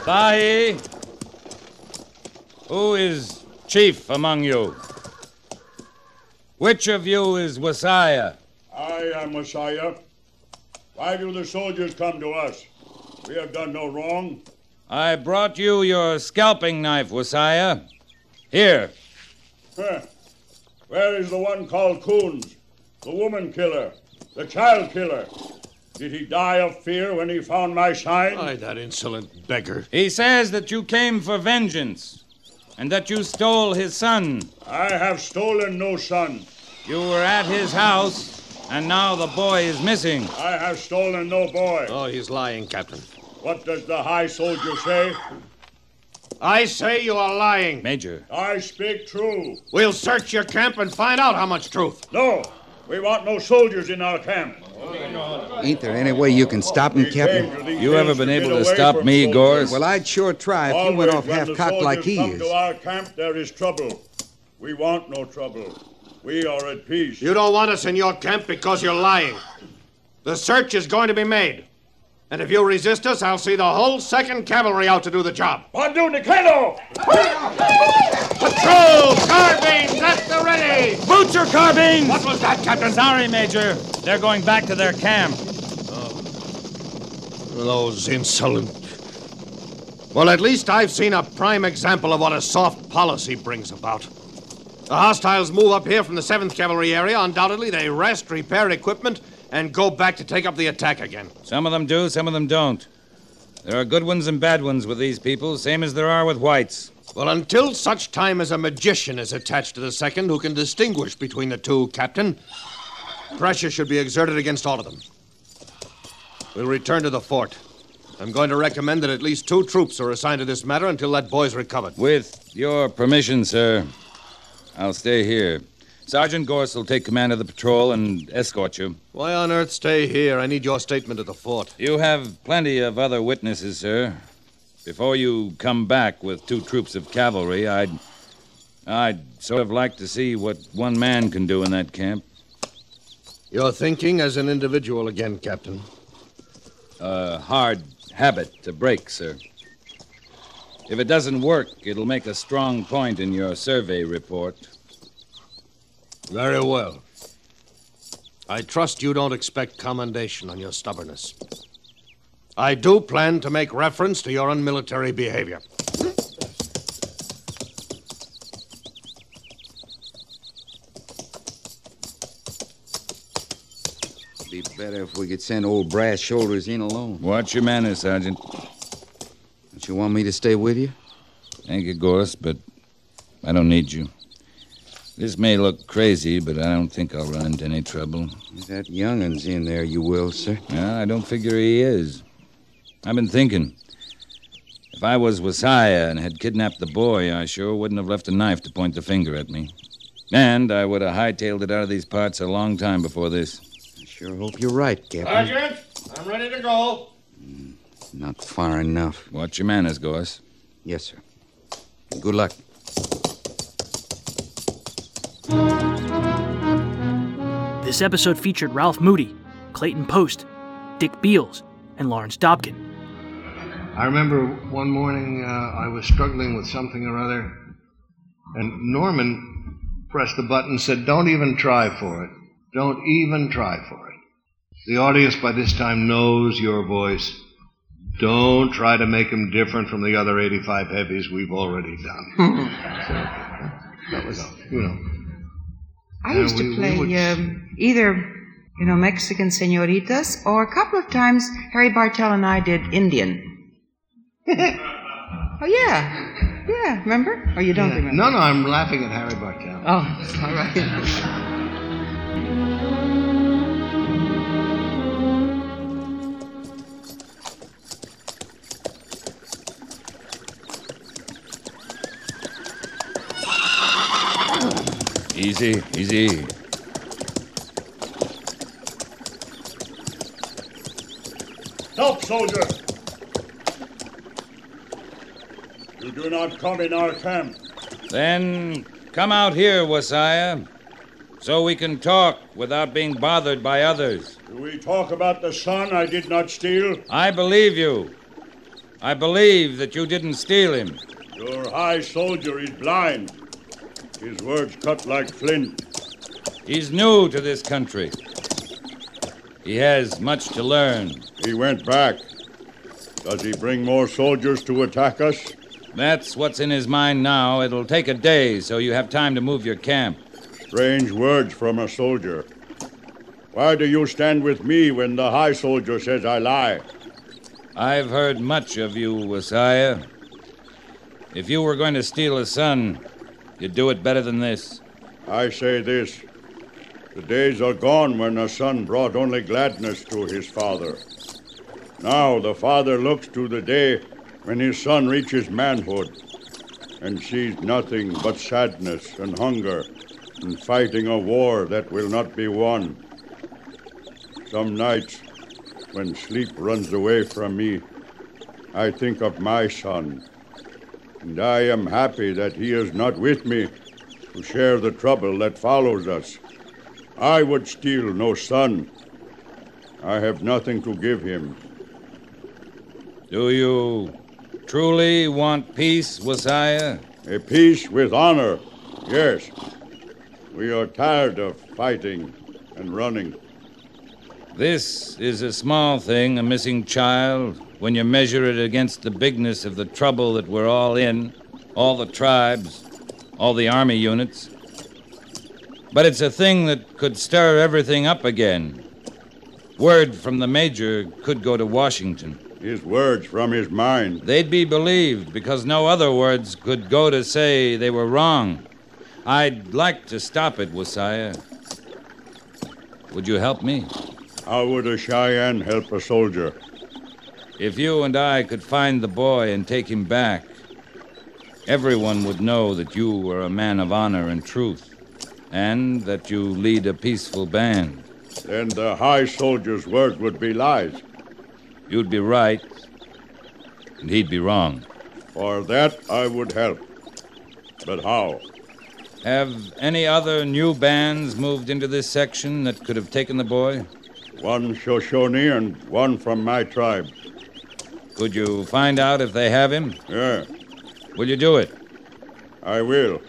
[SPEAKER 11] Bahi, who is chief among you? Which of you is Wasia?
[SPEAKER 65] I am Wasiah. Why do the soldiers come to us? We have done no wrong.
[SPEAKER 11] I brought you your scalping knife, Wasia. Here.
[SPEAKER 65] Huh. Where is the one called Coons? The woman killer, the child killer. Did he die of fear when he found my sign?
[SPEAKER 34] Why, that insolent beggar.
[SPEAKER 11] He says that you came for vengeance and that you stole his son.
[SPEAKER 65] I have stolen no son.
[SPEAKER 11] You were at his house And now the boy is missing.
[SPEAKER 65] I have stolen no boy.
[SPEAKER 34] Oh, he's lying, Captain.
[SPEAKER 65] What does the high soldier say?
[SPEAKER 34] I say you are lying.
[SPEAKER 11] Major.
[SPEAKER 65] I speak true.
[SPEAKER 34] We'll search your camp and find out how much truth.
[SPEAKER 65] No, we want no soldiers in our camp.
[SPEAKER 62] Ain't there any way you can stop him, Captain?
[SPEAKER 11] You ever been able to stop me, Gorce?
[SPEAKER 62] Well, I'd sure try if you went off
[SPEAKER 65] Always when the
[SPEAKER 62] half-cocked like he
[SPEAKER 65] come
[SPEAKER 62] is.
[SPEAKER 65] to our camp, there is trouble. We want no trouble. We are at peace.
[SPEAKER 34] You don't want us in your camp because you're lying. The search is going to be made. And if you resist us, I'll see the whole 2nd Cavalry out to do the job.
[SPEAKER 65] Bandu Nikelo!
[SPEAKER 34] Patrol! Carbines at the ready!
[SPEAKER 11] Boots your carbines!
[SPEAKER 34] What was that, Captain?
[SPEAKER 11] Sorry, Major. They're going back to their camp. Oh.
[SPEAKER 34] Those insolent. Well, at least I've seen a prime example of what a soft policy brings about. The hostiles move up here from the 7th Cavalry area. Undoubtedly, they rest, repair equipment, and go back to take up the attack again.
[SPEAKER 11] Some of them do, some of them don't. There are good ones and bad ones with these people, same as there are with whites.
[SPEAKER 34] Well, until such time as a magician is attached to the second who can distinguish between the two, Captain, pressure should be exerted against all of them. We'll return to the fort. I'm going to recommend that at least two troops are assigned to this matter until that boy's recovered.
[SPEAKER 11] With your permission, sir, I'll stay here. Sergeant Gorce will take command of the patrol and escort you.
[SPEAKER 34] Why on earth stay here? I need your statement at the fort.
[SPEAKER 11] You have plenty of other witnesses, sir. Before you come back with two troops of cavalry, I'd. I'd sort of like to see what one man can do in that camp.
[SPEAKER 34] You're thinking as an individual again, Captain.
[SPEAKER 11] A hard habit to break, sir. If it doesn't work, it'll make a strong point in your survey report.
[SPEAKER 34] Very well. I trust you don't expect commendation on your stubbornness. I do plan to make reference to your unmilitary behavior.
[SPEAKER 62] It'd be better if we could send old brass shoulders in alone.
[SPEAKER 11] Watch your manners, Sergeant.
[SPEAKER 62] Don't you want me to stay with you?
[SPEAKER 11] Thank you, Gorce, but I don't need you. This may look crazy, but I don't think I'll run into any trouble.
[SPEAKER 62] If that youngin's in there, you will, sir.
[SPEAKER 11] Well, I don't figure he is. I've been thinking. If I was Wasiah and had kidnapped the boy, I sure wouldn't have left a knife to point the finger at me. And I would have hightailed it out of these parts a long time before this.
[SPEAKER 62] I sure hope you're right, Captain.
[SPEAKER 34] Sergeant, I'm ready to go.
[SPEAKER 62] Hmm, not far enough.
[SPEAKER 11] Watch your manners, Gorce.
[SPEAKER 62] Yes, sir. Good luck.
[SPEAKER 2] This episode featured Ralph Moody, Clayton Post, Dick Beals, and Lawrence Dobkin.
[SPEAKER 25] I remember one morning uh, I was struggling with something or other, and Norman pressed the button and said, Don't even try for it. Don't even try for it. The audience by this time knows your voice. Don't try to make him different from the other 85 heavies we've already done. that was, you know.
[SPEAKER 66] I used
[SPEAKER 25] we-
[SPEAKER 66] to play
[SPEAKER 25] would-
[SPEAKER 66] um, either, you know, Mexican senoritas, or a couple of times Harry Bartell and I did Indian. oh yeah, yeah. Remember? Or you don't
[SPEAKER 25] Yeah.
[SPEAKER 66] remember?
[SPEAKER 25] No, no, I'm laughing at Harry Bartell.
[SPEAKER 66] Oh, all right.
[SPEAKER 11] Easy, easy.
[SPEAKER 65] Help, soldier! You do not come in our camp.
[SPEAKER 11] Then come out here, Wasiah, so we can talk without being bothered by others.
[SPEAKER 65] Do we talk about the son I did not steal?
[SPEAKER 11] I believe you. I believe that you didn't steal him.
[SPEAKER 65] Your high soldier is blind. His words cut like flint.
[SPEAKER 11] He's new to this country. He has much to learn.
[SPEAKER 65] He went back. Does he bring more soldiers to attack us?
[SPEAKER 11] That's what's in his mind now. It'll take a day, so you have time to move your camp.
[SPEAKER 65] Strange words from a soldier. Why do you stand with me when the high soldier says I lie?
[SPEAKER 11] I've heard much of you, Wasiah. If you were going to steal a son, you'd do it better than this.
[SPEAKER 65] I say this. The days are gone when a son brought only gladness to his father. Now the father looks to the day when his son reaches manhood and sees nothing but sadness and hunger and fighting a war that will not be won. Some nights, when sleep runs away from me, I think of my son, and I am happy that he is not with me to share the trouble that follows us. I would steal no son. I have nothing to give him.
[SPEAKER 11] Do you truly want peace, Wasiah?
[SPEAKER 65] A peace with honor, yes. We are tired of fighting and running.
[SPEAKER 11] This is a small thing, a missing child, when you measure it against the bigness of the trouble that we're all in, all the tribes, all the army units. But it's a thing that could stir everything up again. Word from the major could go to Washington.
[SPEAKER 65] His words from his mind.
[SPEAKER 11] They'd be believed because no other words could go to say they were wrong. I'd like to stop it, Wasiah. Would you help me?
[SPEAKER 65] How would a Cheyenne help a soldier?
[SPEAKER 11] If you and I could find the boy and take him back, everyone would know that you were a man of honor and truth, and that you lead a peaceful band.
[SPEAKER 65] Then the high soldier's word would be lies.
[SPEAKER 11] You'd be right, and he'd be wrong.
[SPEAKER 65] For that I would help. But how?
[SPEAKER 11] Have any other new bands moved into this section that could have taken the boy?
[SPEAKER 65] One Shoshone and one from my tribe.
[SPEAKER 11] Could you find out if they have him?
[SPEAKER 65] Yeah.
[SPEAKER 11] Will you do it?
[SPEAKER 65] I will.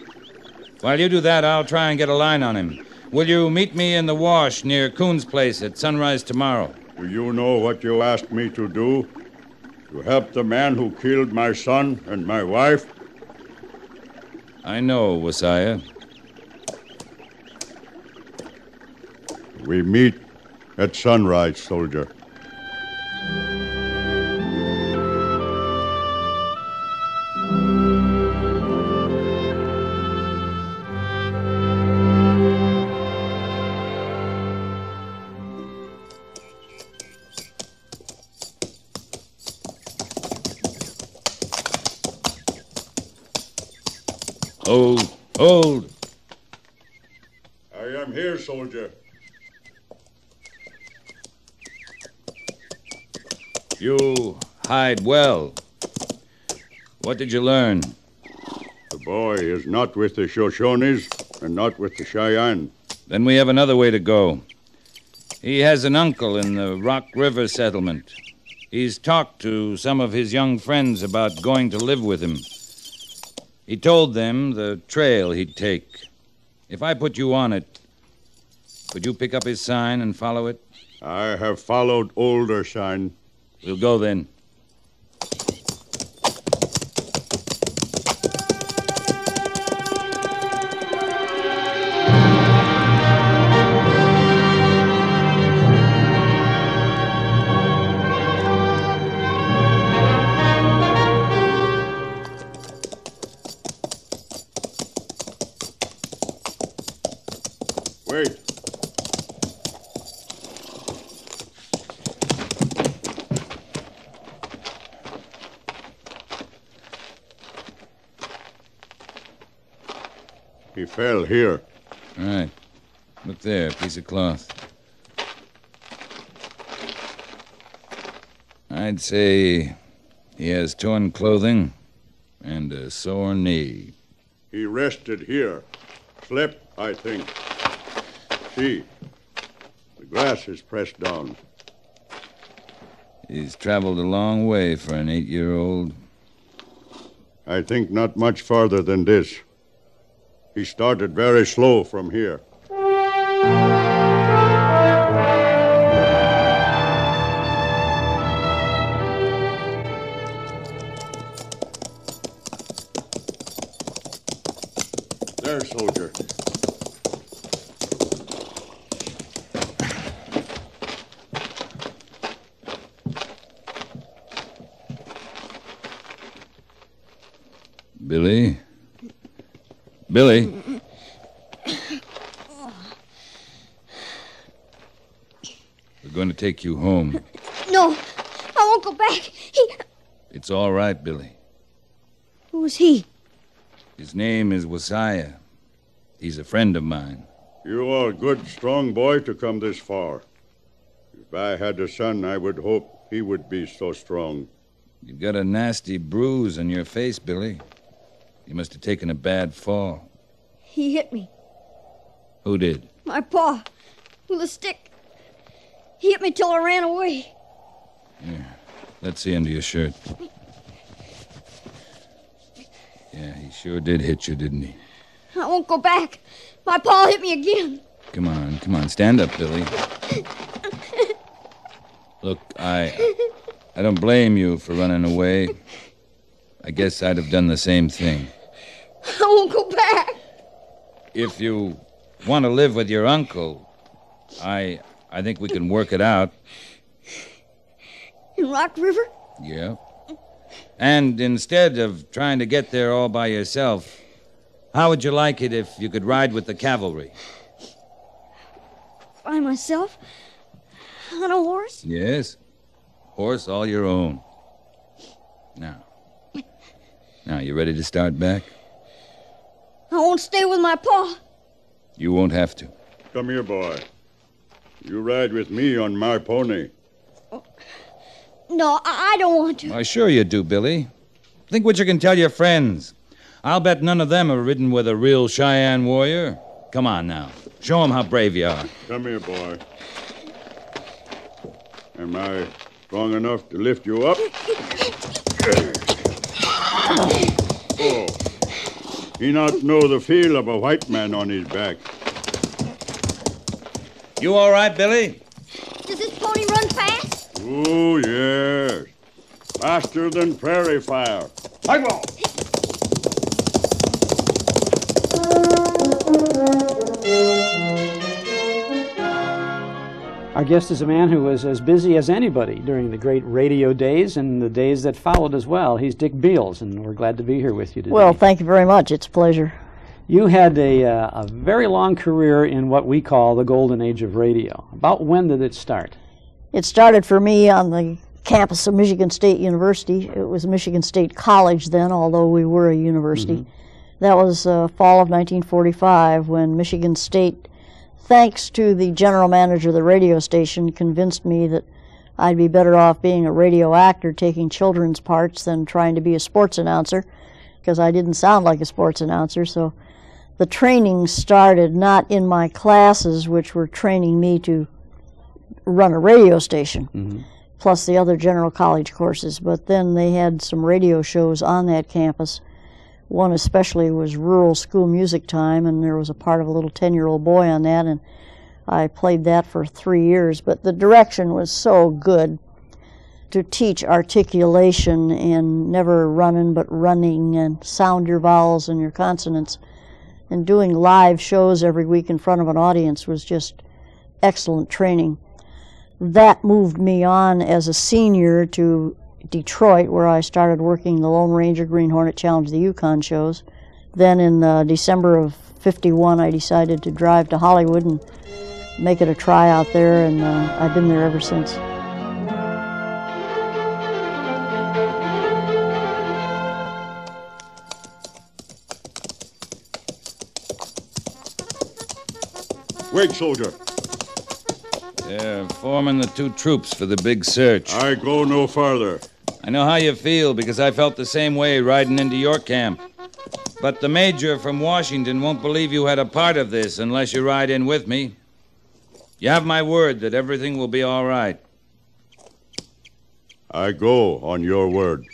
[SPEAKER 11] While you do that, I'll try and get a line on him. Will you meet me in the wash near Coon's place at sunrise tomorrow?
[SPEAKER 65] Do you know what you asked me to do? To help the man who killed my son and my wife?
[SPEAKER 11] I know, Wasiah.
[SPEAKER 65] We meet at sunrise, soldier. Soldier.
[SPEAKER 11] You hide well. What did you learn?
[SPEAKER 65] The boy is not with the Shoshones and not with the Cheyenne.
[SPEAKER 11] Then we have another way to go. He has an uncle in the Rock River settlement. He's talked to some of his young friends about going to live with him. He told them the trail he'd take. If I put you on it, could you pick up his sign and follow it?
[SPEAKER 65] I have followed older sign.
[SPEAKER 11] We'll go then.
[SPEAKER 65] Here.
[SPEAKER 11] All right. Look there, a piece of cloth. I'd say he has torn clothing and a sore knee.
[SPEAKER 65] He rested here. Slept, I think. See, the grass is pressed down.
[SPEAKER 11] He's traveled a long way for an eight year old.
[SPEAKER 65] I think not much farther than this. He started very slow from here.
[SPEAKER 11] You home.
[SPEAKER 67] No, I won't go back. He.
[SPEAKER 11] It's all right, Billy.
[SPEAKER 67] Who's he?
[SPEAKER 11] His name is Wasiah. He's a friend of mine.
[SPEAKER 65] You are a good, strong boy to come this far. If I had a son, I would hope he would be so strong.
[SPEAKER 11] You've got a nasty bruise on your face, Billy. You must have taken a bad fall.
[SPEAKER 67] He hit me.
[SPEAKER 11] Who did?
[SPEAKER 67] My paw. With a stick. He hit me till I ran away.
[SPEAKER 11] Here, let's see under your shirt. Yeah, he sure did hit you, didn't he?
[SPEAKER 67] I won't go back. My paw hit me again.
[SPEAKER 11] Come on, come on, stand up, Billy. Look, I I don't blame you for running away. I guess I'd have done the same thing.
[SPEAKER 67] I won't go back.
[SPEAKER 11] If you want to live with your uncle, I I think we can work it out.
[SPEAKER 67] In Rock River?
[SPEAKER 11] Yeah. And instead of trying to get there all by yourself, how would you like it if you could ride with the cavalry?
[SPEAKER 67] By myself? On a horse?
[SPEAKER 11] Yes. Horse all your own. Now. Now, you ready to start back?
[SPEAKER 67] I won't stay with my paw.
[SPEAKER 11] You won't have to.
[SPEAKER 65] Come here, boy. You ride with me on my pony. Oh.
[SPEAKER 67] No, I I don't want to.
[SPEAKER 11] Why, sure you do, Billy. Think what you can tell your friends. I'll bet none of them have ridden with a real Cheyenne warrior. Come on now. Show 'em how brave you are.
[SPEAKER 65] Come here, boy. Am I strong enough to lift you up? Oh. He not know the feel of a white man on his back.
[SPEAKER 11] You all right, Billy?
[SPEAKER 67] Does this pony run fast?
[SPEAKER 65] Oh, yes. Faster than prairie fire. I go.
[SPEAKER 68] Our guest is a man who was as busy as anybody during the great radio days and the days that followed as well. He's Dick Beals, and we're glad to be here with you today.
[SPEAKER 64] Well, thank you very much. It's a pleasure.
[SPEAKER 68] You had a, uh, a very long career in what we call the golden age of radio. About when did it start?
[SPEAKER 64] It started for me on the campus of Michigan State University. It was Michigan State College then, although we were a university. That was uh, fall of 1945 when Michigan State, thanks to the general manager of the radio station, convinced me that I'd be better off being a radio actor taking children's parts than trying to be a sports announcer because I didn't sound like a sports announcer. So the training started not in my classes, which were training me to run a radio station, mm-hmm. plus the other general college courses, but then they had some radio shows on that campus. One especially was Rural School Music Time, and there was a part of a little 10 year old boy on that, and I played that for three years. But the direction was so good to teach articulation and never running but running and sound your vowels and your consonants. And doing live shows every week in front of an audience was just excellent training. That moved me on as a senior to Detroit, where I started working the Lone Ranger, Green Hornet Challenge, the Yukon shows. Then in uh, December of 51, I decided to drive to Hollywood and make it a try out there, and uh, I've been there ever since.
[SPEAKER 65] Wait, soldier.
[SPEAKER 11] They're forming the two troops for the big search.
[SPEAKER 65] I go no farther.
[SPEAKER 11] I know how you feel because I felt the same way riding into your camp. But the major from Washington won't believe you had a part of this unless you ride in with me. You have my word that everything will be all right.
[SPEAKER 65] I go on your word.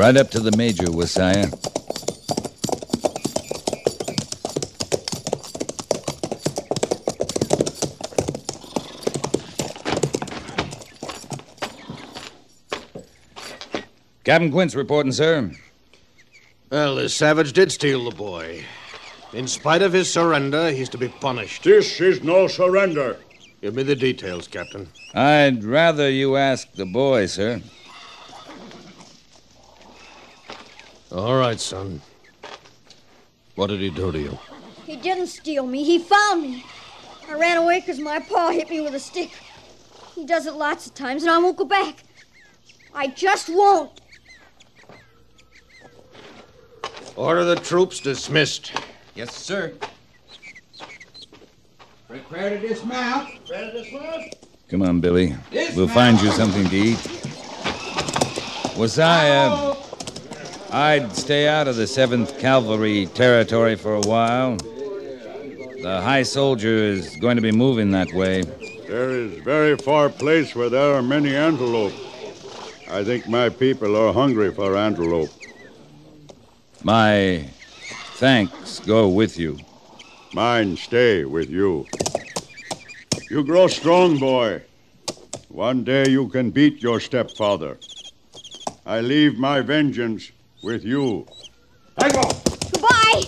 [SPEAKER 11] Right up to the major, Wasiah. Captain Quince reporting, sir.
[SPEAKER 34] Well, this savage did steal the boy. In spite of his surrender, he's to be punished.
[SPEAKER 65] This is no surrender.
[SPEAKER 34] Give me the details, Captain.
[SPEAKER 11] I'd rather you ask the boy, sir.
[SPEAKER 34] All right, son. What did he do to you?
[SPEAKER 67] He didn't steal me. He found me. I ran away because my paw hit me with a stick. He does it lots of times, and I won't go back. I just won't.
[SPEAKER 34] Order the troops dismissed.
[SPEAKER 69] Yes, sir. Prepare to dismount. Prepare to dismount.
[SPEAKER 11] Come on, Billy. We'll find you something to eat. Was I, uh, I'd stay out of the 7th Cavalry territory for a while. The high soldier is going to be moving that way.
[SPEAKER 65] There is very far place where there are many antelope. I think my people are hungry for antelope.
[SPEAKER 11] My thanks go with you.
[SPEAKER 65] Mine stay with you. You grow strong, boy. One day you can beat your stepfather. I leave my vengeance with you.
[SPEAKER 69] I go.
[SPEAKER 67] Goodbye.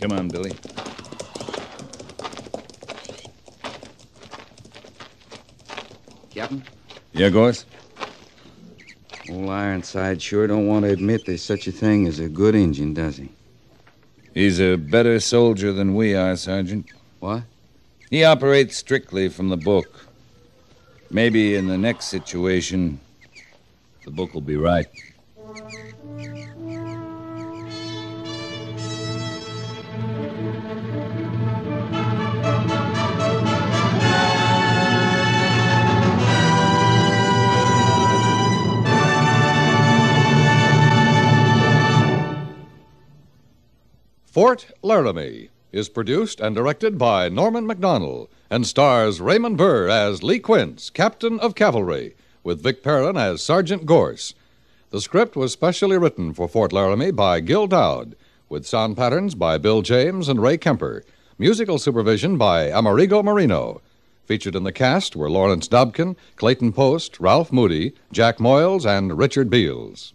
[SPEAKER 11] Come on, Billy.
[SPEAKER 24] Captain?
[SPEAKER 11] Yeah, Gorce?
[SPEAKER 24] Old Ironside sure don't want to admit there's such a thing as a good Injun, does he?
[SPEAKER 11] He's a better soldier than we are, Sergeant.
[SPEAKER 24] What?
[SPEAKER 11] He operates strictly from the book. Maybe in the next situation, the book will be right.
[SPEAKER 70] Fort Laramie is produced and directed by Norman Macdonnell and stars Raymond Burr as Lee Quince, Captain of Cavalry, with Vic Perrin as Sergeant Gorce. The script was specially written for Fort Laramie by Gil Doud, with sound patterns by Bill James and Ray Kemper, musical supervision by Amerigo Marino. Featured in the cast were Lawrence Dobkin, Clayton Post, Ralph Moody, Jack Moyles, and Richard Beals.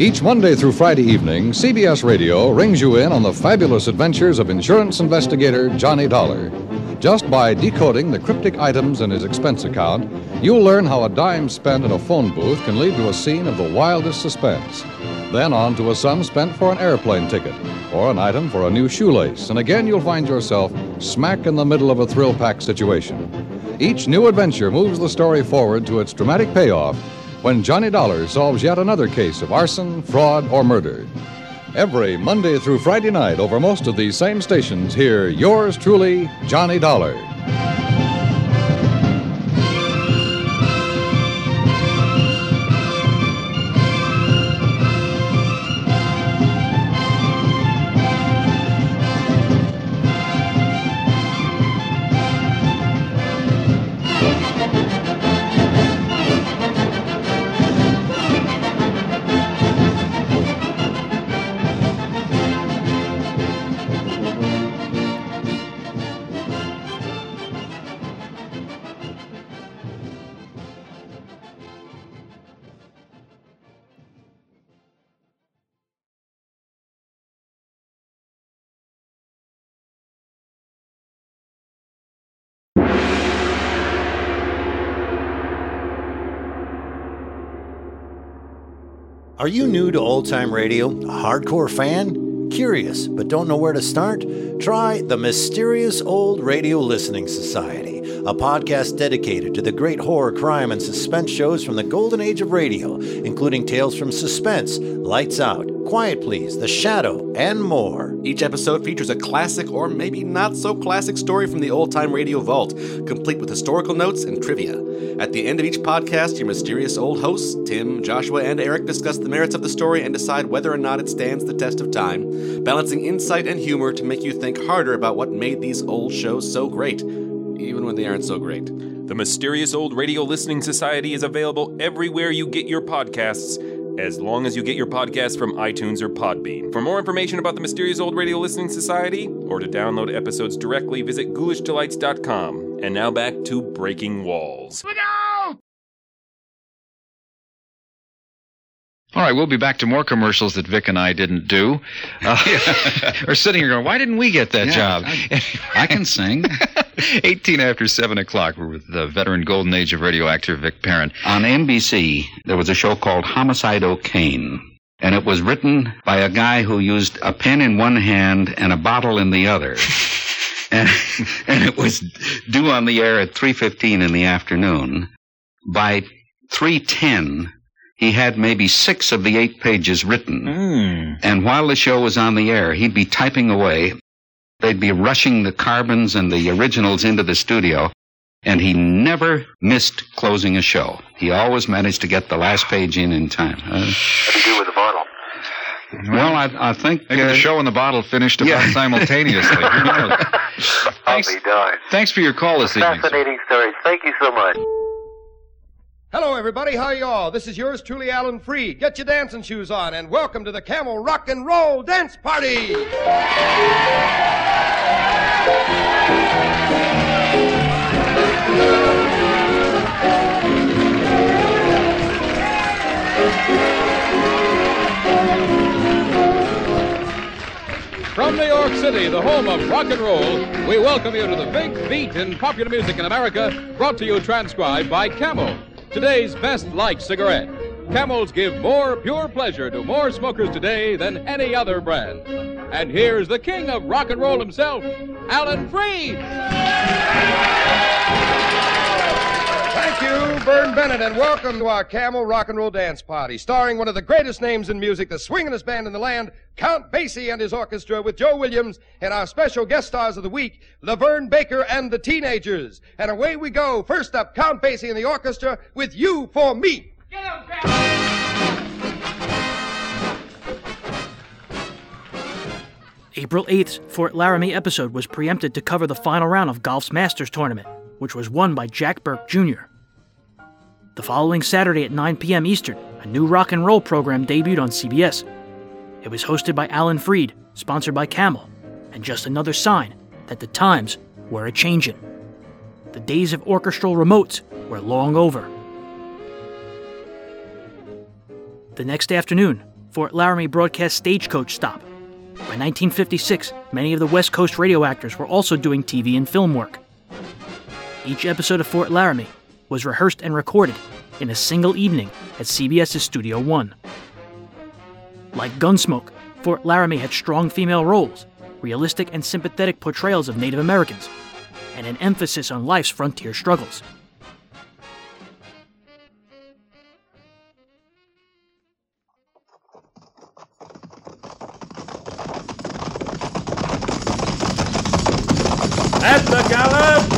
[SPEAKER 70] Each Monday through Friday evening, CBS Radio rings you in on the fabulous adventures of insurance investigator Johnny Dollar. Just by decoding the cryptic items in his expense account, you'll learn how a dime spent in a phone booth can lead to a scene of the wildest suspense. Then on to a sum spent for an airplane ticket or an item for a new shoelace, and again you'll find yourself smack in the middle of a thrill packed situation. Each new adventure moves the story forward to its dramatic payoff when Johnny Dollar solves yet another case of arson, fraud, or murder. Every Monday through Friday night over most of these same stations, hear yours truly, Johnny Dollar.
[SPEAKER 71] Are you new to old time radio? A hardcore fan? Curious but don't know where to start? Try the Mysterious Old Radio Listening Society, a podcast dedicated to the great horror, crime, and suspense shows from the golden age of radio, including tales from Suspense, Lights Out, Quiet Please, The Shadow, and more.
[SPEAKER 72] Each episode features a classic or maybe not so classic story from the old time radio vault, complete with historical notes and trivia. At the end of each podcast, your mysterious old hosts, Tim, Joshua, and Eric, discuss the merits of the story and decide whether or not it stands the test of time, balancing insight and humor to make you think harder about what made these old shows so great, even when they aren't so great.
[SPEAKER 73] The Mysterious Old Radio Listening Society is available everywhere you get your podcasts, as long as you get your podcasts from iTunes or Podbean. For more information about the Mysterious Old Radio Listening Society, or to download episodes directly, visit ghoulishdelights.com. And now back to Breaking Walls.
[SPEAKER 30] All right, we'll be back to more commercials that Vic and I didn't do. Uh, we're sitting here going, why didn't we get that
[SPEAKER 74] Yeah,
[SPEAKER 30] job?
[SPEAKER 74] I can sing.
[SPEAKER 30] 18 after 7 o'clock. We're with the veteran golden age of radio actor Vic Perrin. On NBC, there was a show called Homicide O'Kane. And it was written by a guy who used a pen in one hand and a bottle in the other. and, and it was due on the air at 3.15 in the afternoon. By 3.10, he had maybe six of the eight pages written. And while the show was on the air, he'd be typing away. They'd be rushing the carbons and the originals into the studio. And he never missed closing a show. He always managed to get the last page in in time. Uh,
[SPEAKER 75] What do you do with the bottle?
[SPEAKER 30] well, I, I think
[SPEAKER 74] Maybe the
[SPEAKER 30] show and the bottle finished about simultaneously. Who knows?
[SPEAKER 75] I'll be darned.
[SPEAKER 30] Thanks for your call this evening.
[SPEAKER 75] Fascinating stories. Thank you so much.
[SPEAKER 76] Hello, everybody. How y'all? This is yours truly, Alan Freed. Get your dancing shoes on and welcome to the Camel Rock and Roll Dance Party.
[SPEAKER 77] From New York City, the home of rock and roll, we welcome you to the big beat in popular music in America, brought to you transcribed by Camel, today's best light cigarette. Camels give more pure pleasure to more smokers today than any other brand. And here's the king of rock and roll himself, Alan Freed.
[SPEAKER 76] Thank you, Vern Bennett, and welcome to our Camel Rock and Roll Dance Party, starring one of the greatest names in music, the swinginest band in the land, Count Basie and his orchestra, with Joe Williams and our special guest stars of the week, LaVern Baker and the Teenagers. And away we go. First up, Count Basie and the orchestra with You for Me.
[SPEAKER 2] April 8th's Fort Laramie episode was preempted to cover the final round of golf's Masters tournament, which was won by Jack Burke Jr. The following Saturday at 9 p.m. Eastern, a new rock and roll program debuted on CBS. It was hosted by Alan Freed, sponsored by Camel, and just another sign that the times were a changin'. The days of orchestral remotes were long over. The next afternoon, Fort Laramie broadcast Stagecoach Stop. By 1956, many of the West Coast radio actors were also doing TV and film work. Each episode of Fort Laramie was rehearsed and recorded in a single evening at CBS's Studio One. Like Gunsmoke, Fort Laramie had strong female roles, realistic and sympathetic portrayals of Native Americans, and an emphasis on life's frontier struggles.
[SPEAKER 78] At the gallop!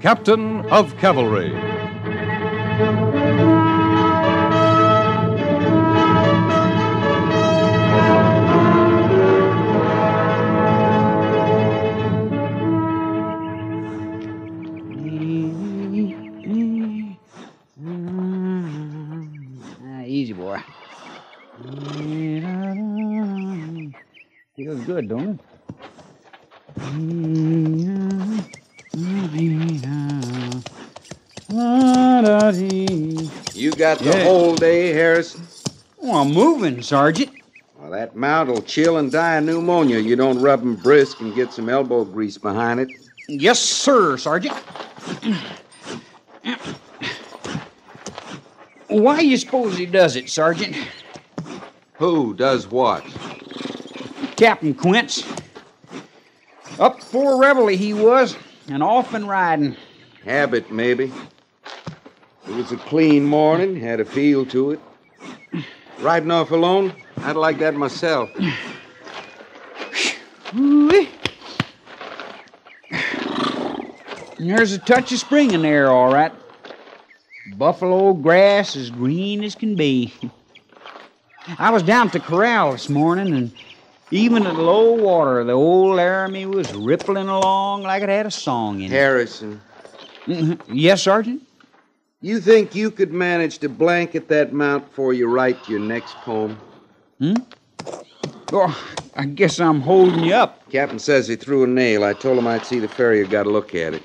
[SPEAKER 48] Captain of Cavalry.
[SPEAKER 13] Ah, easy, boy. Good, don't it?
[SPEAKER 24] You got the
[SPEAKER 13] Yeah.
[SPEAKER 24] whole day, Harrison?
[SPEAKER 13] Oh, I'm moving, Sergeant.
[SPEAKER 24] Well, that mount'll chill and die of pneumonia. You don't rub 'em brisk and get some elbow grease behind it.
[SPEAKER 13] Yes, sir, Sergeant. Why you suppose he does it, Sergeant?
[SPEAKER 24] Who does what?
[SPEAKER 13] Captain Quince. Up for reveille he was, and off and riding.
[SPEAKER 24] Habit, maybe. It was a clean morning, had a feel to it. Riding off alone? I'd like that myself.
[SPEAKER 13] There's a touch of spring in there, all right. Buffalo grass as green as can be. I was down at the corral this morning, and even at low water, the old Laramie was rippling along like it had a song in it.
[SPEAKER 24] Harrison.
[SPEAKER 13] Yes, Sergeant?
[SPEAKER 24] You think you could manage to blanket that mount before you write your next poem?
[SPEAKER 13] Hmm? Oh, I guess I'm holding you up.
[SPEAKER 24] Captain says he threw a nail. I told him I'd see the farrier got a look at it.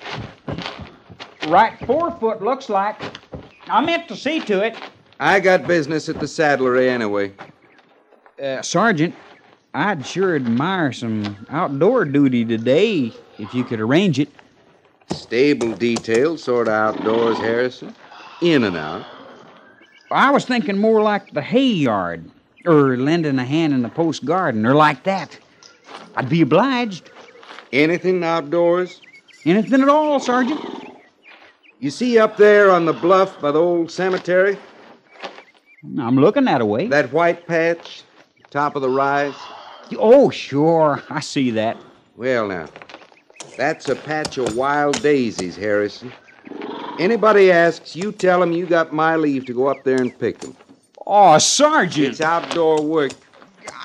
[SPEAKER 13] Right forefoot looks like. I meant to see to it.
[SPEAKER 24] I got business at the saddlery anyway.
[SPEAKER 13] Uh, Sergeant, I'd sure admire some outdoor duty today if you could arrange it.
[SPEAKER 24] Stable details, sort of outdoors, Harrison. In and out.
[SPEAKER 13] I was thinking more like the hay yard, or lending a hand in the post garden, or like that. I'd be obliged.
[SPEAKER 24] Anything outdoors?
[SPEAKER 13] Anything at all, Sergeant.
[SPEAKER 24] You see up there on the bluff by the old cemetery?
[SPEAKER 13] I'm looking that way.
[SPEAKER 24] That white patch, top of the rise?
[SPEAKER 13] Oh, sure. I see that.
[SPEAKER 24] Well, now, that's a patch of wild daisies, Harrison. Anybody asks, you tell 'em you got my leave to go up there and pick 'em.
[SPEAKER 13] Oh, Sergeant.
[SPEAKER 24] It's outdoor work.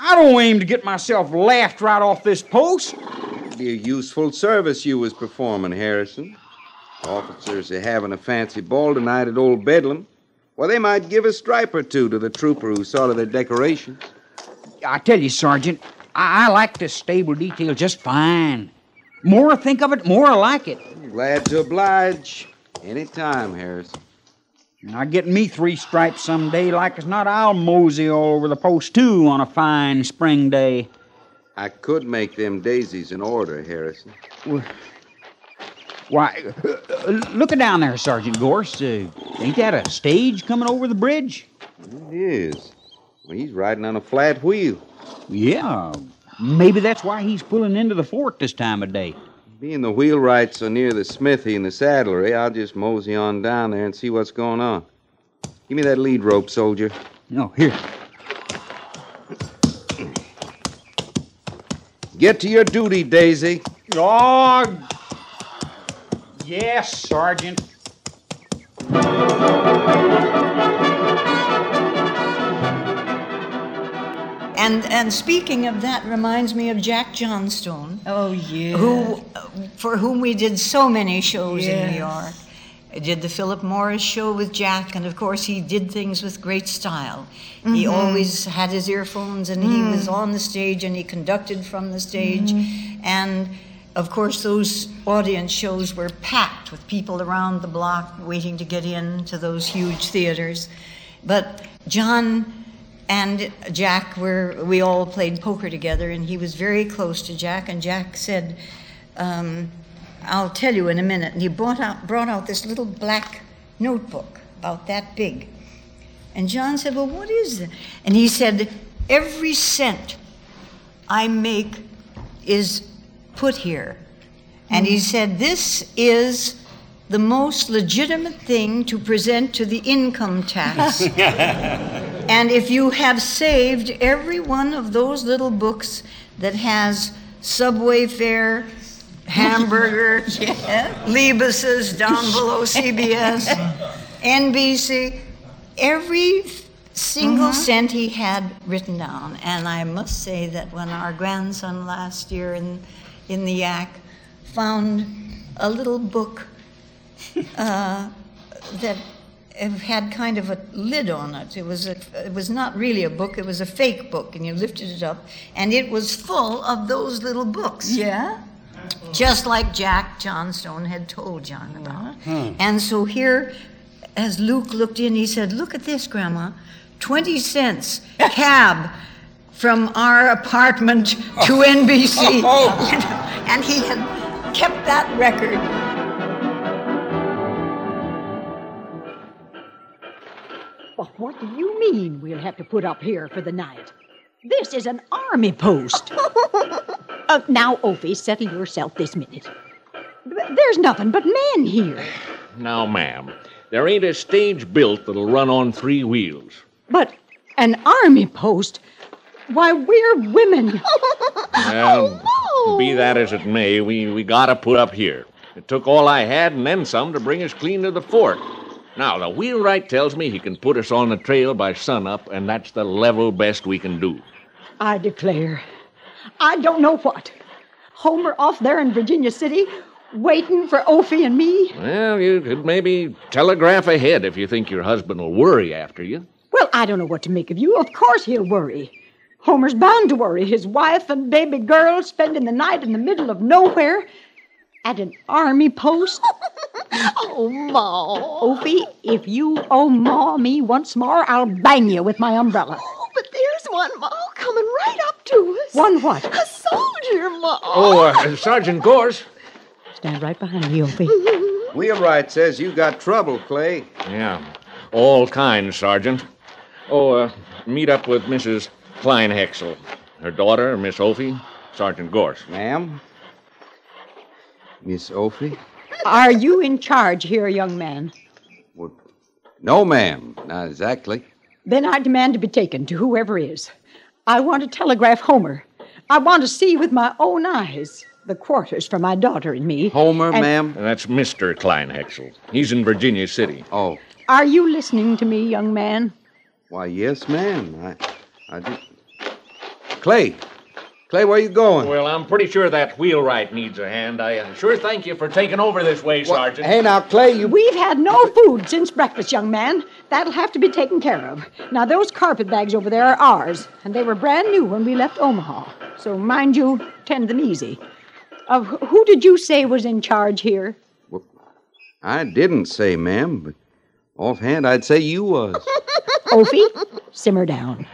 [SPEAKER 13] I don't aim to get myself laughed right off this post.
[SPEAKER 24] It'd be a useful service you was performing, Harrison. Officers are having a fancy ball tonight at Old Bedlam. Well, they might give a stripe or two to the trooper who saw to their decorations.
[SPEAKER 13] I tell you, Sergeant, I, I like this stable detail just fine. More I think of it, more I like it.
[SPEAKER 24] Glad to oblige. Any time, Harrison.
[SPEAKER 13] And I get me three stripes someday, like as not, I'll mosey all over the post too on a fine spring day.
[SPEAKER 24] I could make them daisies in order, Harrison.
[SPEAKER 13] Well, Why, look down there, Sergeant Gorce. Uh, ain't that a stage coming over the bridge?
[SPEAKER 24] It is. Well, he's riding on a flat wheel.
[SPEAKER 13] Yeah, maybe that's why he's pulling into the fort this time of day.
[SPEAKER 24] Being the wheelwrights so near the smithy and the saddlery, I'll just mosey on down there and see what's going on. Give me that lead rope, soldier.
[SPEAKER 13] No, here.
[SPEAKER 24] Get to your duty, Daisy.
[SPEAKER 13] Oh, yes, Sergeant.
[SPEAKER 79] And and speaking of that, reminds me of Jack Johnstone.
[SPEAKER 80] Oh yeah.
[SPEAKER 79] Who, for whom we did so many shows in New York. I did the Philip Morris show with Jack, and of course he did things with great style. He
[SPEAKER 80] Mhm.
[SPEAKER 79] always had his earphones, and he
[SPEAKER 80] Mm.
[SPEAKER 79] was on the stage, and he conducted from the stage,
[SPEAKER 80] Mhm.
[SPEAKER 79] and of course those audience shows were packed with people around the block waiting to get in to those huge theaters. But John and Jack were we all played poker together, and he was very close to Jack. And Jack said, um, "I'll tell you in a minute." And he brought out brought out this little black notebook about that big. And John said, "Well, what is it?" And he said, "Every cent I make is put here." And he said, "This is." The most legitimate thing to present to the income tax. And if you have saved every one of those little books that has subway fare, hamburger, Libus's down below CBS, NBC, every single cent he had written down. And I must say that when our grandson last year in, in the Yak found a little book uh, that it had kind of a lid on it. It was a, it was not really a book. It was a fake book, and you lifted it up, and it was full of those little books.
[SPEAKER 81] Yeah.
[SPEAKER 79] Just like Jack Johnstone had told John about.
[SPEAKER 81] Hmm.
[SPEAKER 79] And so here, as Luke looked in, he said, "Look at this, Grandma. Twenty cents cab." From our apartment to NBC. You and he had kept that record.
[SPEAKER 81] Well, what do you mean we'll have to put up here for the night? This is an army post. uh, now, Opie, settle yourself this minute. There's nothing but men here.
[SPEAKER 82] Now, ma'am, there ain't a stage built that'll run on three wheels.
[SPEAKER 81] But an army post? Why, we're women.
[SPEAKER 82] Well, be that as it may, we, we gotta put up here. It took all I had and then some to bring us clean to the fort. Now, the wheelwright tells me he can put us on the trail by sunup, and that's the level best we can do.
[SPEAKER 81] I declare, I don't know what. Homer off there in Virginia City, waiting for Opie and me.
[SPEAKER 82] Well, you could maybe telegraph ahead if you think your husband will worry after you.
[SPEAKER 81] Well, I don't know what to make of you. Of course he'll worry. Homer's bound to worry. His wife and baby girl spending the night in the middle of nowhere at an army post.
[SPEAKER 80] Oh, Ma.
[SPEAKER 81] Opie, if you oh ma me once more, I'll bang you with my umbrella.
[SPEAKER 80] Oh, but there's one, Ma, coming right up to us.
[SPEAKER 81] One what?
[SPEAKER 80] A soldier, Ma.
[SPEAKER 82] Oh, uh, Sergeant Gorce.
[SPEAKER 81] Stand right behind me, Opie.
[SPEAKER 24] Wheelwright says you got trouble, Clay.
[SPEAKER 82] Yeah, all kinds, Sergeant. Oh, uh, meet up with Mrs. Kleinhexel. Her daughter, Miss Opie, Sergeant Gorce.
[SPEAKER 24] Ma'am? Miss Opie?
[SPEAKER 81] Are you in charge here, young man?
[SPEAKER 24] No, ma'am. Not exactly.
[SPEAKER 81] Then I demand to be taken to whoever is. I want to telegraph Homer. I want to see with my own eyes the quarters for my daughter and me.
[SPEAKER 24] Homer,
[SPEAKER 81] And
[SPEAKER 24] ma'am?
[SPEAKER 82] That's Mr. Kleinhexel. He's in Virginia City.
[SPEAKER 24] Oh,
[SPEAKER 81] Are you listening to me, young man?
[SPEAKER 24] why, yes, ma'am. I, I did. Clay! Clay, where are you going?
[SPEAKER 82] Well, I'm pretty sure that wheelwright needs a hand. I uh, sure thank you for taking over this way, Sergeant.
[SPEAKER 24] Hey, now, Clay, you.
[SPEAKER 81] We've had no food since breakfast, young man. That'll have to be taken care of. Now, those carpet bags over there are ours, and they were brand new when we left Omaha. So, mind you, tend them easy. Uh, who did you say was in charge here?
[SPEAKER 24] I didn't say, ma'am, but offhand, I'd say you was.
[SPEAKER 81] Opie, simmer down.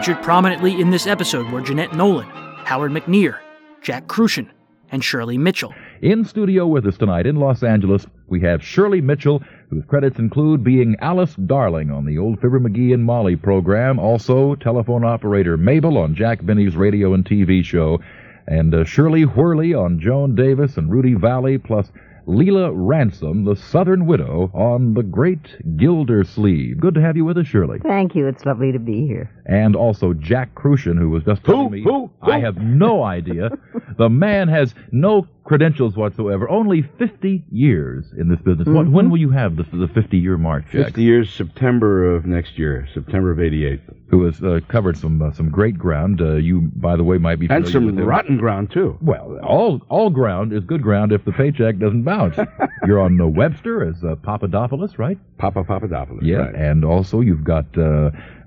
[SPEAKER 2] Featured prominently in this episode were Jeanette Nolan, Howard McNear, Jack Kruschen, and Shirley Mitchell.
[SPEAKER 74] In studio with us tonight in Los Angeles, we have Shirley Mitchell, whose credits include being Alice Darling on the old Fibber McGee and Molly program, also telephone operator Mabel on Jack Benny's radio and TV show, and uh, Shirley Whirley on Joan Davis and Rudy Vallee, plus Leila Ransom, the Southern Widow, on The Great Gildersleeve. Good to have you with us, Shirley.
[SPEAKER 83] Thank you. It's lovely to be here.
[SPEAKER 74] And also Jack Kruschen, who was just telling me.
[SPEAKER 83] who,
[SPEAKER 74] I have no idea. the man has no credentials whatsoever. Only 50 years in this business.
[SPEAKER 83] Mm-hmm.
[SPEAKER 74] when will you have the, the 50 year mark, Jack?
[SPEAKER 84] 50 years, September of next year, September of 88.
[SPEAKER 74] Who has uh, covered some uh, some great ground. Uh, you, by the way, might be
[SPEAKER 84] And some rotten ground, too.
[SPEAKER 74] Well, all all ground is good ground if the paycheck doesn't bounce. You're on uh, Webster as uh, Papadopoulos, right?
[SPEAKER 84] Papa Papadopoulos,
[SPEAKER 74] Yeah,
[SPEAKER 84] right.
[SPEAKER 74] and also you've got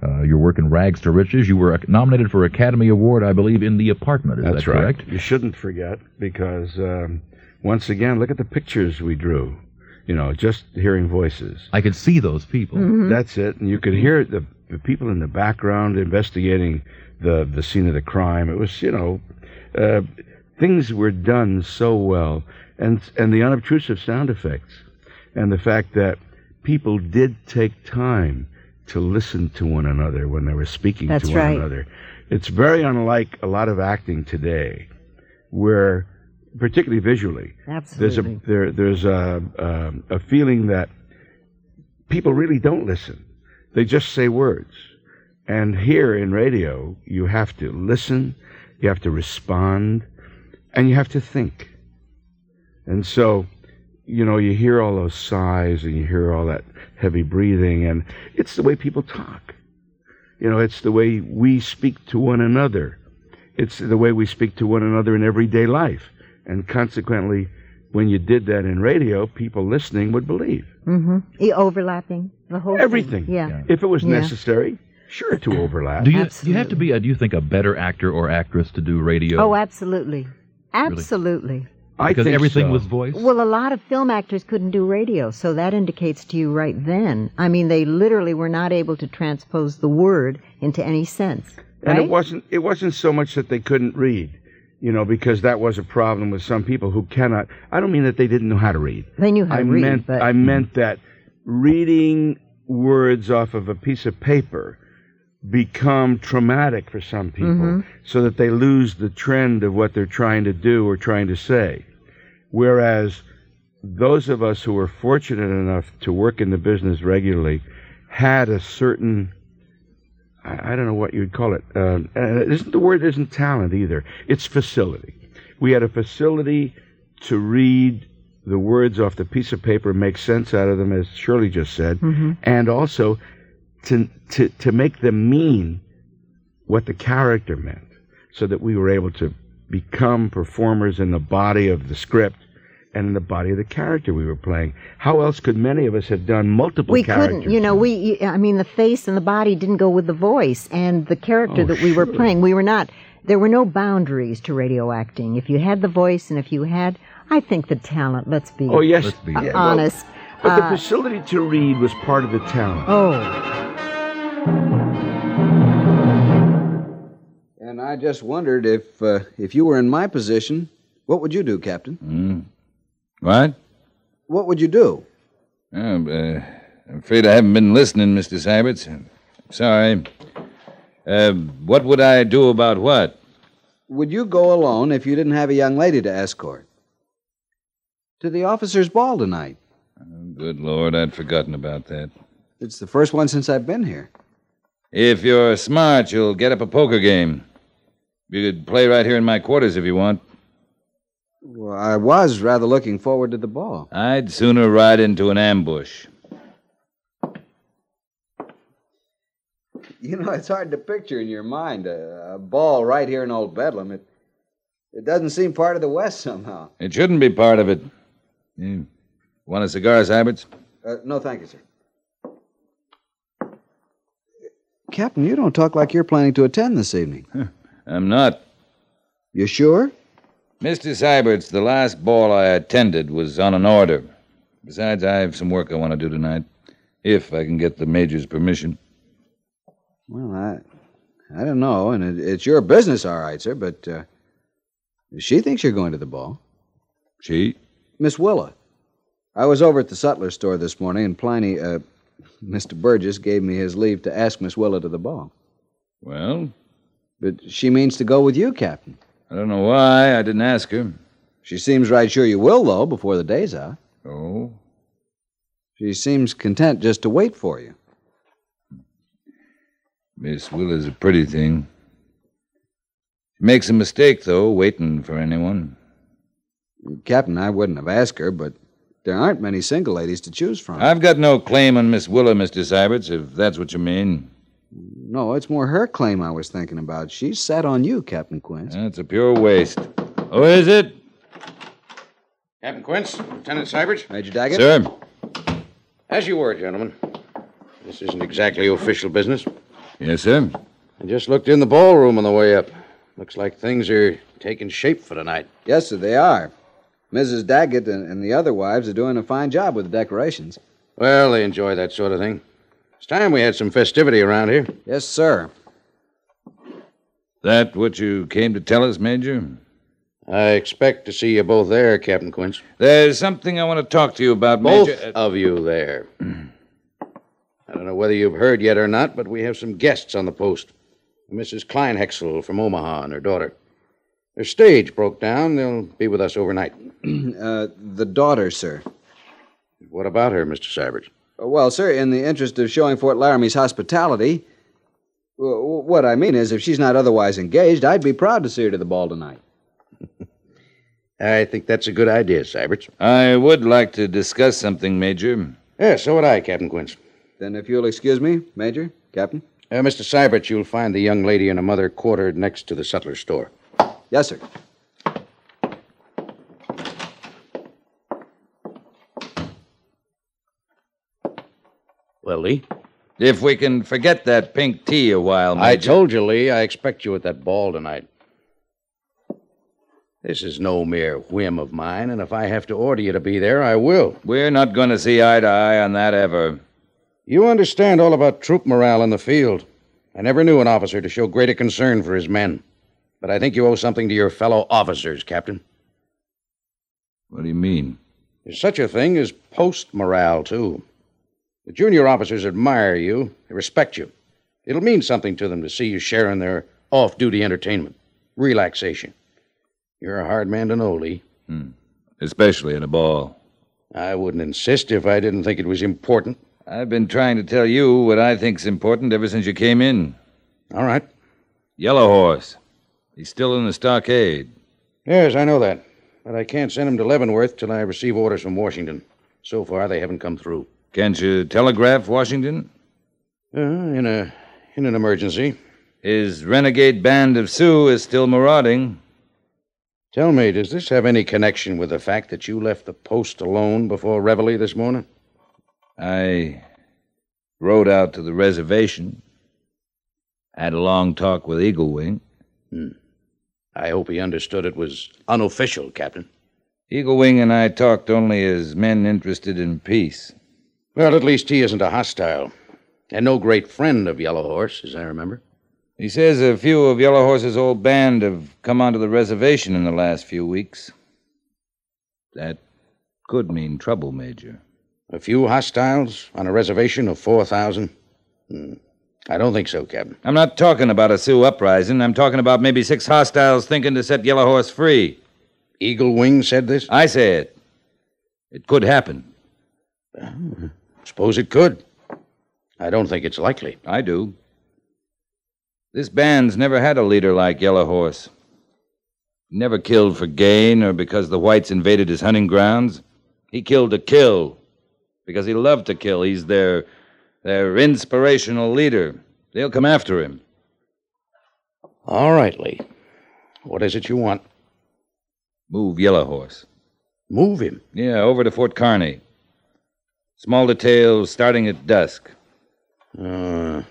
[SPEAKER 74] uh, your work in Rags to Riches. You were nominated for Academy Award, I believe, in The Apartment. Is
[SPEAKER 84] That's
[SPEAKER 74] that
[SPEAKER 84] right.
[SPEAKER 74] correct?
[SPEAKER 84] You shouldn't forget because, um, once again, look at the pictures we drew. You know, just hearing voices.
[SPEAKER 74] I could see those people.
[SPEAKER 84] Mm-hmm. That's it. And you could hear the, the people in the background investigating the, the scene of the crime. It was, you know, uh, things were done so well. And, and the unobtrusive sound effects. And the fact that people did take time to listen to one another when they were speaking
[SPEAKER 83] That's
[SPEAKER 84] to one
[SPEAKER 83] right.
[SPEAKER 84] another. It's very unlike a lot of acting today, where, particularly visually, there's a there there's a um, a feeling that people really don't listen; they just say words. And here in radio, you have to listen, you have to respond, and you have to think. And so, you know, you hear all those sighs and you hear all that heavy breathing, and it's the way people talk. You know, it's the way we speak to one another. It's the way we speak to one another in everyday life. And consequently, when you did that in radio, people listening would believe.
[SPEAKER 85] Mm-hmm. E- overlapping the whole thing.
[SPEAKER 84] Everything.
[SPEAKER 85] Yeah.
[SPEAKER 84] If it was
[SPEAKER 85] Yeah.
[SPEAKER 84] necessary, sure to overlap.
[SPEAKER 74] Do you, do you have to be, a, do you think, a better actor or actress to do radio?
[SPEAKER 85] Oh, absolutely. Absolutely.
[SPEAKER 74] Because everything was voice?
[SPEAKER 85] Well, a lot of film actors couldn't do radio, so that indicates to you right then. I mean, they literally were not able to transpose the word into any sense.
[SPEAKER 84] And it wasn't it wasn't so much that they couldn't read, you know, because that was a problem with some people who cannot. I don't mean that they didn't know how to read.
[SPEAKER 85] They knew how
[SPEAKER 84] I
[SPEAKER 85] to read,
[SPEAKER 84] meant
[SPEAKER 85] but
[SPEAKER 84] I meant that reading words off of a piece of paper become traumatic for some people
[SPEAKER 85] Mhm.
[SPEAKER 84] so that they lose the trend of what they're trying to do or trying to say. Whereas those of us who were fortunate enough to work in the business regularly had a certain I, I don't know what you'd call it. Uh, uh, isn't the word isn't talent either? It's facility. We had a facility to read the words off the piece of paper, make sense out of them, as Shirley just said,
[SPEAKER 85] Mhm.
[SPEAKER 84] and also to to to make them mean what the character meant, so that we were able to become performers in the body of the script and in the body of the character we were playing. How else could many of us have done multiple
[SPEAKER 85] we
[SPEAKER 84] characters?
[SPEAKER 85] couldn't, you know, we, I mean, the face and the body didn't go with the voice and the character
[SPEAKER 84] Oh,
[SPEAKER 85] that we were playing. We were not, there were no boundaries to radio acting. If you had the voice and if you had, I think the talent, let's be,
[SPEAKER 84] Oh yes,
[SPEAKER 85] uh,
[SPEAKER 84] yeah, well,
[SPEAKER 85] honest.
[SPEAKER 84] But the
[SPEAKER 85] Uh,
[SPEAKER 84] facility to read was part of the town.
[SPEAKER 85] Oh.
[SPEAKER 24] And I just wondered if uh, if you were in my position, what would you do, Captain?
[SPEAKER 11] Mm. What?
[SPEAKER 24] What would you do?
[SPEAKER 11] Oh, uh, I'm afraid I haven't been listening, Mr. Seiberts. Sorry. Uh, what would I do about what?
[SPEAKER 24] Would you go alone if you didn't have a young lady to escort? To the officers' ball tonight.
[SPEAKER 11] Oh, good Lord, I'd forgotten about that.
[SPEAKER 24] It's the first one since I've been here.
[SPEAKER 11] If you're smart, you'll get up a poker game. You could play right here in my quarters if you want.
[SPEAKER 24] Well, I was rather looking forward to the ball.
[SPEAKER 11] I'd sooner ride into an ambush.
[SPEAKER 24] You know, it's hard to picture in your mind a, a ball right here in Old Bedlam. It it doesn't seem part of the West somehow.
[SPEAKER 11] It shouldn't be part of it. You want a cigar, Seiberts?
[SPEAKER 24] Uh, no, thank you, sir. Captain, you don't talk like you're planning to attend this evening.
[SPEAKER 11] I'm not.
[SPEAKER 24] You sure?
[SPEAKER 11] Mr. Seiberts, the last ball I attended was on an order. Besides, I have some work I want to do tonight, if I can get the Major's permission.
[SPEAKER 24] Well, I I don't know, and it, it's your business, all right, sir. But uh, she thinks you're going to the ball.
[SPEAKER 11] She?
[SPEAKER 24] Miss Willa. I was over at the sutler store this morning, and Pliny, uh, Mr. Burgess, gave me his leave to ask Miss Willa to the ball.
[SPEAKER 11] Well?
[SPEAKER 24] But she means to go with you, Captain.
[SPEAKER 11] I don't know why I didn't ask her.
[SPEAKER 24] She seems right sure you will, though, before the day's out.
[SPEAKER 11] Oh?
[SPEAKER 24] She seems content just to wait for you.
[SPEAKER 11] Miss Willa's a pretty thing. She makes a mistake, though, waiting for anyone.
[SPEAKER 24] Captain, I wouldn't have asked her, but there aren't many single ladies to choose from.
[SPEAKER 11] I've got no claim on Miss Willa, Mr. Seiberts, if that's what you mean.
[SPEAKER 24] No, it's more her claim I was thinking about. She's set on you, Captain Quince.
[SPEAKER 11] That's a pure waste. Who is it?
[SPEAKER 86] Captain Quince, Lieutenant Seiberts.
[SPEAKER 24] Major Daggett?
[SPEAKER 11] Sir.
[SPEAKER 86] As you were, gentlemen. This isn't exactly official business.
[SPEAKER 11] Yes, sir.
[SPEAKER 86] I just looked in the ballroom on the way up. Looks like things are taking shape for tonight.
[SPEAKER 24] Yes, sir, they are. Mrs. Daggett and, and the other wives are doing a fine job with the decorations.
[SPEAKER 86] Well, they enjoy that sort of thing. It's time we had some festivity around here.
[SPEAKER 24] Yes, sir.
[SPEAKER 11] That what you came to tell us, Major?
[SPEAKER 86] I expect to see you both there, Captain Quince.
[SPEAKER 11] There's something I want to talk to you about,
[SPEAKER 86] Both
[SPEAKER 11] Major.
[SPEAKER 86] of you there. I don't know whether you've heard yet or not, but we have some guests on the post. Mrs. Kleinhexel from Omaha and her daughter. Their stage broke down. They'll be with us overnight.
[SPEAKER 24] uh, the daughter, sir.
[SPEAKER 86] What about her, Mr. Seiberts?
[SPEAKER 24] Uh, Well, sir, in the interest of showing Fort Laramie's hospitality, what I mean is, if she's not otherwise engaged, I'd be proud to see her to the ball tonight.
[SPEAKER 86] I think that's a good idea, Seiberts.
[SPEAKER 11] I would like to discuss something, Major.
[SPEAKER 86] Yeah, so would I, Captain Quince.
[SPEAKER 24] Then, if you'll excuse me, Major, Captain.
[SPEAKER 86] Uh, Mr. Seiberts, you'll find the young lady and her mother quartered next to the sutler store.
[SPEAKER 24] Yes, sir.
[SPEAKER 86] Well, Lee?
[SPEAKER 11] If we can forget that pink tea a while, Major.
[SPEAKER 86] I told you, Lee, I expect you at that ball tonight. This is no mere whim of mine, and if I have to order you to be there, I will.
[SPEAKER 11] We're not going to see eye to eye on that ever.
[SPEAKER 86] You understand all about troop morale in the field. I never knew an officer to show greater concern for his men. But I think you owe something to your fellow officers, Captain.
[SPEAKER 11] What do you mean?
[SPEAKER 86] There's such a thing as post morale, too. The junior officers admire you, they respect you. It'll mean something to them to see you sharing their off duty entertainment, relaxation. You're a hard man to know, Lee.
[SPEAKER 11] Hmm. Especially in a ball.
[SPEAKER 86] I wouldn't insist if I didn't think it was important.
[SPEAKER 11] I've been trying to tell you what I think's important ever since you came in.
[SPEAKER 86] All right.
[SPEAKER 11] Yellow Horse. He's still in the stockade.
[SPEAKER 86] Yes, I know that. But I can't send him to Leavenworth till I receive orders from Washington. So far, they haven't come through.
[SPEAKER 11] Can't you telegraph Washington?
[SPEAKER 86] Uh, in a in an emergency.
[SPEAKER 11] His renegade band of Sioux is still marauding.
[SPEAKER 86] Tell me, does this have any connection with the fact that you left the post alone before Reveille this morning?
[SPEAKER 11] I rode out to the reservation. Had a long talk with Eagle Wing.
[SPEAKER 86] Hmm. I hope he understood it was unofficial, Captain.
[SPEAKER 11] Eagle Wing and I talked only as men interested in peace.
[SPEAKER 86] Well, at least he isn't a hostile. And no great friend of Yellow Horse, as I remember.
[SPEAKER 11] He says a few of Yellow Horse's old band have come onto the reservation in the last few weeks. That could mean trouble, Major.
[SPEAKER 86] A few hostiles on a reservation of 4,000? Hmm. I don't think so, Captain.
[SPEAKER 11] I'm not talking about a Sioux uprising. I'm talking about maybe six hostiles thinking to set Yellow Horse free.
[SPEAKER 86] Eagle Wing said this?
[SPEAKER 11] I say it. It could happen.
[SPEAKER 86] Suppose it could. I don't think it's likely.
[SPEAKER 11] I do. This band's never had a leader like Yellow Horse. Never killed for gain or because the whites invaded his hunting grounds. He killed to kill because he loved to kill. He's their their inspirational leader. They'll come after him.
[SPEAKER 86] All right, Lee. What is it you want?
[SPEAKER 11] Move Yellow Horse.
[SPEAKER 86] Move him?
[SPEAKER 11] Yeah, over to Fort Kearney. Small details starting at dusk.
[SPEAKER 86] Uh,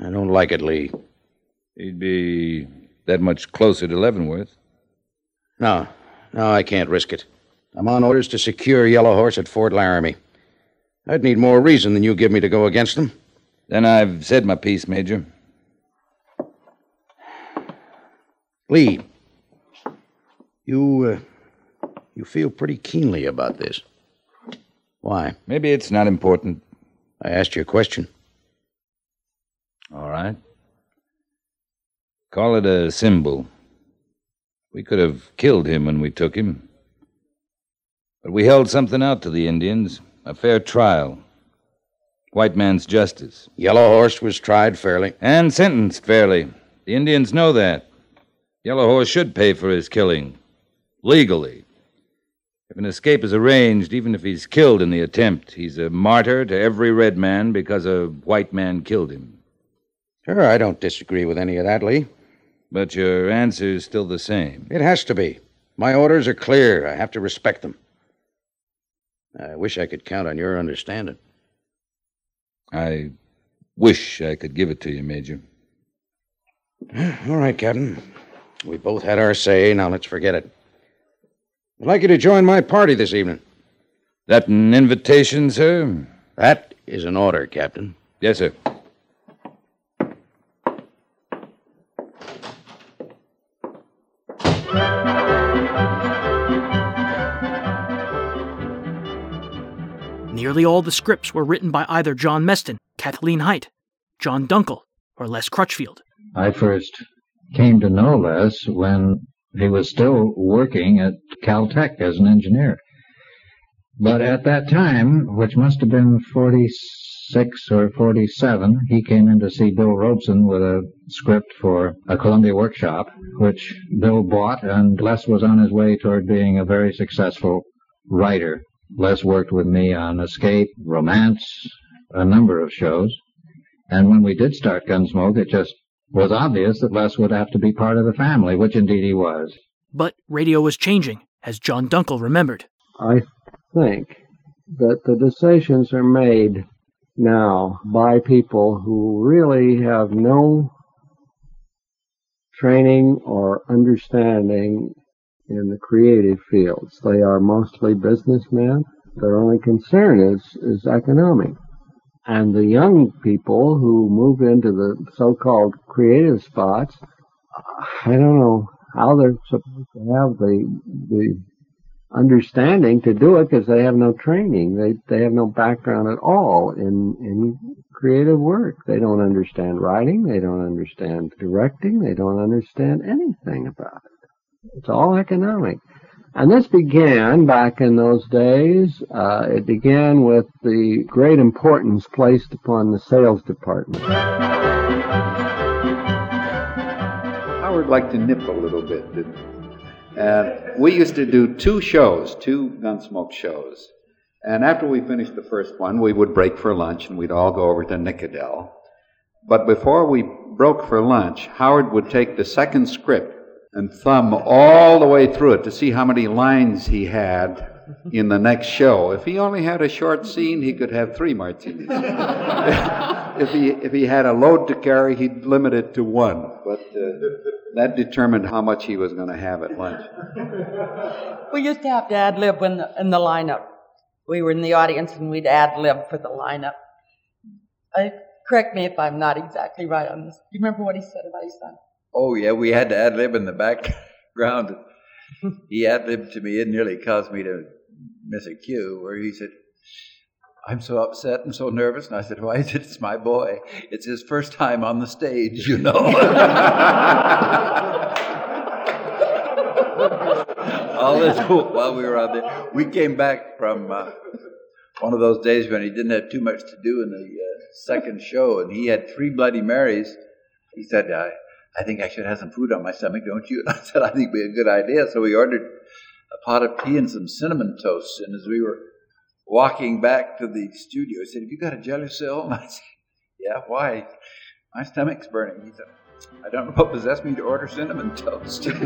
[SPEAKER 86] I don't like it, Lee.
[SPEAKER 11] He'd be that much closer to Leavenworth.
[SPEAKER 86] No, no, I can't risk it. I'm on orders to secure Yellow Horse at Fort Laramie. I'd need more reason than you give me to go against them.
[SPEAKER 11] Then I've said my piece, Major.
[SPEAKER 86] Lee, you, uh, you feel pretty keenly about this. Why?
[SPEAKER 11] Maybe it's not important.
[SPEAKER 86] I asked you a question.
[SPEAKER 11] All right. Call it a symbol. We could have killed him when we took him. But we held something out to the Indians a fair trial. White man's justice.
[SPEAKER 86] Yellow Horse was tried fairly.
[SPEAKER 11] And sentenced fairly. The Indians know that. Yellow Horse should pay for his killing. Legally. If an escape is arranged, even if he's killed in the attempt, he's a martyr to every red man because a white man killed him.
[SPEAKER 86] Sure, I don't disagree with any of that, Lee.
[SPEAKER 11] But your answer's still the same.
[SPEAKER 86] It has to be. My orders are clear. I have to respect them. I wish I could count on your understanding.
[SPEAKER 11] I wish I could give it to you, Major.
[SPEAKER 86] All right, Captain. We both had our say. Now let's forget it. I'd like you to join my party this evening.
[SPEAKER 11] That an invitation, sir?
[SPEAKER 86] That is an order, Captain.
[SPEAKER 11] Yes, sir.
[SPEAKER 2] Nearly all the scripts were written by either John Meston, Kathleen Hite, John Dunkel, or Les Crutchfield.
[SPEAKER 87] I first came to know Les when he was still working at Caltech as an engineer. But at that time, which must have been 46 or 47, he came in to see Bill Robson with a script for a Columbia workshop, which Bill bought, and Les was on his way toward being a very successful writer. Les worked with me on Escape, Romance, a number of shows. And when we did start Gunsmoke, it just was obvious that Les would have to be part of the family, which indeed he was.
[SPEAKER 2] But radio was changing, as John Dunkel remembered.
[SPEAKER 88] I think that the decisions are made now by people who really have no training or understanding in the creative fields. They are mostly businessmen. Their only concern is, is economic. And the young people who move into the so-called creative spots, I don't know how they're supposed to have the, the understanding to do it because they have no training. They they have no background at all in in creative work. They don't understand writing. They don't understand directing. They don't understand anything about it. It's all economic. And this began back in those days. Uh, it began with the great importance placed upon the sales department.
[SPEAKER 89] I would like to nip a little bit. And we used to do two shows, two Gunsmoke shows. And after we finished the first one, we would break for lunch and we'd all go over to Nickodell. But before we broke for lunch, Howard would take the second script and thumb all the way through it to see how many lines he had in the next show. If he only had a short scene, he could have three martinis. if he if he had a load to carry, he'd limit it to one. But uh, that determined how much he was going to have at lunch.
[SPEAKER 90] We used to have to ad lib when the, in the lineup. We were in the audience and we'd ad lib for the lineup. I, correct me if I'm not exactly right on this. Do you remember what he said about his son?
[SPEAKER 91] Oh, yeah, we had to ad lib in the background. he ad libbed to me. It nearly caused me to miss a cue where he said, I'm so upset and so nervous. And I said, Why is it? It's my boy. It's his first time on the stage, you know. All this while we were out there. We came back from uh, one of those days when he didn't have too much to do in the uh, second show, and he had three Bloody Marys. He said, I, I think I should have some food on my stomach, don't you? I said, I think it'd be a good idea. So we ordered a pot of tea and some cinnamon toast. And as we were walking back to the studio, he said, Have you got a Gelusil? I said, Yeah, why? My stomach's burning. He said, I don't know what possessed me to order cinnamon toast.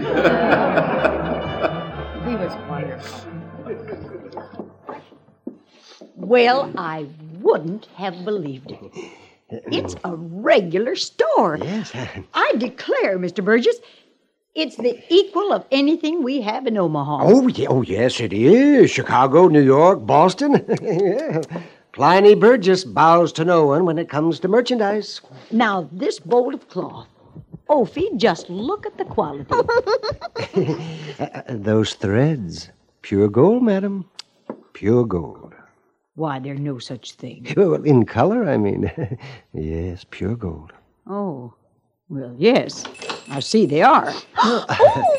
[SPEAKER 90] He was wonderful.
[SPEAKER 81] Well, I wouldn't have believed it. It's a regular store.
[SPEAKER 92] Yes.
[SPEAKER 81] I declare, Mr. Burgess, it's the equal of anything we have in Omaha.
[SPEAKER 92] Oh, yeah, oh, yes, it is. Chicago, New York, Boston. yeah. Pliny Burgess bows to no one when it comes to merchandise.
[SPEAKER 81] Now, this bowl of cloth. Ophi, just look at the quality.
[SPEAKER 92] Uh, those threads, pure gold, madam. Pure gold.
[SPEAKER 81] Why, there's no such thing.
[SPEAKER 92] Well, in color, I mean. yes, pure gold.
[SPEAKER 81] Oh, well, yes. I see they are. oh,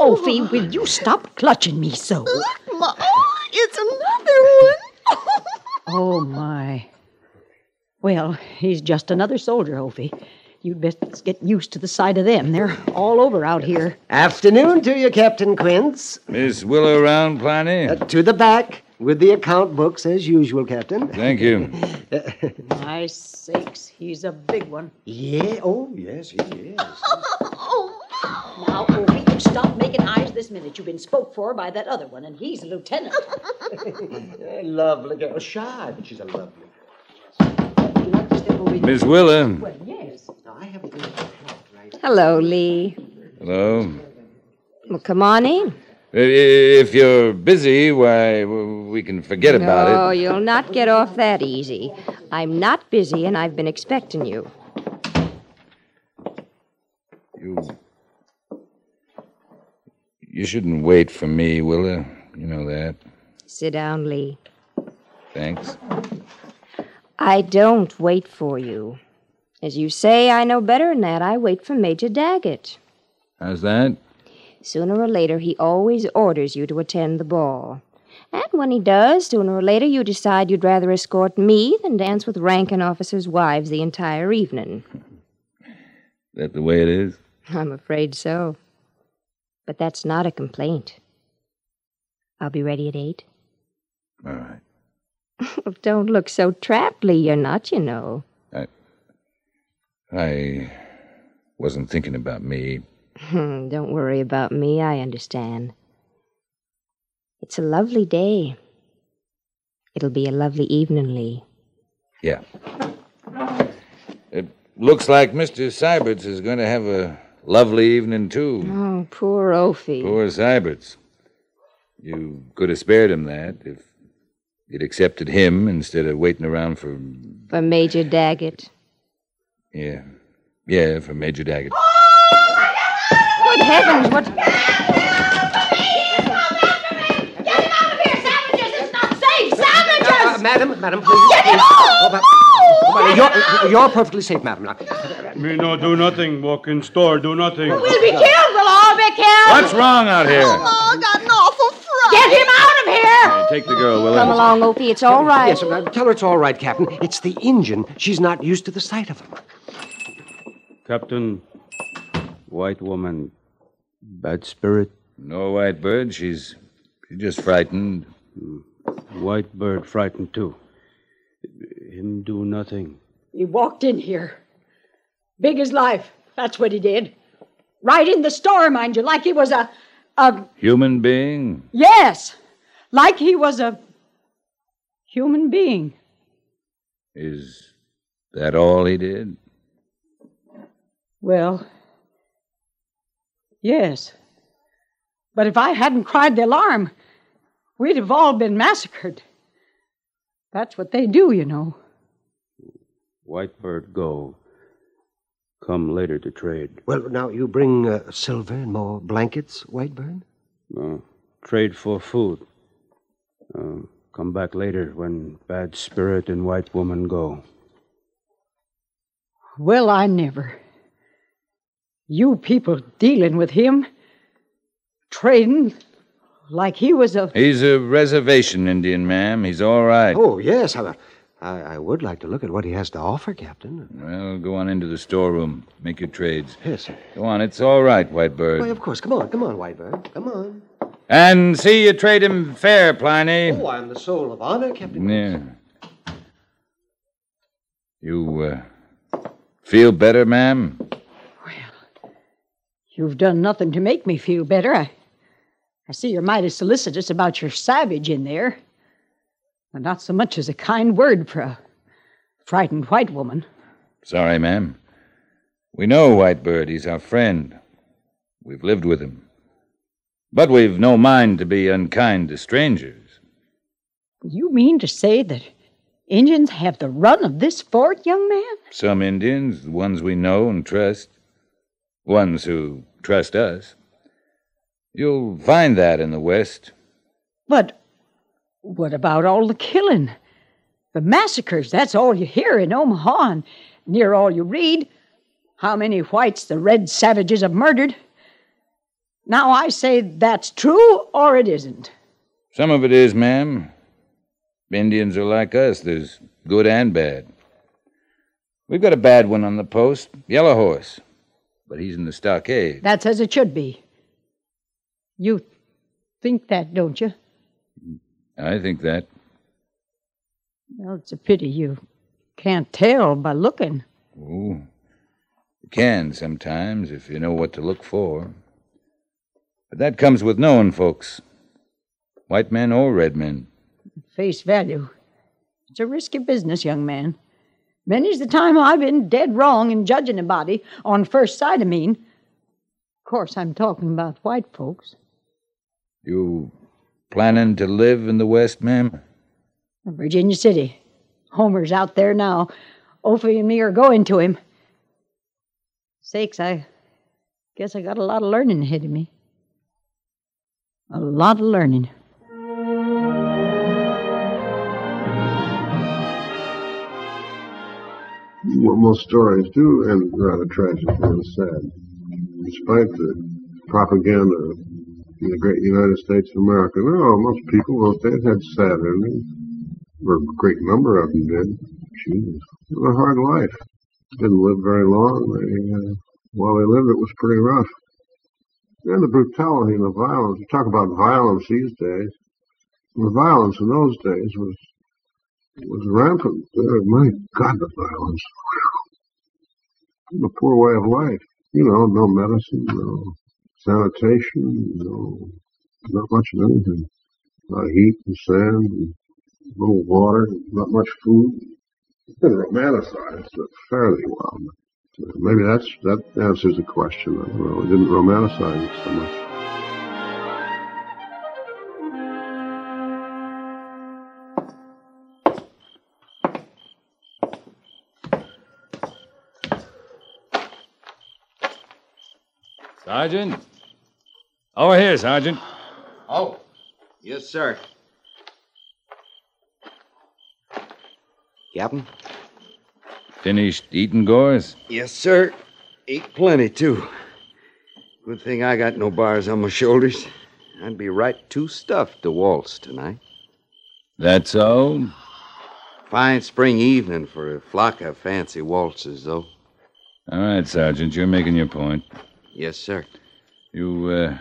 [SPEAKER 81] Ophi, will you stop clutching me so?
[SPEAKER 80] Look, Ma, it's another one.
[SPEAKER 81] Oh, my. Well, he's just another soldier, Ophi. You'd best get used to the sight of them. They're all over out here.
[SPEAKER 92] Afternoon to you, Captain Quince.
[SPEAKER 11] Miss Willa Round Pliny?
[SPEAKER 92] Uh, to the back, with the account books as usual, Captain.
[SPEAKER 11] Thank you.
[SPEAKER 81] My sakes, he's a big one.
[SPEAKER 92] Yeah, oh, yes, he is.
[SPEAKER 81] Oh, Now, Ophi, you stop making eyes this minute. You've been spoke for by that other one, and he's a lieutenant.
[SPEAKER 92] A lovely girl. Shy, but she's a lovely
[SPEAKER 11] Miss Willa.
[SPEAKER 81] Well, yes.
[SPEAKER 92] I have a good
[SPEAKER 83] Hello, Lee.
[SPEAKER 11] Hello.
[SPEAKER 83] Well, come on in.
[SPEAKER 11] If you're busy, why, we can forget about it.
[SPEAKER 83] no, you'll not get off that easy. I'm not busy, and I've been expecting you.
[SPEAKER 11] You. You shouldn't wait for me, Willa. You know that.
[SPEAKER 83] Sit down, Lee.
[SPEAKER 11] Thanks.
[SPEAKER 83] I don't wait for you. As you say, I know better than that. I wait for Major Daggett.
[SPEAKER 11] How's that?
[SPEAKER 83] Sooner or later, he always orders you to attend the ball. And when he does, sooner or later, you decide you'd rather escort me than dance with ranking officers' wives the entire evening.
[SPEAKER 11] That the way it is?
[SPEAKER 83] I'm afraid so. But that's not a complaint. I'll be ready at eight.
[SPEAKER 11] All right.
[SPEAKER 83] Well, don't look so trapped, Lee. You're not, you know.
[SPEAKER 11] I. I wasn't thinking about me.
[SPEAKER 83] Hmm, don't worry about me. I understand. It's a lovely day. It'll be a lovely evening, Lee.
[SPEAKER 11] Yeah. It looks like Mr. Seiberts is going to have a lovely evening, too.
[SPEAKER 83] Oh, poor Opie.
[SPEAKER 11] Poor Seiberts. You could have spared him that if you'd accepted him instead of waiting around for.
[SPEAKER 83] For Major Daggett.
[SPEAKER 11] Yeah. Yeah, for Major Daggett.
[SPEAKER 83] Good heavens, what.
[SPEAKER 92] Uh, madam, madam, please.
[SPEAKER 93] Get him
[SPEAKER 92] please.
[SPEAKER 93] off!
[SPEAKER 92] Oh, ma- oh, ma- you're, you're perfectly safe, madam. Now,
[SPEAKER 3] Me no do nothing. Walk in store, do nothing.
[SPEAKER 81] We'll be killed. We'll all be killed.
[SPEAKER 11] What's wrong out here?
[SPEAKER 93] Oh, I got an awful fright.
[SPEAKER 81] Get him out of here.
[SPEAKER 11] Take the girl, Willis.
[SPEAKER 83] Come along, Opie. It's all right.
[SPEAKER 92] Yes, uh, tell her it's all right, Captain. It's the Indian. She's not used to the sight of him.
[SPEAKER 94] Captain, white woman, bad spirit.
[SPEAKER 11] No white bird. She's she's just frightened.
[SPEAKER 94] White bird frightened too. Him do nothing.
[SPEAKER 81] He walked in here. Big as life. That's what he did. Right in the store, mind you, like he was a. a.
[SPEAKER 11] Human being?
[SPEAKER 81] Yes! Like he was a. human being.
[SPEAKER 11] Is that all he did?
[SPEAKER 81] Well. Yes. But if I hadn't cried the alarm, we'd have all been massacred. That's what they do, you know.
[SPEAKER 94] White bird go. Come later to trade.
[SPEAKER 92] Well, now you bring uh, silver and more blankets, Whitebird?
[SPEAKER 94] Uh, trade for food. Uh, come back later when bad spirit and white woman go.
[SPEAKER 81] Well, I never. You people dealing with him, trading like he was a.
[SPEAKER 11] He's a reservation Indian, ma'am. He's all right.
[SPEAKER 92] Oh, yes. I, I, I would like to look at what he has to offer, Captain.
[SPEAKER 11] Well, go on into the storeroom. Make your trades.
[SPEAKER 92] Yes, sir.
[SPEAKER 11] Go on. It's all right, Whitebird.
[SPEAKER 92] Why, of course. Come on, come on, Whitebird. Come on.
[SPEAKER 11] And see you trade him fair, Pliny.
[SPEAKER 92] Oh, I'm the soul of honor, Captain.
[SPEAKER 11] Yeah. You, uh, feel better, ma'am?
[SPEAKER 81] You've done nothing to make me feel better. I, I see you're mighty solicitous about your savage in there. And not so much as a kind word for a frightened white woman.
[SPEAKER 11] Sorry, ma'am. We know Whitebird. He's our friend. We've lived with him. But we've no mind to be unkind to strangers.
[SPEAKER 81] You mean to say that Indians have the run of this fort, young man?
[SPEAKER 11] Some Indians, the ones we know and trust, ones who trust us. You'll find that in the West.
[SPEAKER 81] But what about all the killing? The massacres, that's all you hear in Omaha and near all you read. How many whites the red savages have murdered. Now I say that's true or it isn't.
[SPEAKER 11] Some of it is, ma'am. Indians are like us. There's good and bad. We've got a bad one on the post, Yellow Horse. But he's in the stockade.
[SPEAKER 81] That's as it should be. You think that, don't you?
[SPEAKER 11] I think that.
[SPEAKER 81] Well, it's a pity you can't tell by looking.
[SPEAKER 11] Oh. You can sometimes if you know what to look for. But that comes with knowing folks. White men or red men.
[SPEAKER 81] Face value. It's a risky business, young man. Many's the time I've been dead wrong in judging a body, on first sight, I mean. Of course, I'm talking about white folks.
[SPEAKER 11] You planning to live in the West, ma'am?
[SPEAKER 81] Virginia City. Homer's out there now. Opie and me are going to him. Sakes, I guess I got a lot of learning ahead of me. A lot of learning.
[SPEAKER 9] Well, most stories do end rather tragically and sad. Despite the propaganda in the great United States of America, no, most people those days had sad endings. Or a great number of them did. Jesus. It was a hard life. Didn't live very long. They, uh, while they lived, it was pretty rough. And the brutality and the violence. You talk about violence these days. The violence in those days was was rampant. Uh, my God, the violence. The poor way of life. You know, no medicine, no sanitation, no, not much of anything. Not heat and sand and little water, not much food.
[SPEAKER 95] It's been romanticized fairly well. Maybe that's that answers the question. I don't know. It didn't romanticize it so much.
[SPEAKER 11] Sergeant? Over here, Sergeant.
[SPEAKER 24] Oh, yes, sir. Captain?
[SPEAKER 11] Finished eating, Gorce?
[SPEAKER 24] Yes, sir. Ate plenty, too. Good thing I got no bars on my shoulders. I'd be right too stuffed to waltz tonight.
[SPEAKER 11] That so?
[SPEAKER 24] Fine spring evening for a flock of fancy waltzes, though.
[SPEAKER 11] All right, Sergeant, you're making your point.
[SPEAKER 24] Yes, sir.
[SPEAKER 11] You, uh.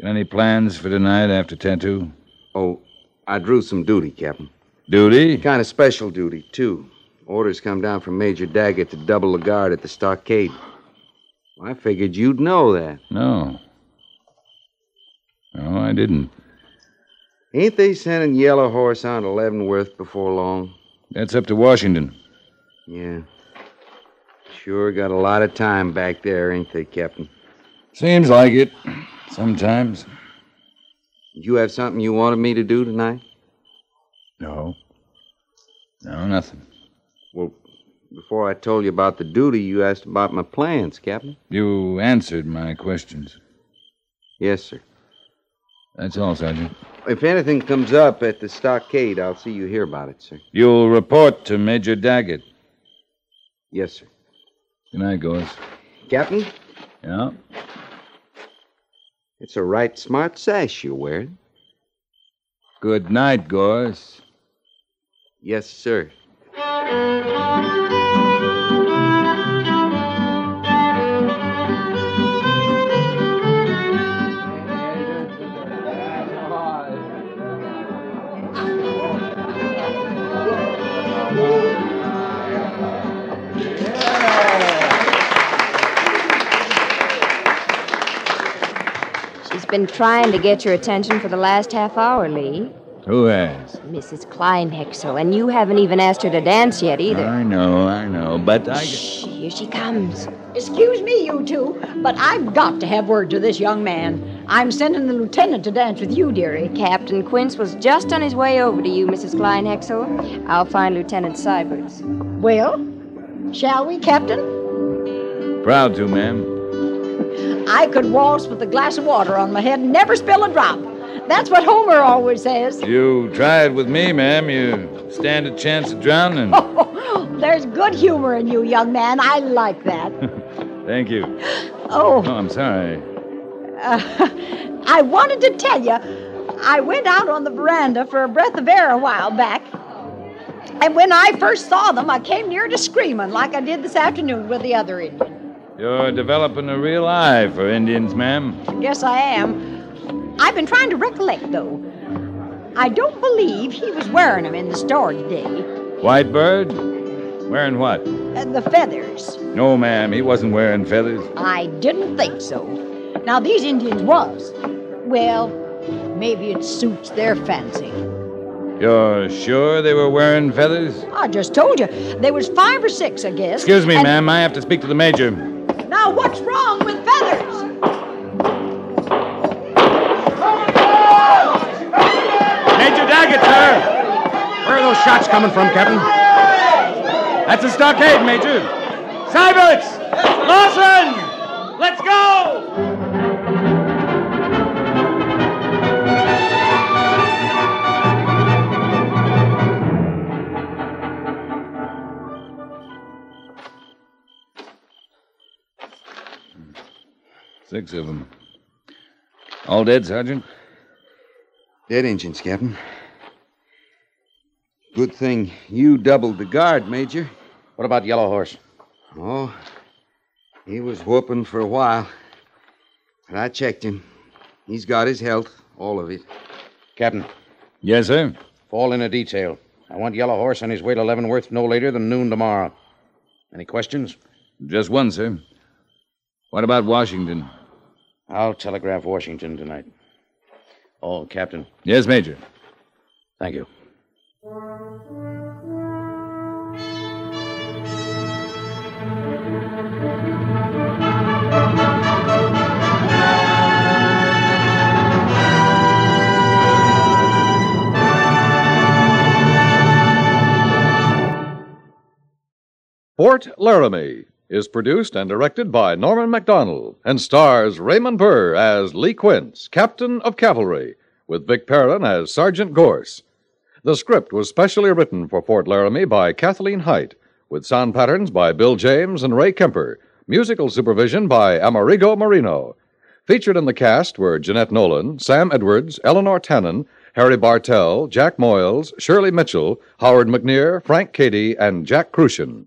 [SPEAKER 11] Got any plans for tonight after tattoo?
[SPEAKER 24] Oh, I drew some duty, Captain.
[SPEAKER 11] Duty?
[SPEAKER 24] Kind of special duty, too. Orders come down from Major Daggett to double the guard at the stockade. I figured you'd know that.
[SPEAKER 11] No. No, I didn't.
[SPEAKER 24] Ain't they sending Yellow Horse on to Leavenworth before long?
[SPEAKER 11] That's up to Washington.
[SPEAKER 24] Yeah. Sure got a lot of time back there, ain't they, Captain?
[SPEAKER 11] Seems like it. Sometimes.
[SPEAKER 24] Did you have something you wanted me to do tonight?
[SPEAKER 11] No. No, nothing.
[SPEAKER 24] Well, before I told you about the duty, you asked about my plans, Captain.
[SPEAKER 11] You answered my questions.
[SPEAKER 24] Yes, sir.
[SPEAKER 11] That's all, Sergeant.
[SPEAKER 24] If anything comes up at the stockade, I'll see you hear about it, sir.
[SPEAKER 11] You'll report to Major Daggett.
[SPEAKER 24] Yes, sir.
[SPEAKER 11] Good night, Gorce.
[SPEAKER 24] Captain,
[SPEAKER 11] Yeah?
[SPEAKER 24] it's a right smart sash you're wearing.
[SPEAKER 11] Good night, Gorce.
[SPEAKER 24] Yes, sir.
[SPEAKER 83] Been trying to get your attention for the last half hour, Lee.
[SPEAKER 11] Who has?
[SPEAKER 83] Mrs. Kleinhexel, and you haven't even asked her to dance yet either.
[SPEAKER 11] I know, I know, but I.
[SPEAKER 83] Shh, here she comes.
[SPEAKER 81] Excuse me, you two, but I've got to have word to this young man. I'm sending the lieutenant to dance with you, dearie.
[SPEAKER 83] Captain Quince was just on his way over to you, Mrs. Kleinhexel. I'll find Lieutenant Seiberts.
[SPEAKER 81] Well, shall we, Captain?
[SPEAKER 11] Proud to, ma'am.
[SPEAKER 81] I could waltz with a glass of water on my head and never spill a drop. That's what Homer always says.
[SPEAKER 11] You try it with me, ma'am. You stand a chance of drowning.
[SPEAKER 81] There's good humor in you, young man. I like that.
[SPEAKER 11] Thank you.
[SPEAKER 81] Oh,
[SPEAKER 11] Oh, I'm sorry.
[SPEAKER 81] uh, I wanted to tell you, I went out on the veranda for a breath of air a while back. And when I first saw them, I came near to screaming like I did this afternoon with the other Indian.
[SPEAKER 11] You're developing a real eye for Indians, ma'am.
[SPEAKER 81] Yes, I am. I've been trying to recollect, though. I don't believe he was wearing them in the store today.
[SPEAKER 11] White bird? Wearing what?
[SPEAKER 81] Uh, the feathers.
[SPEAKER 11] No, ma'am, he wasn't wearing feathers.
[SPEAKER 81] I didn't think so. Now, these Indians was. Well, maybe it suits their fancy.
[SPEAKER 11] You're sure they were wearing feathers?
[SPEAKER 81] I just told you. There was five or six, I guess.
[SPEAKER 11] Excuse me,
[SPEAKER 81] and-
[SPEAKER 11] ma'am. I have to speak to the major.
[SPEAKER 81] Now, what's wrong with feathers?
[SPEAKER 86] Major Daggett, sir! Where are those shots coming from, Captain?
[SPEAKER 11] That's a stockade, Major. Seiberts! Lawson! Let's go! Six of them. All dead, Sergeant?
[SPEAKER 24] Dead Indians, Captain. Good thing you doubled the guard, Major.
[SPEAKER 86] What about Yellow Horse?
[SPEAKER 24] Oh, he was whooping for a while. But I checked him. He's got his health, all of it.
[SPEAKER 86] Captain.
[SPEAKER 11] Yes, sir.
[SPEAKER 86] Fall in a detail. I want Yellow Horse on his way to Leavenworth no later than noon tomorrow. Any questions?
[SPEAKER 11] Just one, sir. What about Washington?
[SPEAKER 86] I'll telegraph Washington tonight. Oh, Captain.
[SPEAKER 11] Yes, Major.
[SPEAKER 86] Thank you.
[SPEAKER 70] Fort Laramie is produced and directed by Norman Macdonnell and stars Raymond Burr as Lee Quince, Captain of Cavalry, with Vic Perrin as Sergeant Gorce. The script was specially written for Fort Laramie by Kathleen Hite, with sound patterns by Bill James and Ray Kemper, musical supervision by Amerigo Marino. Featured in the cast were Jeanette Nolan, Sam Edwards, Eleanor Tanin, Harry Bartell, Jack Moyles, Shirley Mitchell, Howard McNear, Frank Cady, and Jack Kruschen.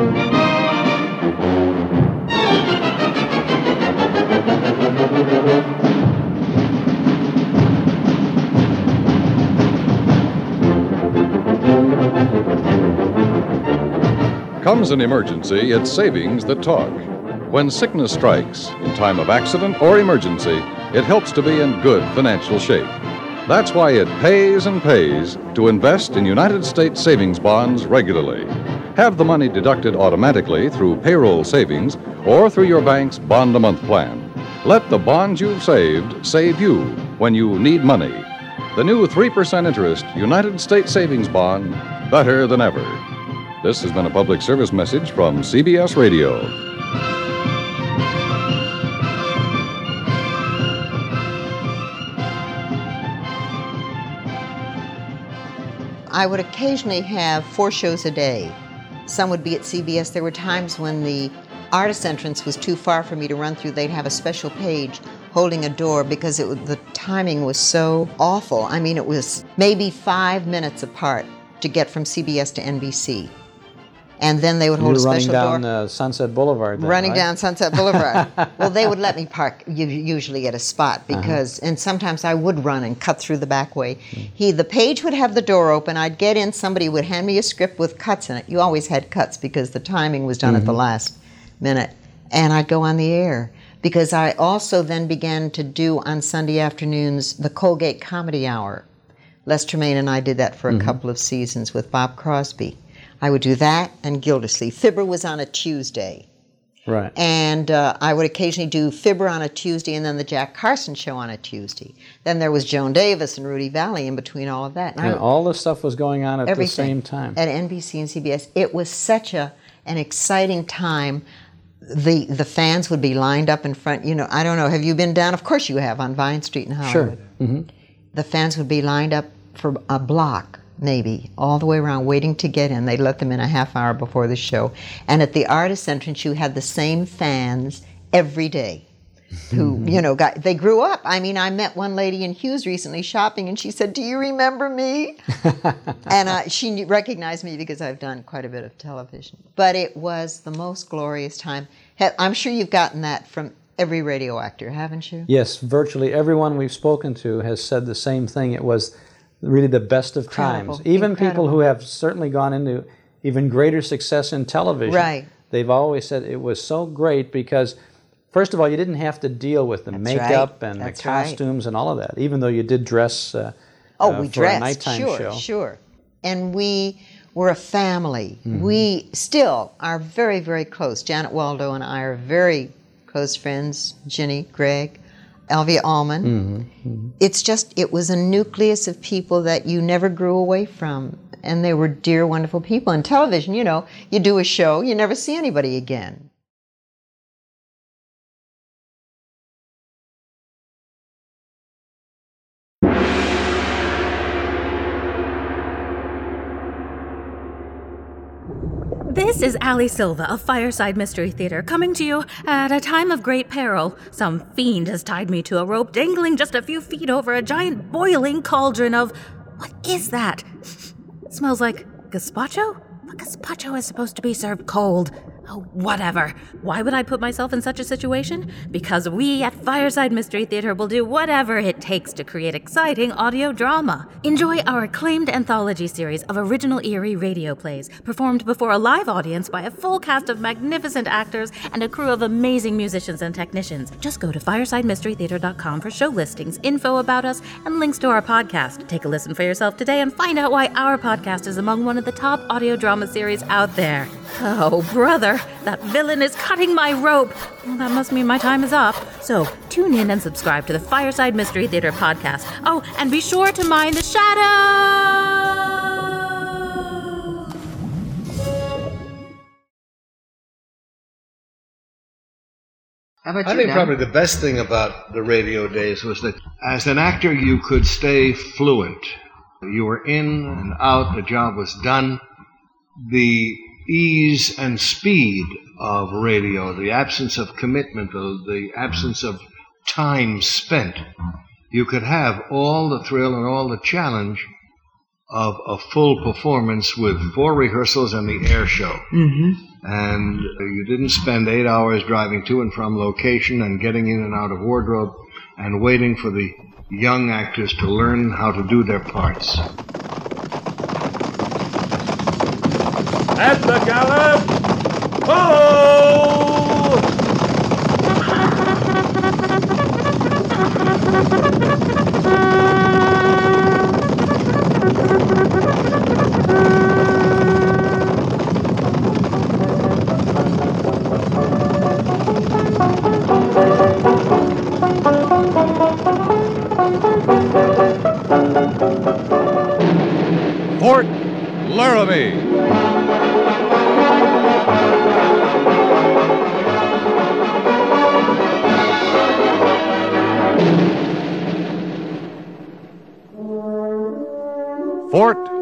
[SPEAKER 70] Comes an emergency, it's savings that talk. When sickness strikes, in time of accident or emergency, it helps to be in good financial shape. That's why it pays and pays to invest in United States savings bonds regularly. Have the money deducted automatically through payroll savings or through your bank's bond a month plan. Let the bonds you've saved save you when you need money. The new 3% interest United States Savings Bond, better than ever. This has been a public service message from CBS Radio.
[SPEAKER 85] I would occasionally have four shows a day. Some would be at CBS. There were times when the artist entrance was too far for me to run through. They'd have a special page holding a door because it the timing was so awful. I mean, it was maybe five minutes apart to get from CBS to NBC. And then they would hold
[SPEAKER 96] were
[SPEAKER 85] a
[SPEAKER 96] running
[SPEAKER 85] special
[SPEAKER 96] down
[SPEAKER 85] door.
[SPEAKER 96] uh, Sunset Boulevard. Then,
[SPEAKER 85] running
[SPEAKER 96] right?
[SPEAKER 85] down Sunset Boulevard. well, they would let me park usually at a spot
[SPEAKER 96] Uh-huh.
[SPEAKER 85] because, and sometimes I would run and cut through the back way. He, the page would have the door open. I'd get in. Somebody would hand me a script with cuts in it. You always had cuts because the timing was done at the
[SPEAKER 96] Mhm.
[SPEAKER 85] last minute, and I'd go on the air because I also then began to do on Sunday afternoons the Colgate Comedy Hour. Les Tremayne and I did that for a
[SPEAKER 96] Mhm.
[SPEAKER 85] couple of seasons with Bob Crosby. I would do that and Gildersleeve. Fibber was on a Tuesday.
[SPEAKER 96] Right.
[SPEAKER 85] And uh, I would occasionally do Fibber on a Tuesday and then the Jack Carson show on a Tuesday. Then there was Joan Davis and Rudy Vallee in between all of that.
[SPEAKER 96] And
[SPEAKER 85] I-
[SPEAKER 96] all this stuff was going on at the same time.
[SPEAKER 85] at NBC and CBS. It was such a an exciting time. The the fans would be lined up in front. You know, I don't know. Have you been down? Of course you have on Vine Street in Hollywood.
[SPEAKER 96] Sure. hmm
[SPEAKER 85] The fans would be lined up for a block, maybe all the way around, waiting to get in. They'd let them in a half hour before the show. And at the artist entrance, you had the same fans every day who you know got they grew up i mean i met one lady in hughes recently shopping and she said do you remember me and uh, she recognized me because i've done quite a bit of television but it was the most glorious time i'm sure you've gotten that from every radio actor haven't you
[SPEAKER 96] Yes, virtually everyone we've spoken to has said the same thing. It was really the best of
[SPEAKER 85] Incredible,
[SPEAKER 96] times. Even people who have certainly gone into even greater success in television,
[SPEAKER 85] Right.
[SPEAKER 96] they've always said it was so great because, first of all, you didn't have to deal with the
[SPEAKER 85] That's
[SPEAKER 96] makeup
[SPEAKER 85] right,
[SPEAKER 96] and
[SPEAKER 85] that's
[SPEAKER 96] the
[SPEAKER 85] right.
[SPEAKER 96] costumes and all of that, even though you did dress uh,
[SPEAKER 85] Oh,
[SPEAKER 96] uh,
[SPEAKER 85] we dressed,
[SPEAKER 96] a nighttime
[SPEAKER 85] sure,
[SPEAKER 96] show.
[SPEAKER 85] sure. And we were a family.
[SPEAKER 96] Mhm.
[SPEAKER 85] We still are very, very close. Janet Waldo and I are very close friends. Ginny, Gregg, Elvia Allman.
[SPEAKER 96] Mhm.
[SPEAKER 85] It's just, it was a nucleus of people that you never grew away from. And they were dear, wonderful people. And television, you know, you do a show, you never see anybody again.
[SPEAKER 97] This is Ali Silva of Fireside Mystery Theater coming to you at a time of great peril. Some fiend has tied me to a rope dangling just a few feet over a giant boiling cauldron of. What is that? smells like gazpacho? But gazpacho is supposed to be served cold. Oh, whatever. Why would I put myself in such a situation? Because we at Fireside Mystery Theater will do whatever it takes to create exciting audio drama. Enjoy our acclaimed anthology series of original eerie radio plays, performed before a live audience by a full cast of magnificent actors and a crew of amazing musicians and technicians. Just go to firesidemysterytheater.com for show listings, info about us, and links to our podcast. Take a listen for yourself today and find out why our podcast is among one of the top audio drama series out there. Oh, brother, that villain is cutting my rope. Well, that must mean my time is up. So tune in and subscribe to the Fireside Mystery Theater podcast. Oh, and be sure to mind the shadow.
[SPEAKER 98] How about I think Don? probably the best thing about the radio days was that as an actor, you could stay fluent. You were in and out, the job was done. The ease and speed of radio, the absence of commitment, the, the absence of time spent, you could have all the thrill and all the challenge of a full performance with four rehearsals and the air show.
[SPEAKER 7] Mm-hmm.
[SPEAKER 98] And you didn't spend eight hours driving to and from location and getting in and out of wardrobe and waiting for the young actors to learn how to do their parts.
[SPEAKER 99] At the gallop! Oh!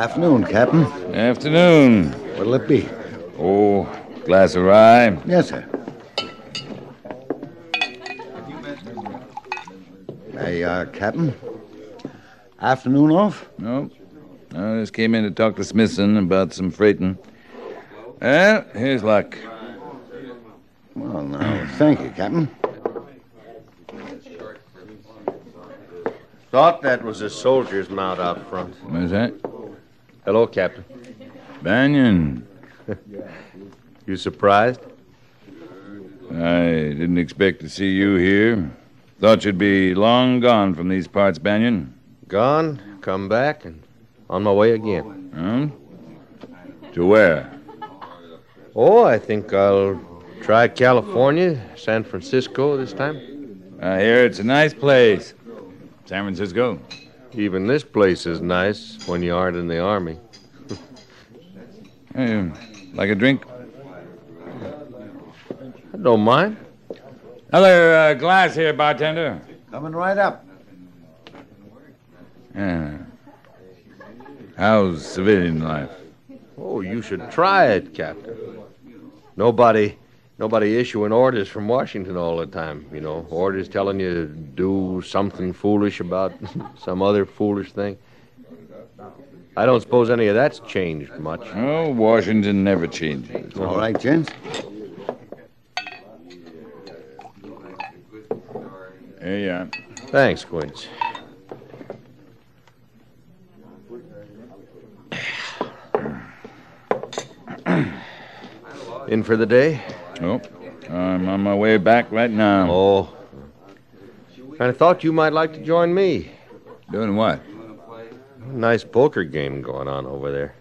[SPEAKER 24] Afternoon, Captain.
[SPEAKER 11] Afternoon.
[SPEAKER 24] What'll it be?
[SPEAKER 11] Oh, glass of rye.
[SPEAKER 24] Yes, sir. There you uh, are, Captain. Afternoon off?
[SPEAKER 11] No. No, I just came in to talk to Smithson about some freighting. Well, here's luck.
[SPEAKER 24] Well, now, thank you, Captain.
[SPEAKER 34] Thought that was a soldier's mount out front.
[SPEAKER 11] What's that?
[SPEAKER 34] Hello, Captain.
[SPEAKER 11] Banyan.
[SPEAKER 34] you surprised?
[SPEAKER 11] I didn't expect to see you here. Thought you'd be long gone from these parts, Banyan.
[SPEAKER 34] Gone, come back, and on my way again.
[SPEAKER 11] Huh? To where?
[SPEAKER 34] Oh, I think I'll try California, San Francisco this time.
[SPEAKER 11] I hear it's a nice place. San Francisco.
[SPEAKER 34] Even this place is nice when you aren't in the army.
[SPEAKER 11] hey, like a drink?
[SPEAKER 34] I don't mind.
[SPEAKER 11] Another uh, glass here, bartender.
[SPEAKER 24] Coming right up.
[SPEAKER 11] Yeah. How's civilian life?
[SPEAKER 34] Oh, you should try it, Captain. Nobody nobody issuing orders from Washington all the time, you know. Orders telling you to do something foolish about some other foolish thing. I don't suppose any of that's changed much.
[SPEAKER 11] Oh, Washington never changes.
[SPEAKER 24] All right, gents.
[SPEAKER 11] Here you are.
[SPEAKER 34] Thanks, Quince. In for the day?
[SPEAKER 11] Oh, I'm on my way back right now.
[SPEAKER 34] Oh. I thought you might like to join me.
[SPEAKER 11] Doing what?
[SPEAKER 34] Nice poker game going on over there.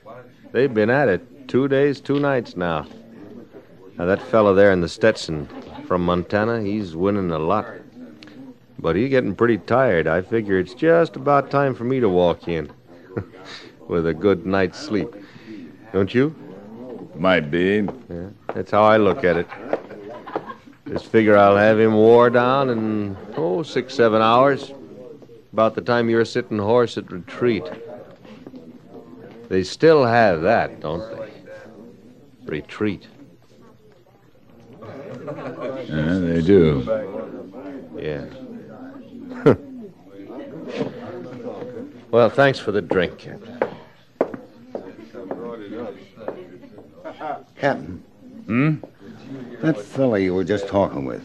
[SPEAKER 34] They've been at it two days, two nights now. Now, that fellow there in the Stetson from Montana, he's winning a lot. but he's getting pretty tired. I figure it's just about time for me to walk in with a good night's sleep. Don't you?
[SPEAKER 11] Might be.
[SPEAKER 34] Yeah, that's how I look at it. Just figure I'll have him wore down in, oh, six, seven hours. About the time you're sitting horse at retreat. They still have that, don't they? Retreat.
[SPEAKER 11] Yeah, they do.
[SPEAKER 34] Yeah. well, thanks for the drink, Captain.
[SPEAKER 100] Captain.
[SPEAKER 11] Hmm?
[SPEAKER 100] That fella you were just talking with.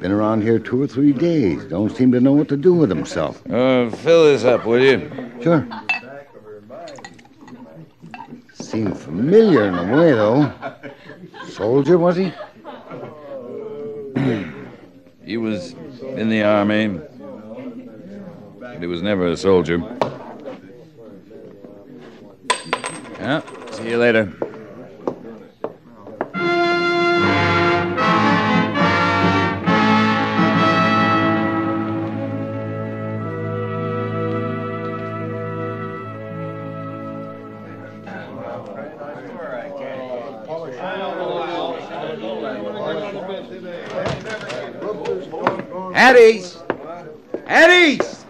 [SPEAKER 100] Been around here two or three days. Don't seem to know what to do with himself.
[SPEAKER 11] Uh, fill this up, will you?
[SPEAKER 100] Sure. Seemed familiar in a way, though. Soldier, was he?
[SPEAKER 11] he was in the army. But he was never a soldier. Yeah, see you later.
[SPEAKER 24] Eddie's! Eddie's!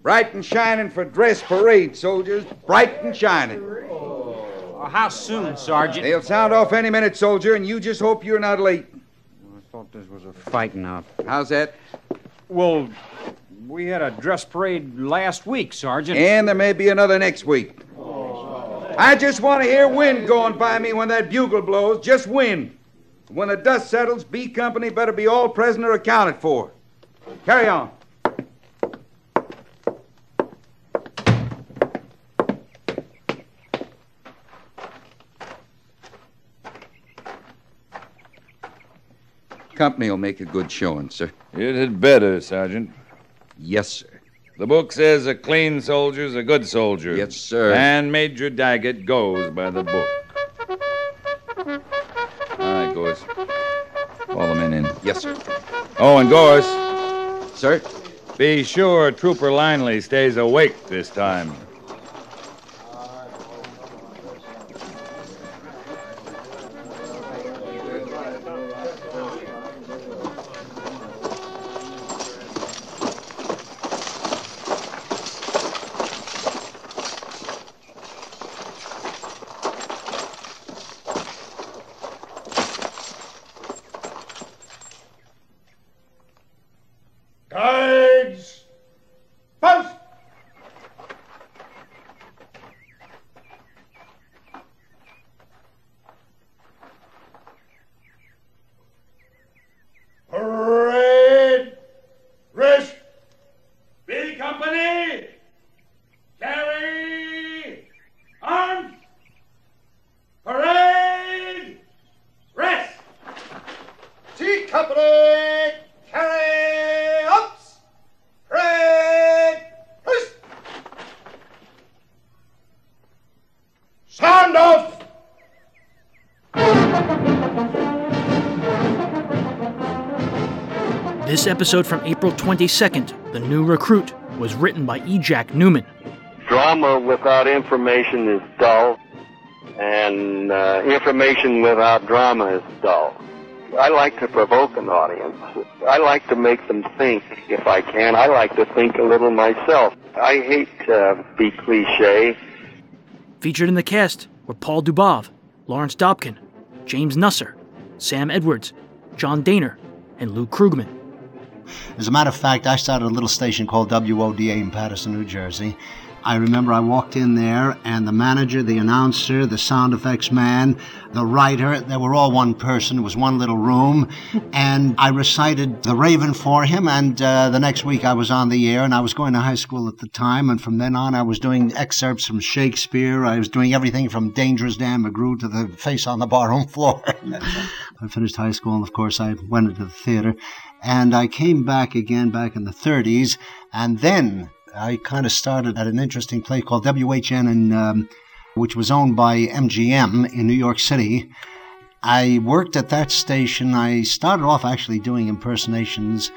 [SPEAKER 24] Bright and shining for dress parade, soldiers. Bright and shining.
[SPEAKER 101] Oh, how soon, Sergeant?
[SPEAKER 24] They'll sound off any minute, soldier, and you just hope you're not late.
[SPEAKER 101] I thought this was a fighting outfit.
[SPEAKER 24] How's that?
[SPEAKER 101] Well, we had a dress parade last week, Sergeant.
[SPEAKER 24] And there may be another next week. I just want to hear wind going by me when that bugle blows. Just wind. When the dust settles, B Company better be all present or accounted for. Carry on. Company will make a good showing, sir.
[SPEAKER 11] It had better, Sergeant.
[SPEAKER 24] Yes, sir.
[SPEAKER 11] The book says a clean soldier's a good soldier.
[SPEAKER 24] Yes, sir.
[SPEAKER 11] And Major Daggett goes by the book. Gorce. Call the men in.
[SPEAKER 24] Yes, sir.
[SPEAKER 11] Oh, and Gorce.
[SPEAKER 24] Sir?
[SPEAKER 11] Be sure Trooper Linley stays awake this time.
[SPEAKER 2] Episode from April 22nd, The New Recruit, was written by E. Jack Neuman.
[SPEAKER 102] Drama without information is dull, and uh, information without drama is dull. I like to provoke an audience. I like to make them think, if I can. I like to think a little myself. I hate to be cliche.
[SPEAKER 2] Featured in the cast were Paul Dubov, Lawrence Dobkin, James Nusser, Sam Edwards, John Dehner, and Lou Krugman.
[SPEAKER 98] As a matter of fact, I started a little station called WODA in Paterson, New Jersey. I remember I walked in there, and the manager, the announcer, the sound effects man, the writer, they were all one person. It was one little room. And I recited The Raven for him, and uh, the next week I was on the air, and I was going to high school at the time. And from then on, I was doing excerpts from Shakespeare. I was doing everything from Dangerous Dan McGrew to The Face on the Barroom Floor. I finished high school, and of course, I went into the theater. And I came back again back in the 30s, and then I kind of started at an interesting place called WHN, um, which was owned by MGM in New York City. I worked at that station. I started off actually doing impersonations.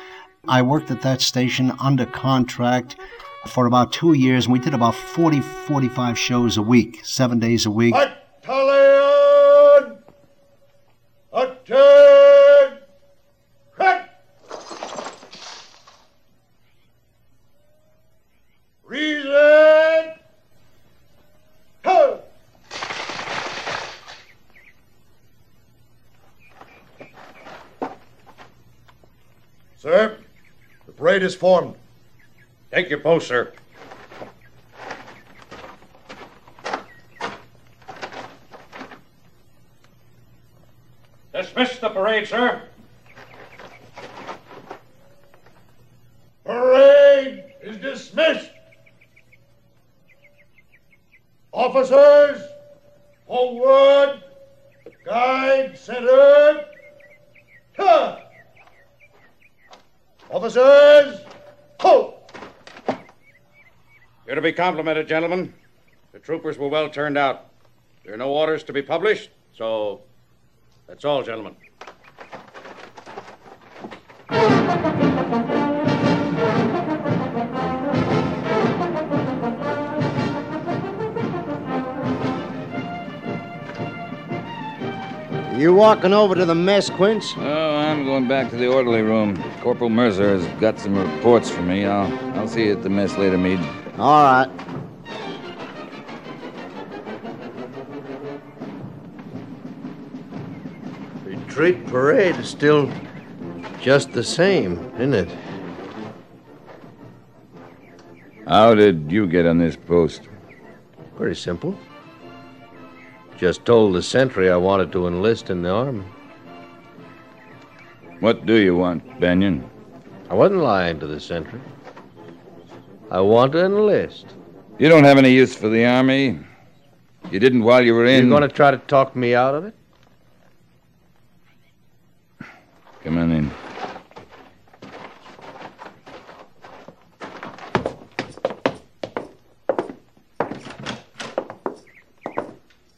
[SPEAKER 98] I worked at that station under contract for about two years, and we did about 40, 45 shows a week, seven days a week.
[SPEAKER 65] Battalion! Attack! Crack! Reason! Ho! Sir, the is formed.
[SPEAKER 34] Take your post, sir. Dismiss the parade, sir.
[SPEAKER 25] Be complimented, gentlemen. The troopers were well turned out. There are no orders to be published, so that's all, gentlemen.
[SPEAKER 98] You walking over to the mess, Quince?
[SPEAKER 11] Oh, I'm going back to the orderly room. Corporal Mercer has got some reports for me. I'll I'll see you at the mess later, Meade.
[SPEAKER 98] All right.
[SPEAKER 34] Retreat parade is still just the same, isn't it?
[SPEAKER 11] How did you get on this post?
[SPEAKER 34] Pretty simple. Just told the sentry I wanted to enlist in the army.
[SPEAKER 11] What do you want, Banyan?
[SPEAKER 34] I wasn't lying to the sentry. I want to enlist.
[SPEAKER 11] You don't have any use for the army. You didn't while you were in.
[SPEAKER 34] You're going to try to talk me out of it?
[SPEAKER 11] Come on in.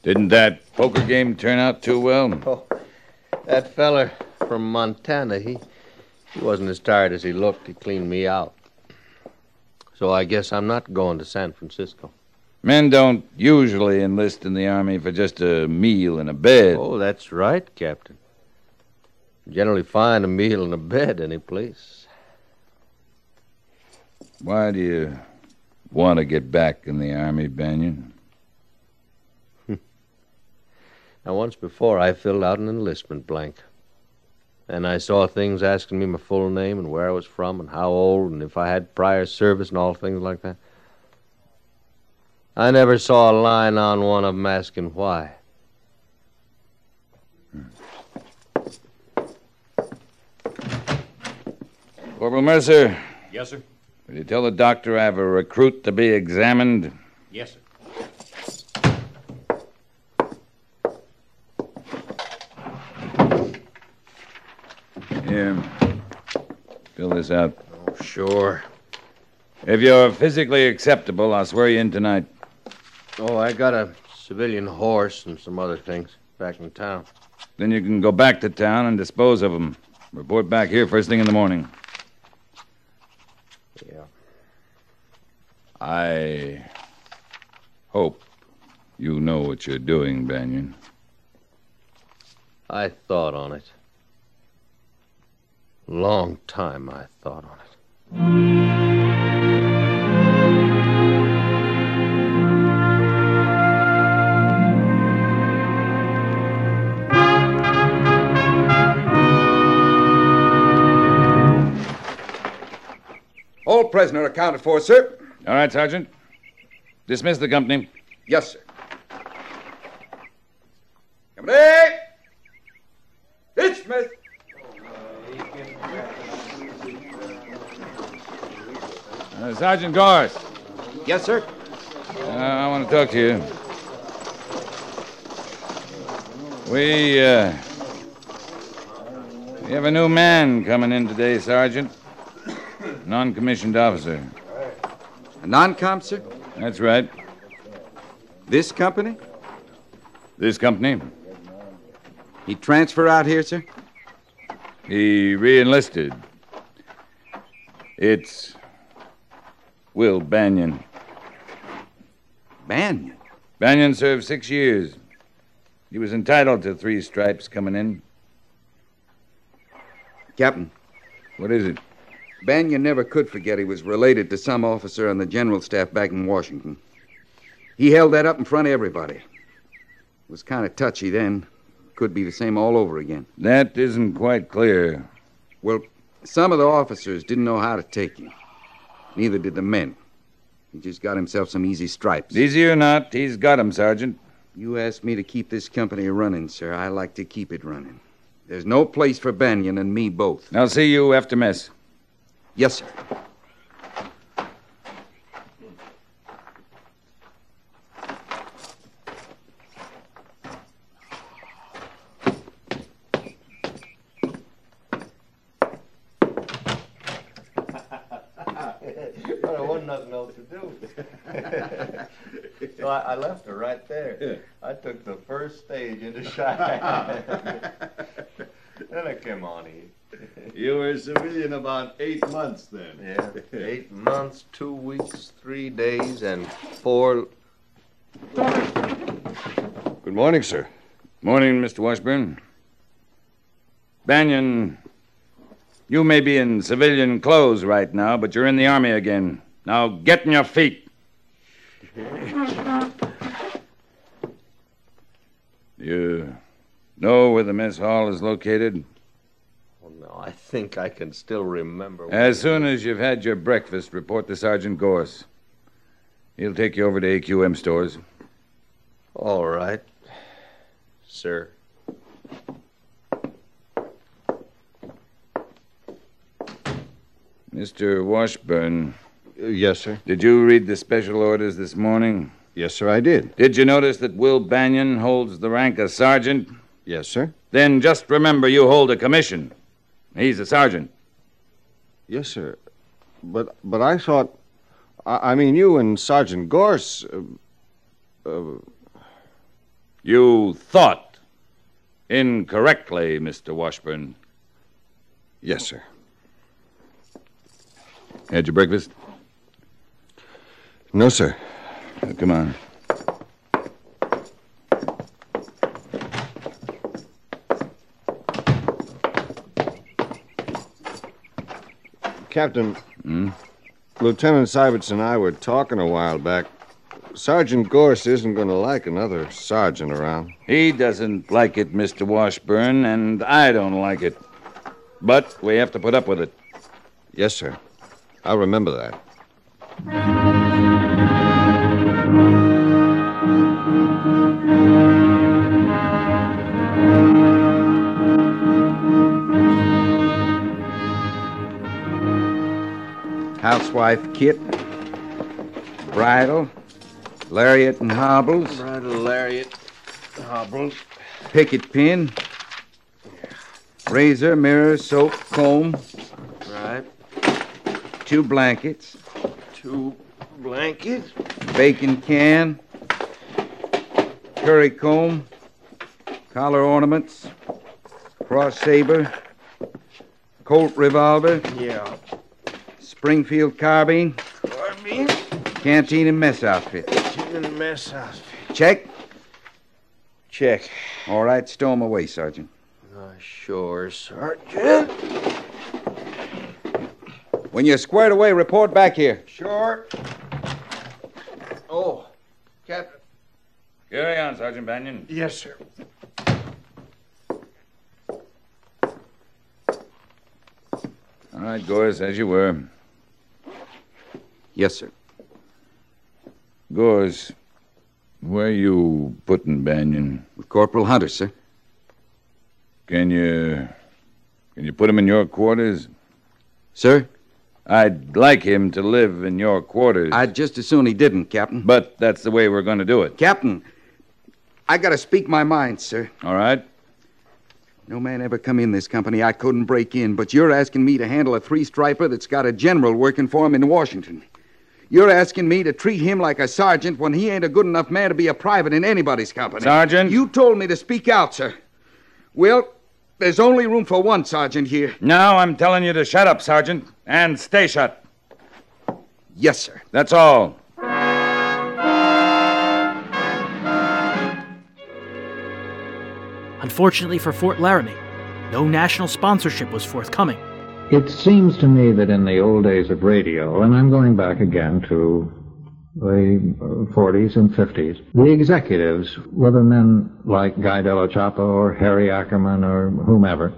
[SPEAKER 11] Didn't that poker game turn out too well?
[SPEAKER 34] Oh, that feller from Montana, he, he wasn't as tired as he looked. He cleaned me out. So I guess I'm not going to San Francisco.
[SPEAKER 11] Men don't usually enlist in the army for just a meal and a bed.
[SPEAKER 34] Oh, that's right, Captain. Generally find a meal and a bed any place.
[SPEAKER 11] Why do you want to get back in the army, Banyan?
[SPEAKER 34] Now, once before, I filled out an enlistment blank. And I saw things asking me my full name and where I was from and how old and if I had prior service and all things like that. I never saw a line on one of 'em asking why.
[SPEAKER 11] Corporal Mercer,
[SPEAKER 34] Yes, sir.
[SPEAKER 11] will you tell the doctor I have a recruit to be examined?
[SPEAKER 34] Yes, sir.
[SPEAKER 11] Here. Fill this out.
[SPEAKER 34] Oh, sure.
[SPEAKER 11] If you're physically acceptable, I'll swear you in tonight.
[SPEAKER 34] Oh, I got a civilian horse and some other things back in town.
[SPEAKER 11] Then you can go back to town and dispose of them. Report back here first thing in the morning.
[SPEAKER 34] Yeah.
[SPEAKER 11] I hope you know what you're doing, Banyan.
[SPEAKER 34] I thought on it. Long time I thought on it.
[SPEAKER 24] All prisoner accounted for, sir.
[SPEAKER 11] All right, Sergeant. Dismiss the company.
[SPEAKER 24] Yes, sir. Company! Dismiss!
[SPEAKER 11] Uh, Sergeant Gorce.
[SPEAKER 24] Yes, sir.
[SPEAKER 11] Uh, I want to talk to you. We, uh. We have a new man coming in today, Sergeant. Non commissioned officer.
[SPEAKER 24] A non comp, sir?
[SPEAKER 11] That's right.
[SPEAKER 24] This company?
[SPEAKER 11] This company?
[SPEAKER 24] He transfer out here, sir?
[SPEAKER 11] He re-enlisted. It's Will Banyan.
[SPEAKER 24] Banyan?
[SPEAKER 11] Banyan served six years. He was entitled to three stripes coming in.
[SPEAKER 24] Captain.
[SPEAKER 11] What is it?
[SPEAKER 24] Banyan never could forget he was related to some officer on the general staff back in Washington. He held that up in front of everybody. It was kind of touchy then. Could be the same all over again.
[SPEAKER 11] That isn't quite clear.
[SPEAKER 24] Well, some of the officers didn't know how to take him. Neither did the men. He just got himself some easy stripes.
[SPEAKER 11] Easy or not, he's got 'em, Sergeant.
[SPEAKER 24] You asked me to keep this company running, sir. I like to keep it running. There's no place for Banyan and me both.
[SPEAKER 11] I'll see you after mess.
[SPEAKER 24] Yes, sir.
[SPEAKER 34] well, there wasn't nothing else to do. so I, I left her right there. I took the first stage into Cheyenne. then I came on here.
[SPEAKER 103] You were a civilian about eight months then.
[SPEAKER 34] Yeah, eight months, two weeks, three days, and four.
[SPEAKER 11] Good morning, sir. Morning, Mr. Washburn. Banyan, you may be in civilian clothes right now, but you're in the Army again. Now get in your feet. You know where the mess hall is located?
[SPEAKER 34] Oh, no, I think I can still remember.
[SPEAKER 11] As soon as you've had your breakfast, report to Sergeant Gorce. He'll take you over to AQM stores.
[SPEAKER 34] All right, sir.
[SPEAKER 11] Mr. Washburn.
[SPEAKER 25] Uh, yes, sir.
[SPEAKER 11] Did you read the special orders this morning?
[SPEAKER 25] Yes, sir, I did.
[SPEAKER 11] Did you notice that Will Banyan holds the rank of sergeant?
[SPEAKER 25] Yes, sir.
[SPEAKER 11] Then just remember you hold a commission. He's a sergeant.
[SPEAKER 25] Yes, sir. But but I thought, I, I mean, you and Sergeant Gorce. Uh, uh,
[SPEAKER 11] You thought incorrectly, Mr. Washburn.
[SPEAKER 25] Yes, sir.
[SPEAKER 11] Had your breakfast?
[SPEAKER 25] No, sir.
[SPEAKER 11] Uh, come on.
[SPEAKER 25] Captain,
[SPEAKER 11] Hmm?
[SPEAKER 25] Lieutenant Seiberts and I were talking a while back. Sergeant Gorce isn't going to like another sergeant around.
[SPEAKER 11] He doesn't like it, Mr. Washburn, and I don't like it. But we have to put up with it.
[SPEAKER 25] Yes, sir. I'll remember that.
[SPEAKER 24] Housewife Kit, bridle, lariat and hobbles,
[SPEAKER 34] Bridle lariat, hobbles.
[SPEAKER 24] picket pin, razor, mirror, soap, comb,
[SPEAKER 34] Right.
[SPEAKER 24] two blankets,
[SPEAKER 34] Two blankets.
[SPEAKER 24] bacon can, curry comb, collar ornaments, cross saber, Colt revolver,
[SPEAKER 34] Yeah.
[SPEAKER 24] Springfield carbine,
[SPEAKER 34] Carbine.
[SPEAKER 24] canteen and mess outfit.
[SPEAKER 34] Chicken mess outfit.
[SPEAKER 24] Check?
[SPEAKER 34] Check.
[SPEAKER 24] All right, stow 'em away, Sergeant.
[SPEAKER 34] Uh, sure, Sergeant.
[SPEAKER 24] When you're squared away, report back here.
[SPEAKER 34] Sure. Oh, Captain.
[SPEAKER 11] Carry on, Sergeant Banyan.
[SPEAKER 34] Yes, sir.
[SPEAKER 11] All right, Gorce, as you were.
[SPEAKER 24] Yes, sir.
[SPEAKER 11] Gorce, where you putting Banyan?
[SPEAKER 24] With Corporal Hunter, sir.
[SPEAKER 11] Can you can you put him in your quarters?
[SPEAKER 24] Sir?
[SPEAKER 11] I'd like him to live in your quarters.
[SPEAKER 24] I'd just as soon he didn't, Captain.
[SPEAKER 11] But that's the way we're going to do it.
[SPEAKER 24] Captain, I gotta speak my mind, sir.
[SPEAKER 11] All right?
[SPEAKER 24] No man ever come in this company I couldn't break in, but you're asking me to handle a three-striper that's got a general working for him in Washington. You're asking me to treat him like a sergeant when he ain't a good enough man to be a private in anybody's company.
[SPEAKER 11] Sergeant?
[SPEAKER 24] You told me to speak out, sir.
[SPEAKER 104] Well, there's only room for one sergeant here.
[SPEAKER 11] Now I'm telling you to shut up, Sergeant, and stay shut.
[SPEAKER 104] Yes, sir.
[SPEAKER 11] That's all.
[SPEAKER 2] Unfortunately for Fort Laramie, no national sponsorship was forthcoming.
[SPEAKER 8] It seems to me that in the old days of radio, and I'm going back again to the 40s and 50s, the executives, whether men like Guy Della Cioppa or Harry Ackerman or whomever,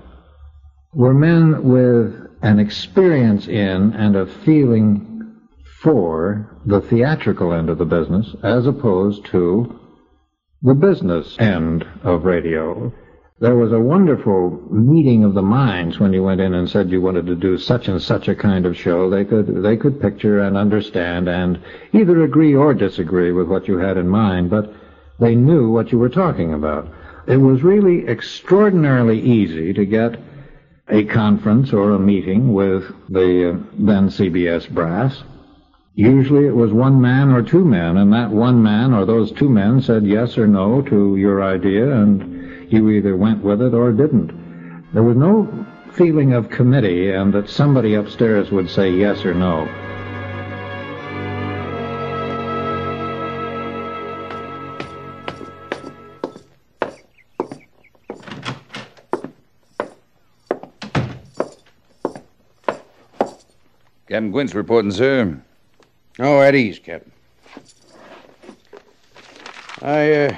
[SPEAKER 8] were men with an experience in and a feeling for the theatrical end of the business as opposed to the business end of radio. There was a wonderful meeting of the minds when you went in and said you wanted to do such and such a kind of show. They could they could picture and understand and either agree or disagree with what you had in mind, but they knew what you were talking about. It was really extraordinarily easy to get a conference or a meeting with the uh, then CBS brass. Usually it was one man or two men, and that one man or those two men said yes or no to your idea, and you either went with it or didn't. There was no feeling of committee and that somebody upstairs would say yes or no.
[SPEAKER 11] Captain Quince reporting, sir.
[SPEAKER 24] Oh, at ease, Captain. I uh,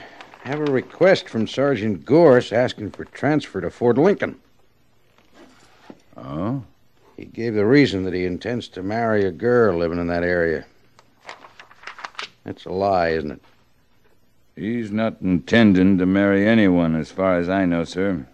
[SPEAKER 24] have a request from Sergeant Gorce asking for transfer to Fort Lincoln.
[SPEAKER 11] Oh?
[SPEAKER 24] He gave the reason that he intends to marry a girl living in that area. That's a lie, isn't it?
[SPEAKER 11] He's not intending to marry anyone, as far as I know, sir.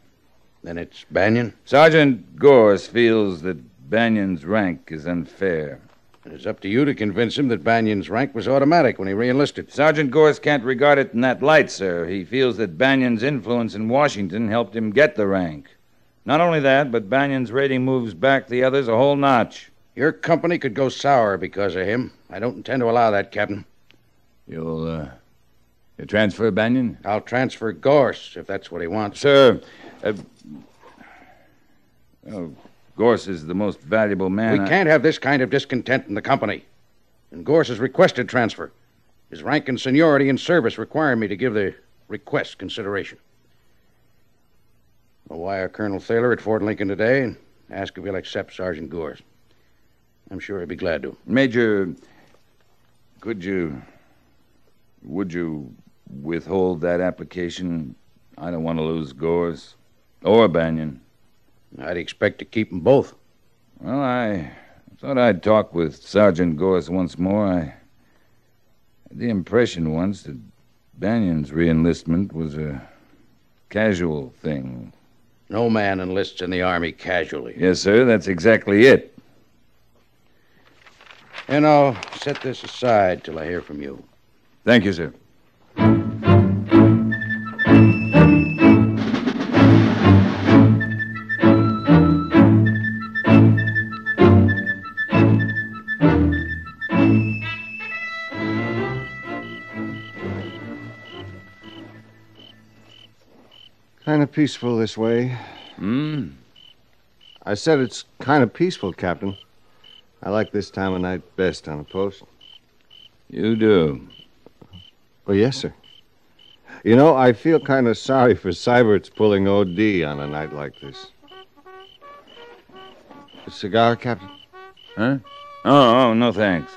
[SPEAKER 24] Then it's Banyan?
[SPEAKER 11] Sergeant Gorce feels that Banyan's rank is unfair.
[SPEAKER 24] It's up to you to convince him that Banyan's rank was automatic when he reenlisted.
[SPEAKER 11] Sergeant Gorce can't regard it in that light, sir. He feels that Banyan's influence in Washington helped him get the rank. Not only that, but Banyan's rating moves back the others a whole notch.
[SPEAKER 24] Your company could go sour because of him. I don't intend to allow that, Captain.
[SPEAKER 11] You'll, uh, you transfer Banyan?
[SPEAKER 24] I'll transfer Gorce, if that's what he wants.
[SPEAKER 11] Sir, uh, oh, Gorce is the most valuable man.
[SPEAKER 24] We
[SPEAKER 11] I-
[SPEAKER 24] can't have this kind of discontent in the company. And Gorce has requested transfer. His rank and seniority in service require me to give the request consideration. I'll wire Colonel Thaler at Fort Lincoln today and ask if he'll accept Sergeant Gorce. I'm sure he'd be glad to.
[SPEAKER 11] Major, could you. Would you withhold that application? I don't want to lose Gorce or Banyan.
[SPEAKER 24] I'd expect to keep 'em both.
[SPEAKER 11] Well, I thought I'd talk with Sergeant Gorce once more. I had the impression once that Banyan's reenlistment was a casual thing.
[SPEAKER 24] No man enlists in the Army casually.
[SPEAKER 11] Yes, sir, that's exactly it.
[SPEAKER 24] And I'll set this aside till I hear from you.
[SPEAKER 11] Thank you, sir.
[SPEAKER 25] Kind of peaceful this way.
[SPEAKER 11] Hmm?
[SPEAKER 25] I said it's kind of peaceful, Captain. I like this time of night best on a post.
[SPEAKER 11] You do?
[SPEAKER 25] Well, yes, sir. You know, I feel kind of sorry for Seibert's pulling OD on a night like this. A cigar, Captain?
[SPEAKER 11] Huh? Oh, oh, no thanks.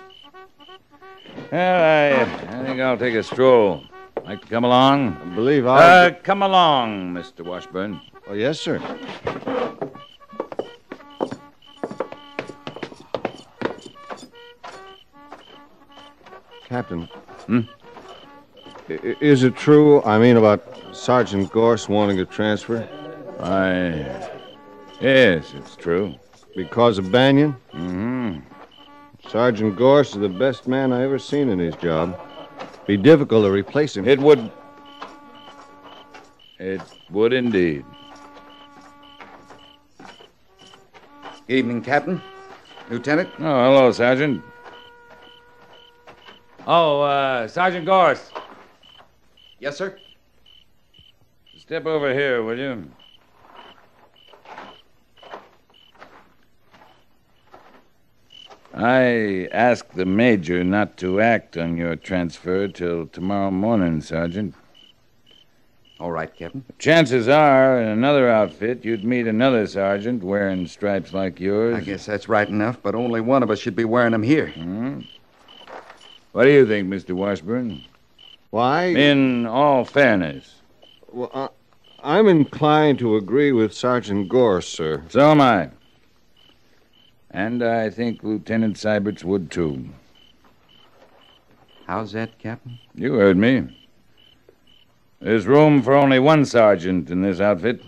[SPEAKER 11] Well, I, I think I'll take a stroll. Like to come along?
[SPEAKER 25] I believe I'll.
[SPEAKER 11] Uh, come along, Mr. Washburn.
[SPEAKER 25] Oh, yes, sir. Captain.
[SPEAKER 11] Hmm?
[SPEAKER 25] I- is it true, I mean, about Sergeant Gorce wanting a transfer?
[SPEAKER 11] I. Yes, it's true.
[SPEAKER 25] Because of Banyan?
[SPEAKER 11] Mm-hmm.
[SPEAKER 25] Sergeant Gorce is the best man I ever seen in his job. Be difficult to replace him.
[SPEAKER 11] It would. It would indeed.
[SPEAKER 105] Evening, Captain. Lieutenant?
[SPEAKER 11] Oh, hello, Sergeant. Oh, uh, Sergeant Gorce.
[SPEAKER 105] Yes, sir.
[SPEAKER 11] Step over here, will you? I asked the major not to act on your transfer till tomorrow morning, Sergeant.
[SPEAKER 24] All right, Captain.
[SPEAKER 11] Chances are, in another outfit, you'd meet another sergeant wearing stripes like yours.
[SPEAKER 24] I guess that's right enough, but only one of us should be wearing them here.
[SPEAKER 11] Hmm? What do you think, Mr. Washburn?
[SPEAKER 25] Why?
[SPEAKER 11] In all fairness.
[SPEAKER 25] Well, I, I'm inclined to agree with Sergeant Gorce, sir.
[SPEAKER 11] So am I. And I think Lieutenant Seiberts would, too.
[SPEAKER 24] How's that, Captain?
[SPEAKER 11] You heard me. There's room for only one sergeant in this outfit.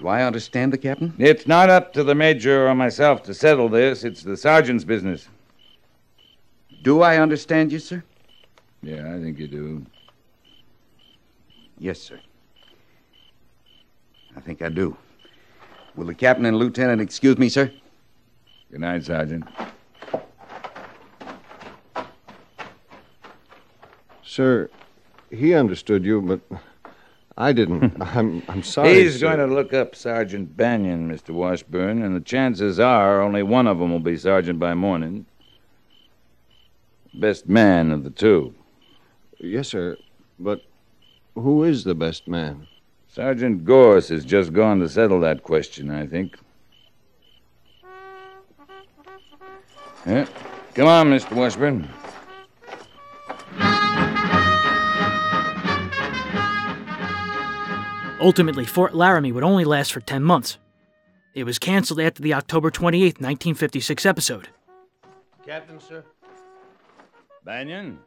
[SPEAKER 24] Do I understand the captain?
[SPEAKER 11] It's not up to the major or myself to settle this. It's the sergeant's business.
[SPEAKER 24] Do I understand you, sir?
[SPEAKER 11] Yeah, I think you do.
[SPEAKER 24] Yes, sir. I think I do. Will the captain and lieutenant excuse me, sir?
[SPEAKER 11] Good night, Sergeant.
[SPEAKER 25] Sir, he understood you, but I didn't. I'm, I'm sorry.
[SPEAKER 11] He's
[SPEAKER 25] sir.
[SPEAKER 11] going to look up Sergeant Banyan, Mr. Washburn, and the chances are only one of them will be sergeant by morning. Best man of the two.
[SPEAKER 25] Yes, sir. But who is the best man?
[SPEAKER 11] Sergeant Gorce has just gone to settle that question, I think. Yeah. Come on, Mr. Washburn.
[SPEAKER 2] Ultimately, Fort Laramie would only last for 10 months. It was canceled after the October 28, 1956 episode.
[SPEAKER 106] Captain, sir?
[SPEAKER 11] Banyan?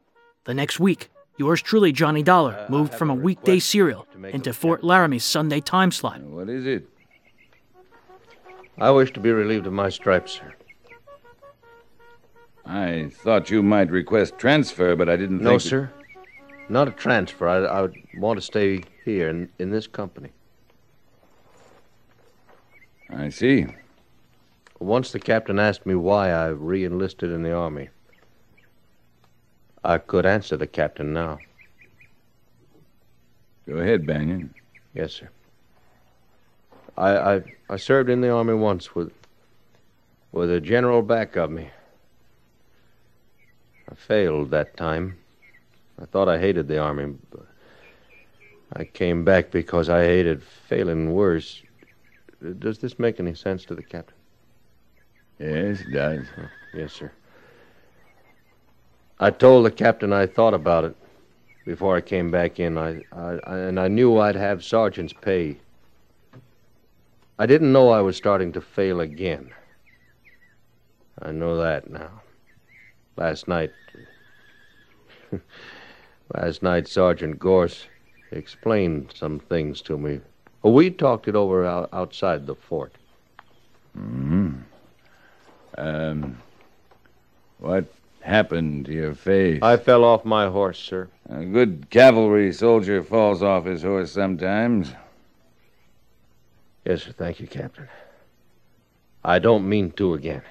[SPEAKER 2] The next week, yours truly, Johnny Dollar, uh, moved from a weekday serial into Fort Laramie's Sunday time slot.
[SPEAKER 11] What is it?
[SPEAKER 34] I wish to be relieved of my stripes, sir.
[SPEAKER 11] I thought you might request transfer, but I didn't
[SPEAKER 34] No,
[SPEAKER 11] think. that-
[SPEAKER 34] sir. Not a transfer. I, I would want to stay here in, in this company.
[SPEAKER 11] I see.
[SPEAKER 34] Once the captain asked me why I re enlisted in the Army. I could answer the captain now.
[SPEAKER 11] Go ahead, Banyan.
[SPEAKER 34] Yes, sir. I, I I served in the army once with with a general back of me. I failed that time. I thought I hated the army, but I came back because I hated failing worse. Does this make any sense to the captain?
[SPEAKER 11] Yes, it does.
[SPEAKER 34] Yes, sir. I told the captain I thought about it before I came back in. I, I, I and I knew I'd have sergeant's pay. I didn't know I was starting to fail again. I know that now. Last night, last night, Sergeant Gorce explained some things to me. We talked it over out, outside the fort.
[SPEAKER 11] hmm Um, what happened to your face?
[SPEAKER 34] I fell off my horse, sir.
[SPEAKER 11] A good cavalry soldier falls off his horse sometimes.
[SPEAKER 34] Yes, sir. Thank you, Captain. I don't mean to again.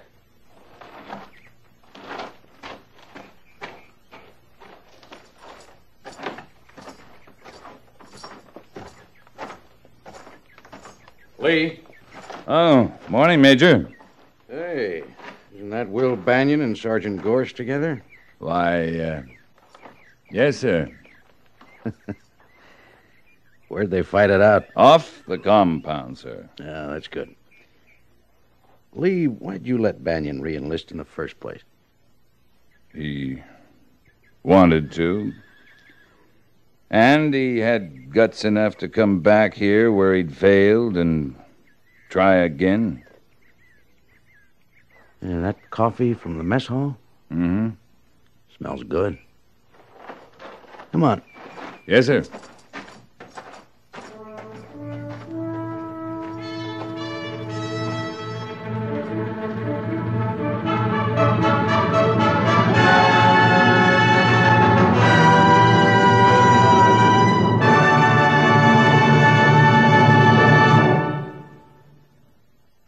[SPEAKER 107] Lee.
[SPEAKER 11] Oh, morning, Major.
[SPEAKER 107] Hey, isn't that Will Banyan and Sergeant Gorce together?
[SPEAKER 11] Why, uh, yes, sir.
[SPEAKER 107] Where'd they fight it out?
[SPEAKER 11] Off the compound, sir.
[SPEAKER 107] Yeah, that's good. Lee, why'd you let Banyan re-enlist in the first place?
[SPEAKER 11] He wanted to. And he had guts enough to come back here where he'd failed and try again.
[SPEAKER 107] Yeah, that coffee from the mess hall?
[SPEAKER 11] Mm-hmm.
[SPEAKER 107] Smells good. Come on.
[SPEAKER 11] Yes, sir.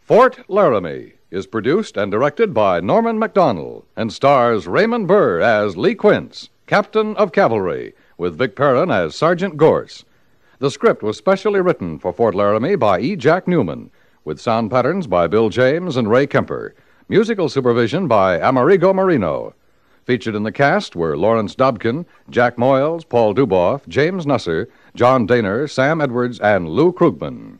[SPEAKER 70] Fort Laramie is produced and directed by Norman Macdonnell and stars Raymond Burr as Lee Quince, Captain of Cavalry, with Vic Perrin as Sergeant Gorce. The script was specially written for Fort Laramie by E. Jack Neuman, with sound patterns by Bill James and Ray Kemper. Musical supervision by Amerigo Marino. Featured in the cast were Lawrence Dobkin, Jack Moyles, Paul Dubov, James Nusser, John Dehner, Sam Edwards, and Lou Krugman.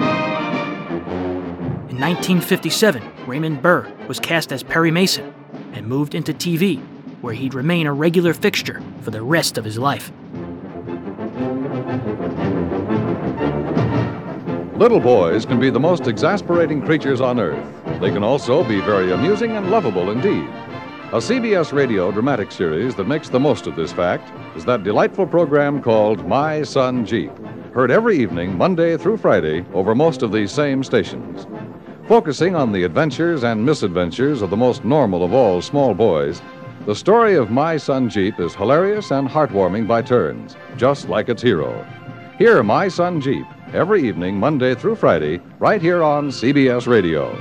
[SPEAKER 2] In 1957, Raymond Burr was cast as Perry Mason and moved into TV, where he'd remain a regular fixture for the rest of his life.
[SPEAKER 70] Little boys can be the most exasperating creatures on earth. They can also be very amusing and lovable indeed. A CBS radio dramatic series that makes the most of this fact is that delightful program called My Son Jeep, heard every evening, Monday through Friday, over most of these same stations. Focusing on the adventures and misadventures of the most normal of all small boys, the story of My Son Jeep is hilarious and heartwarming by turns, just like its hero. Hear My Son Jeep every evening, Monday through Friday, right here on CBS Radio.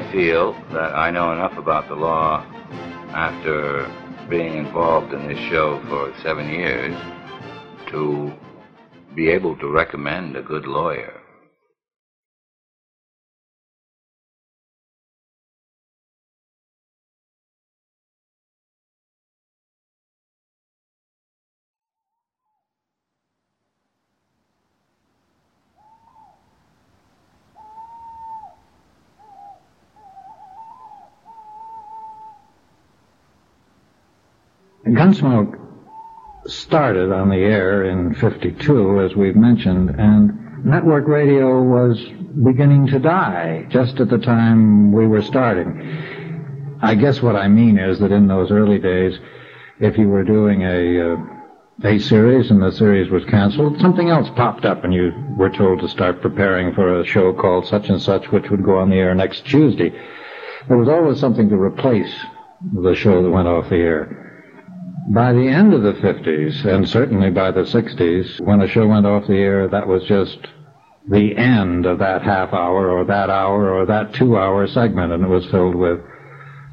[SPEAKER 16] I feel that I know enough about the law after being involved in this show for seven years to be able to recommend a good lawyer.
[SPEAKER 8] Gunsmoke started on the air in 52, as we've mentioned, and network radio was beginning to die just at the time we were starting. I guess what I mean is that in those early days, if you were doing a, uh, a series and the series was canceled, something else popped up and you were told to start preparing for a show called such and such, which would go on the air next Tuesday. There was always something to replace the show that went off the air. By the end of the 50s, and certainly by the 60s, when a show went off the air, that was just the end of that half hour or that hour or that two hour segment, and it was filled with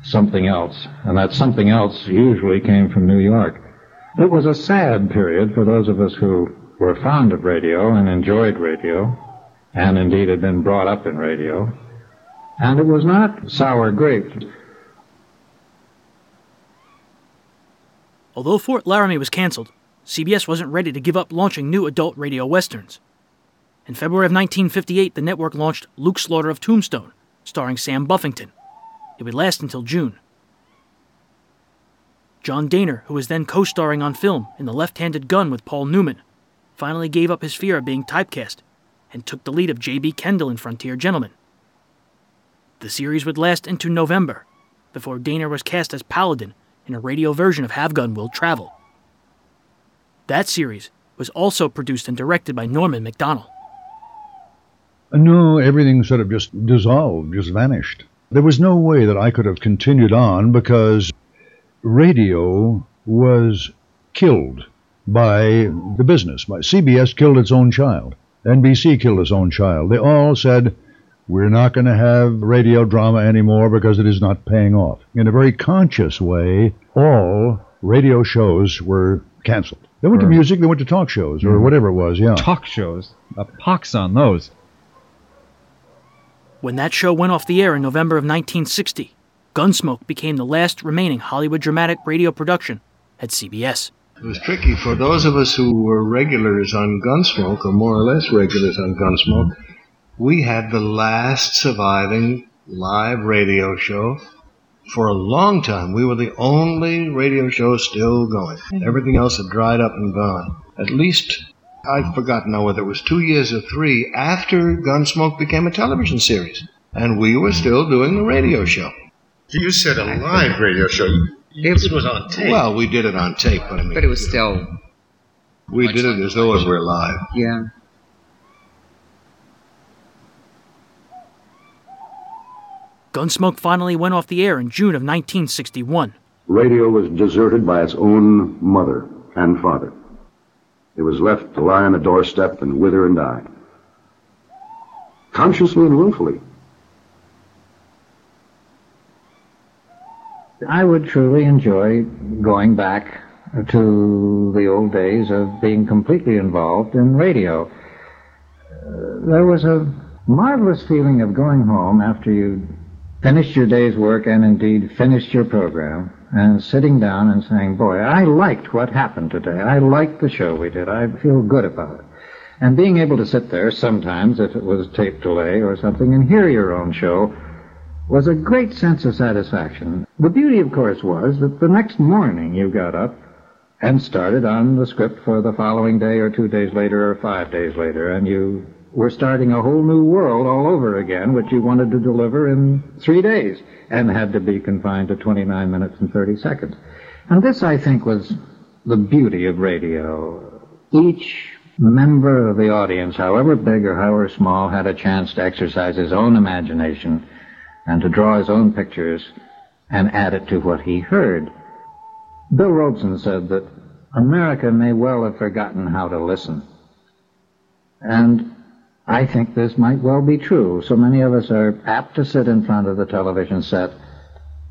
[SPEAKER 8] something else. And that something else usually came from New York. It was a sad period for those of us who were fond of radio and enjoyed radio, and indeed had been brought up in radio. And it was not sour grapes.
[SPEAKER 2] Although Fort Laramie was canceled, CBS wasn't ready to give up launching new adult radio westerns. In February of 1958, the network launched Luke Slaughter of Tombstone, starring Sam Buffington. It would last until June. John Dehner, who was then co starring on film in The Left Handed Gun with Paul Newman, finally gave up his fear of being typecast and took the lead of J.B. Kendall in Frontier Gentleman. The series would last into November, before Dehner was cast as Paladin in a radio version of Have Gun Will Travel. That series was also produced and directed by Norman Macdonnell.
[SPEAKER 14] No, everything sort of just dissolved, just vanished. There was no way that I could have continued on because radio was killed by the business. CBS killed its own child. NBC killed its own child. They all said, we're not going to have radio drama anymore because it is not paying off. In a very conscious way, all radio shows were canceled. They went or, to music, they went to talk shows, or mm-hmm. whatever it was, yeah.
[SPEAKER 108] Talk shows? A pox on those.
[SPEAKER 2] When that show went off the air in November of 1960, Gunsmoke became the last remaining Hollywood dramatic radio production at CBS.
[SPEAKER 109] It was tricky for those of us who were regulars on Gunsmoke, or more or less regulars on Gunsmoke We had the last surviving live radio show for a long time. We were the only radio show still going. Mm-hmm. Everything else had dried up and gone. At least, I've forgotten now whether it was two years or three after Gunsmoke became a television series. And we were still doing the radio show.
[SPEAKER 110] You said a live radio show. It was on tape.
[SPEAKER 109] Well, we did it on tape, but I mean.
[SPEAKER 7] But it was still.
[SPEAKER 109] We did it as though it were live.
[SPEAKER 7] Yeah.
[SPEAKER 2] Gunsmoke finally went off the air in June of 1961.
[SPEAKER 111] Radio was deserted by its own mother and father. It was left to lie on the doorstep and wither and die. Consciously and willfully.
[SPEAKER 8] I would truly enjoy going back to the old days of being completely involved in radio. Uh, there was a marvelous feeling of going home after you finished your day's work and indeed finished your program and sitting down and saying, Boy, I liked what happened today. I liked the show we did. I feel good about it. And being able to sit there sometimes, if it was tape delay or something, and hear your own show was a great sense of satisfaction. The beauty, of course, was that the next morning you got up and started on the script for the following day or two days later or five days later, and you were starting a whole new world all over again, which you wanted to deliver in three days and had to be confined to 29 minutes and 30 seconds. And this, I think, was the beauty of radio. Each member of the audience, however big or however small, had a chance to exercise his own imagination and to draw his own pictures and add it to what he heard. Bill Robson said that America may well have forgotten how to listen. And I think this might well be true. So many of us are apt to sit in front of the television set.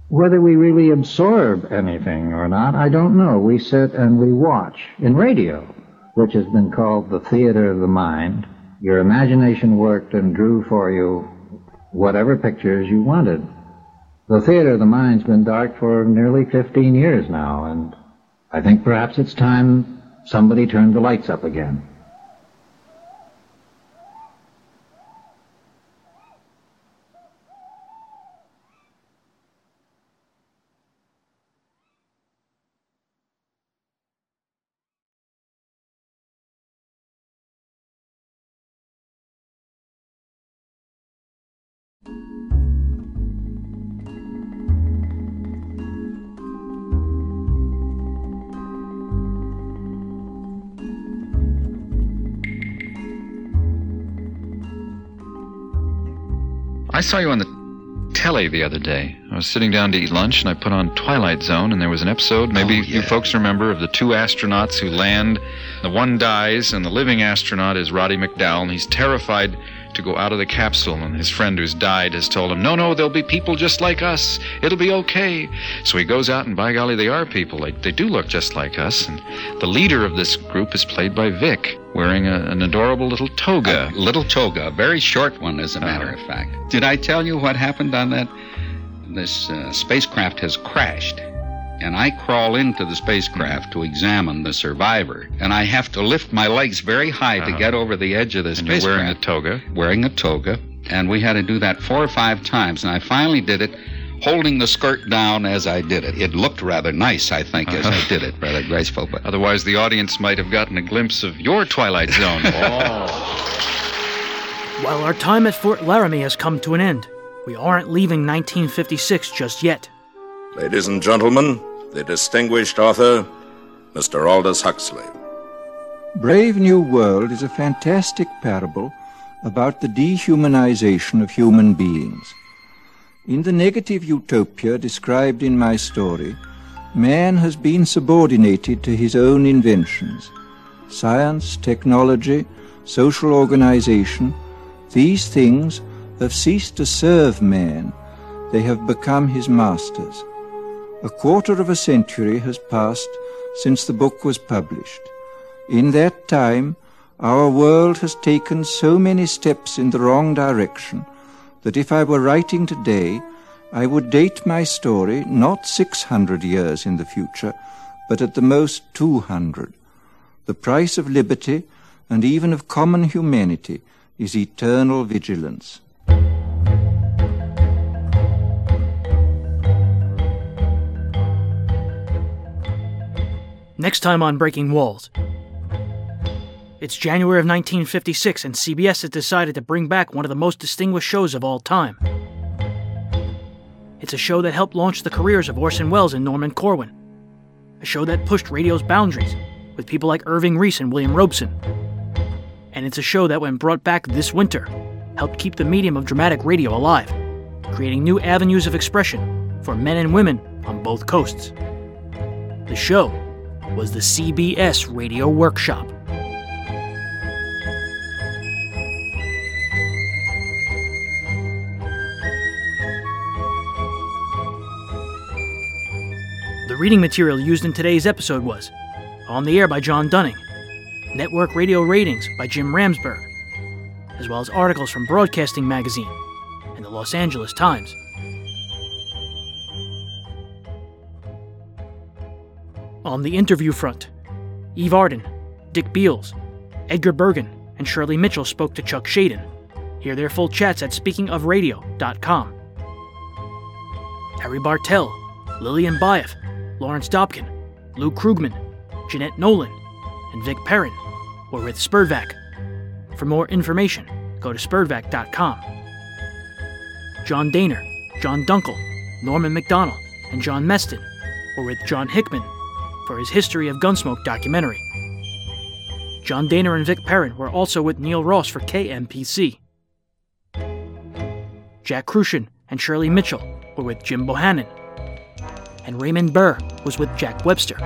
[SPEAKER 8] Whether we really absorb anything or not, I don't know. We sit and we watch. In radio, which has been called the theater of the mind, your imagination worked and drew for you whatever pictures you wanted. The theater of the mind's been dark for nearly 15 years now, and I think perhaps it's time somebody turned the lights up again.
[SPEAKER 29] I saw you on the telly the other day. I was sitting down to eat lunch and I put on Twilight Zone and there was an episode, maybe
[SPEAKER 30] Oh, yeah.
[SPEAKER 29] you folks remember, of the two astronauts who land. The one dies and the living astronaut is Roddy McDowall and he's terrified to go out of the capsule and his friend who's died has told him, no, no, there'll be people just like us. It'll be okay. So he goes out and by golly, they are people. They, they do look just like us. And the leader of this group is played by Vic, wearing a, an adorable little toga.
[SPEAKER 30] little toga, a very short one, as a matter of fact. Did I tell you what happened on that? This uh, spacecraft has crashed, and I crawl into the spacecraft to examine the survivor, and I have to lift my legs very high to
[SPEAKER 29] Uh-huh.
[SPEAKER 30] get over the edge of the
[SPEAKER 29] And you're wearing a toga.
[SPEAKER 30] Wearing a toga, and we had to do that four or five times, and I finally did it. Holding the skirt down as I did it. It looked rather nice, I think, as I did it, rather graceful. But
[SPEAKER 29] Otherwise, the audience might have gotten a glimpse of your Twilight Zone.
[SPEAKER 2] While our time at Fort Laramie has come to an end, we aren't leaving 1956 just yet.
[SPEAKER 50] Ladies and gentlemen, the distinguished author, Mr. Aldous Huxley.
[SPEAKER 112] Brave New World is a fantastic parable about the dehumanization of human beings. In the negative utopia described in my story, man has been subordinated to his own inventions. Science, technology, social organization, these things have ceased to serve man. They have become his masters. A quarter of a century has passed since the book was published. In that time, our world has taken so many steps in the wrong direction that if I were writing today, I would date my story not 600 years in the future, but at the most 200. The price of liberty and even of common humanity is eternal vigilance.
[SPEAKER 2] Next time on Breaking Walls. It's January of 1956, and CBS has decided to bring back one of the most distinguished shows of all time. It's a show that helped launch the careers of Orson Welles and Norman Corwin. A show that pushed radio's boundaries with people like Irving Reis and William Robson. And it's a show that, when brought back this winter, helped keep the medium of dramatic radio alive, creating new avenues of expression for men and women on both coasts. The show was the CBS Radio Workshop. The reading material used in today's episode was On the Air by John Dunning, Network Radio Ratings by Jim Ramsburg, as well as articles from Broadcasting Magazine and the Los Angeles Times. On the interview front, Eve Arden, Dick Beals, Edgar Bergen, and Shirley Mitchell spoke to Chuck Schaden. Hear their full chats at speakingofradio.com. Harry Bartell, Lillian Buyeff, Lawrence Dobkin, Lou Krugman, Jeanette Nolan, and Vic Perrin were with SPERDVAC. For more information, go to sperdvac.com. John Dehner, John Dunkel, Norman Macdonnell, and John Meston were with John Hickman for his History of Gunsmoke documentary. John Dehner and Vic Perrin were also with Neil Ross for KMPC. Jack Kruschen and Shirley Mitchell were with Jim Bohannon. And Raymond Burr was with Jack Webster.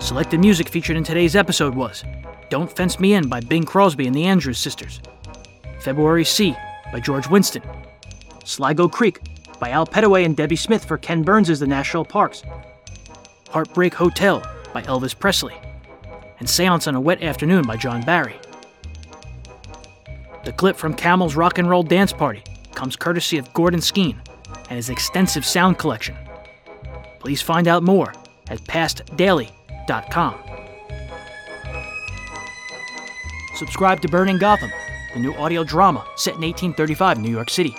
[SPEAKER 2] Selected music featured in today's episode was Don't Fence Me In by Bing Crosby and the Andrews Sisters, February C by George Winston, Sligo Creek by Al Petteway and Debbie Smith for Ken Burns' The National Parks, Heartbreak Hotel by Elvis Presley, and Seance on a Wet Afternoon by John Barry. The clip from Camel's Rock and Roll Dance Party comes courtesy of Gordon Skeen and his extensive sound collection. Please find out more at pastdaily.com. Subscribe to Burning Gotham, the new audio drama set in 1835 New York City.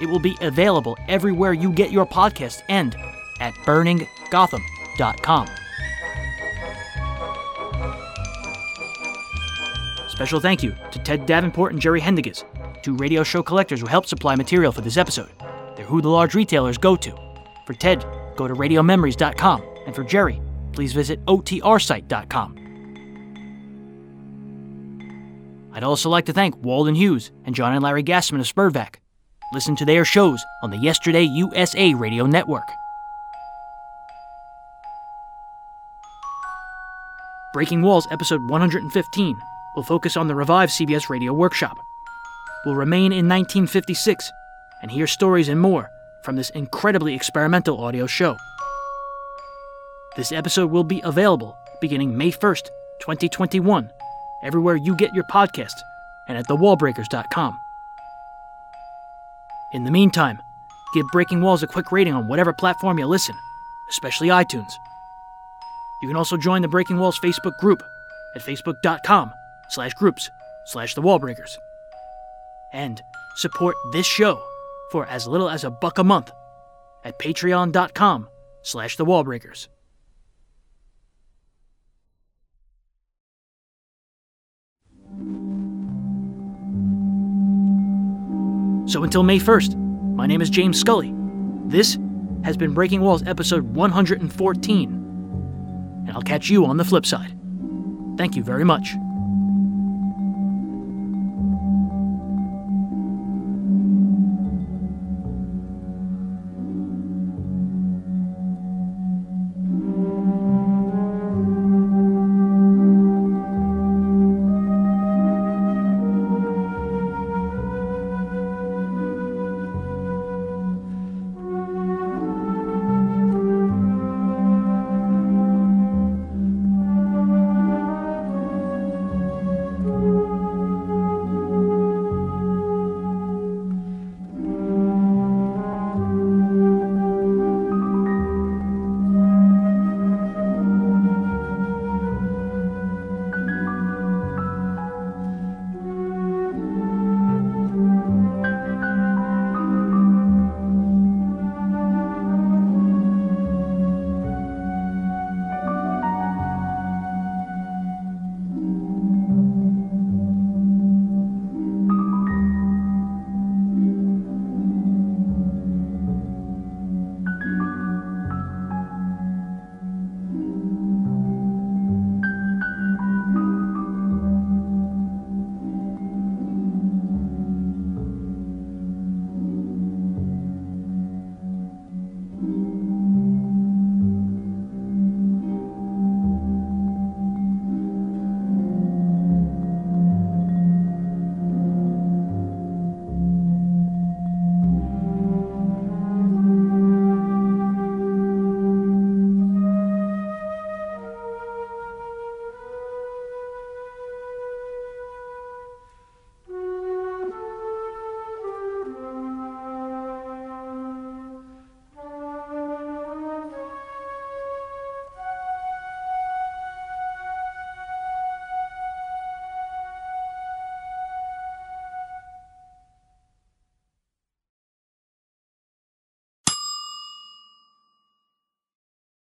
[SPEAKER 2] It will be available everywhere you get your podcast and at burninggotham.com. Special thank you to Ted Davenport and Jerry Hendiges, two radio show collectors who helped supply material for this episode. They're who the large retailers go to. For Ted, go to radiomemories.com, and for Jerry, please visit otrsite.com. I'd also like to thank Walden Hughes and John and Larry Gassman of SPERDVAC. Listen to their shows on the Yesterday USA Radio Network. Breaking Walls, episode 115, will focus on the revived CBS Radio Workshop. We'll remain in 1956 and hear stories and more from this incredibly experimental audio show. This episode will be available beginning May 1st, 2021, everywhere you get your podcasts and at thewallbreakers.com. In the meantime, give Breaking Walls a quick rating on whatever platform you listen, especially iTunes. You can also join the Breaking Walls Facebook group at facebook.com slash groups slash the wallbreakers. And support this show for as little as a buck a month at patreon.com slash the wallbreakers. So until May 1st, my name is James Scully. This has been Breaking Walls episode 114. And I'll catch you on the flip side. Thank you very much.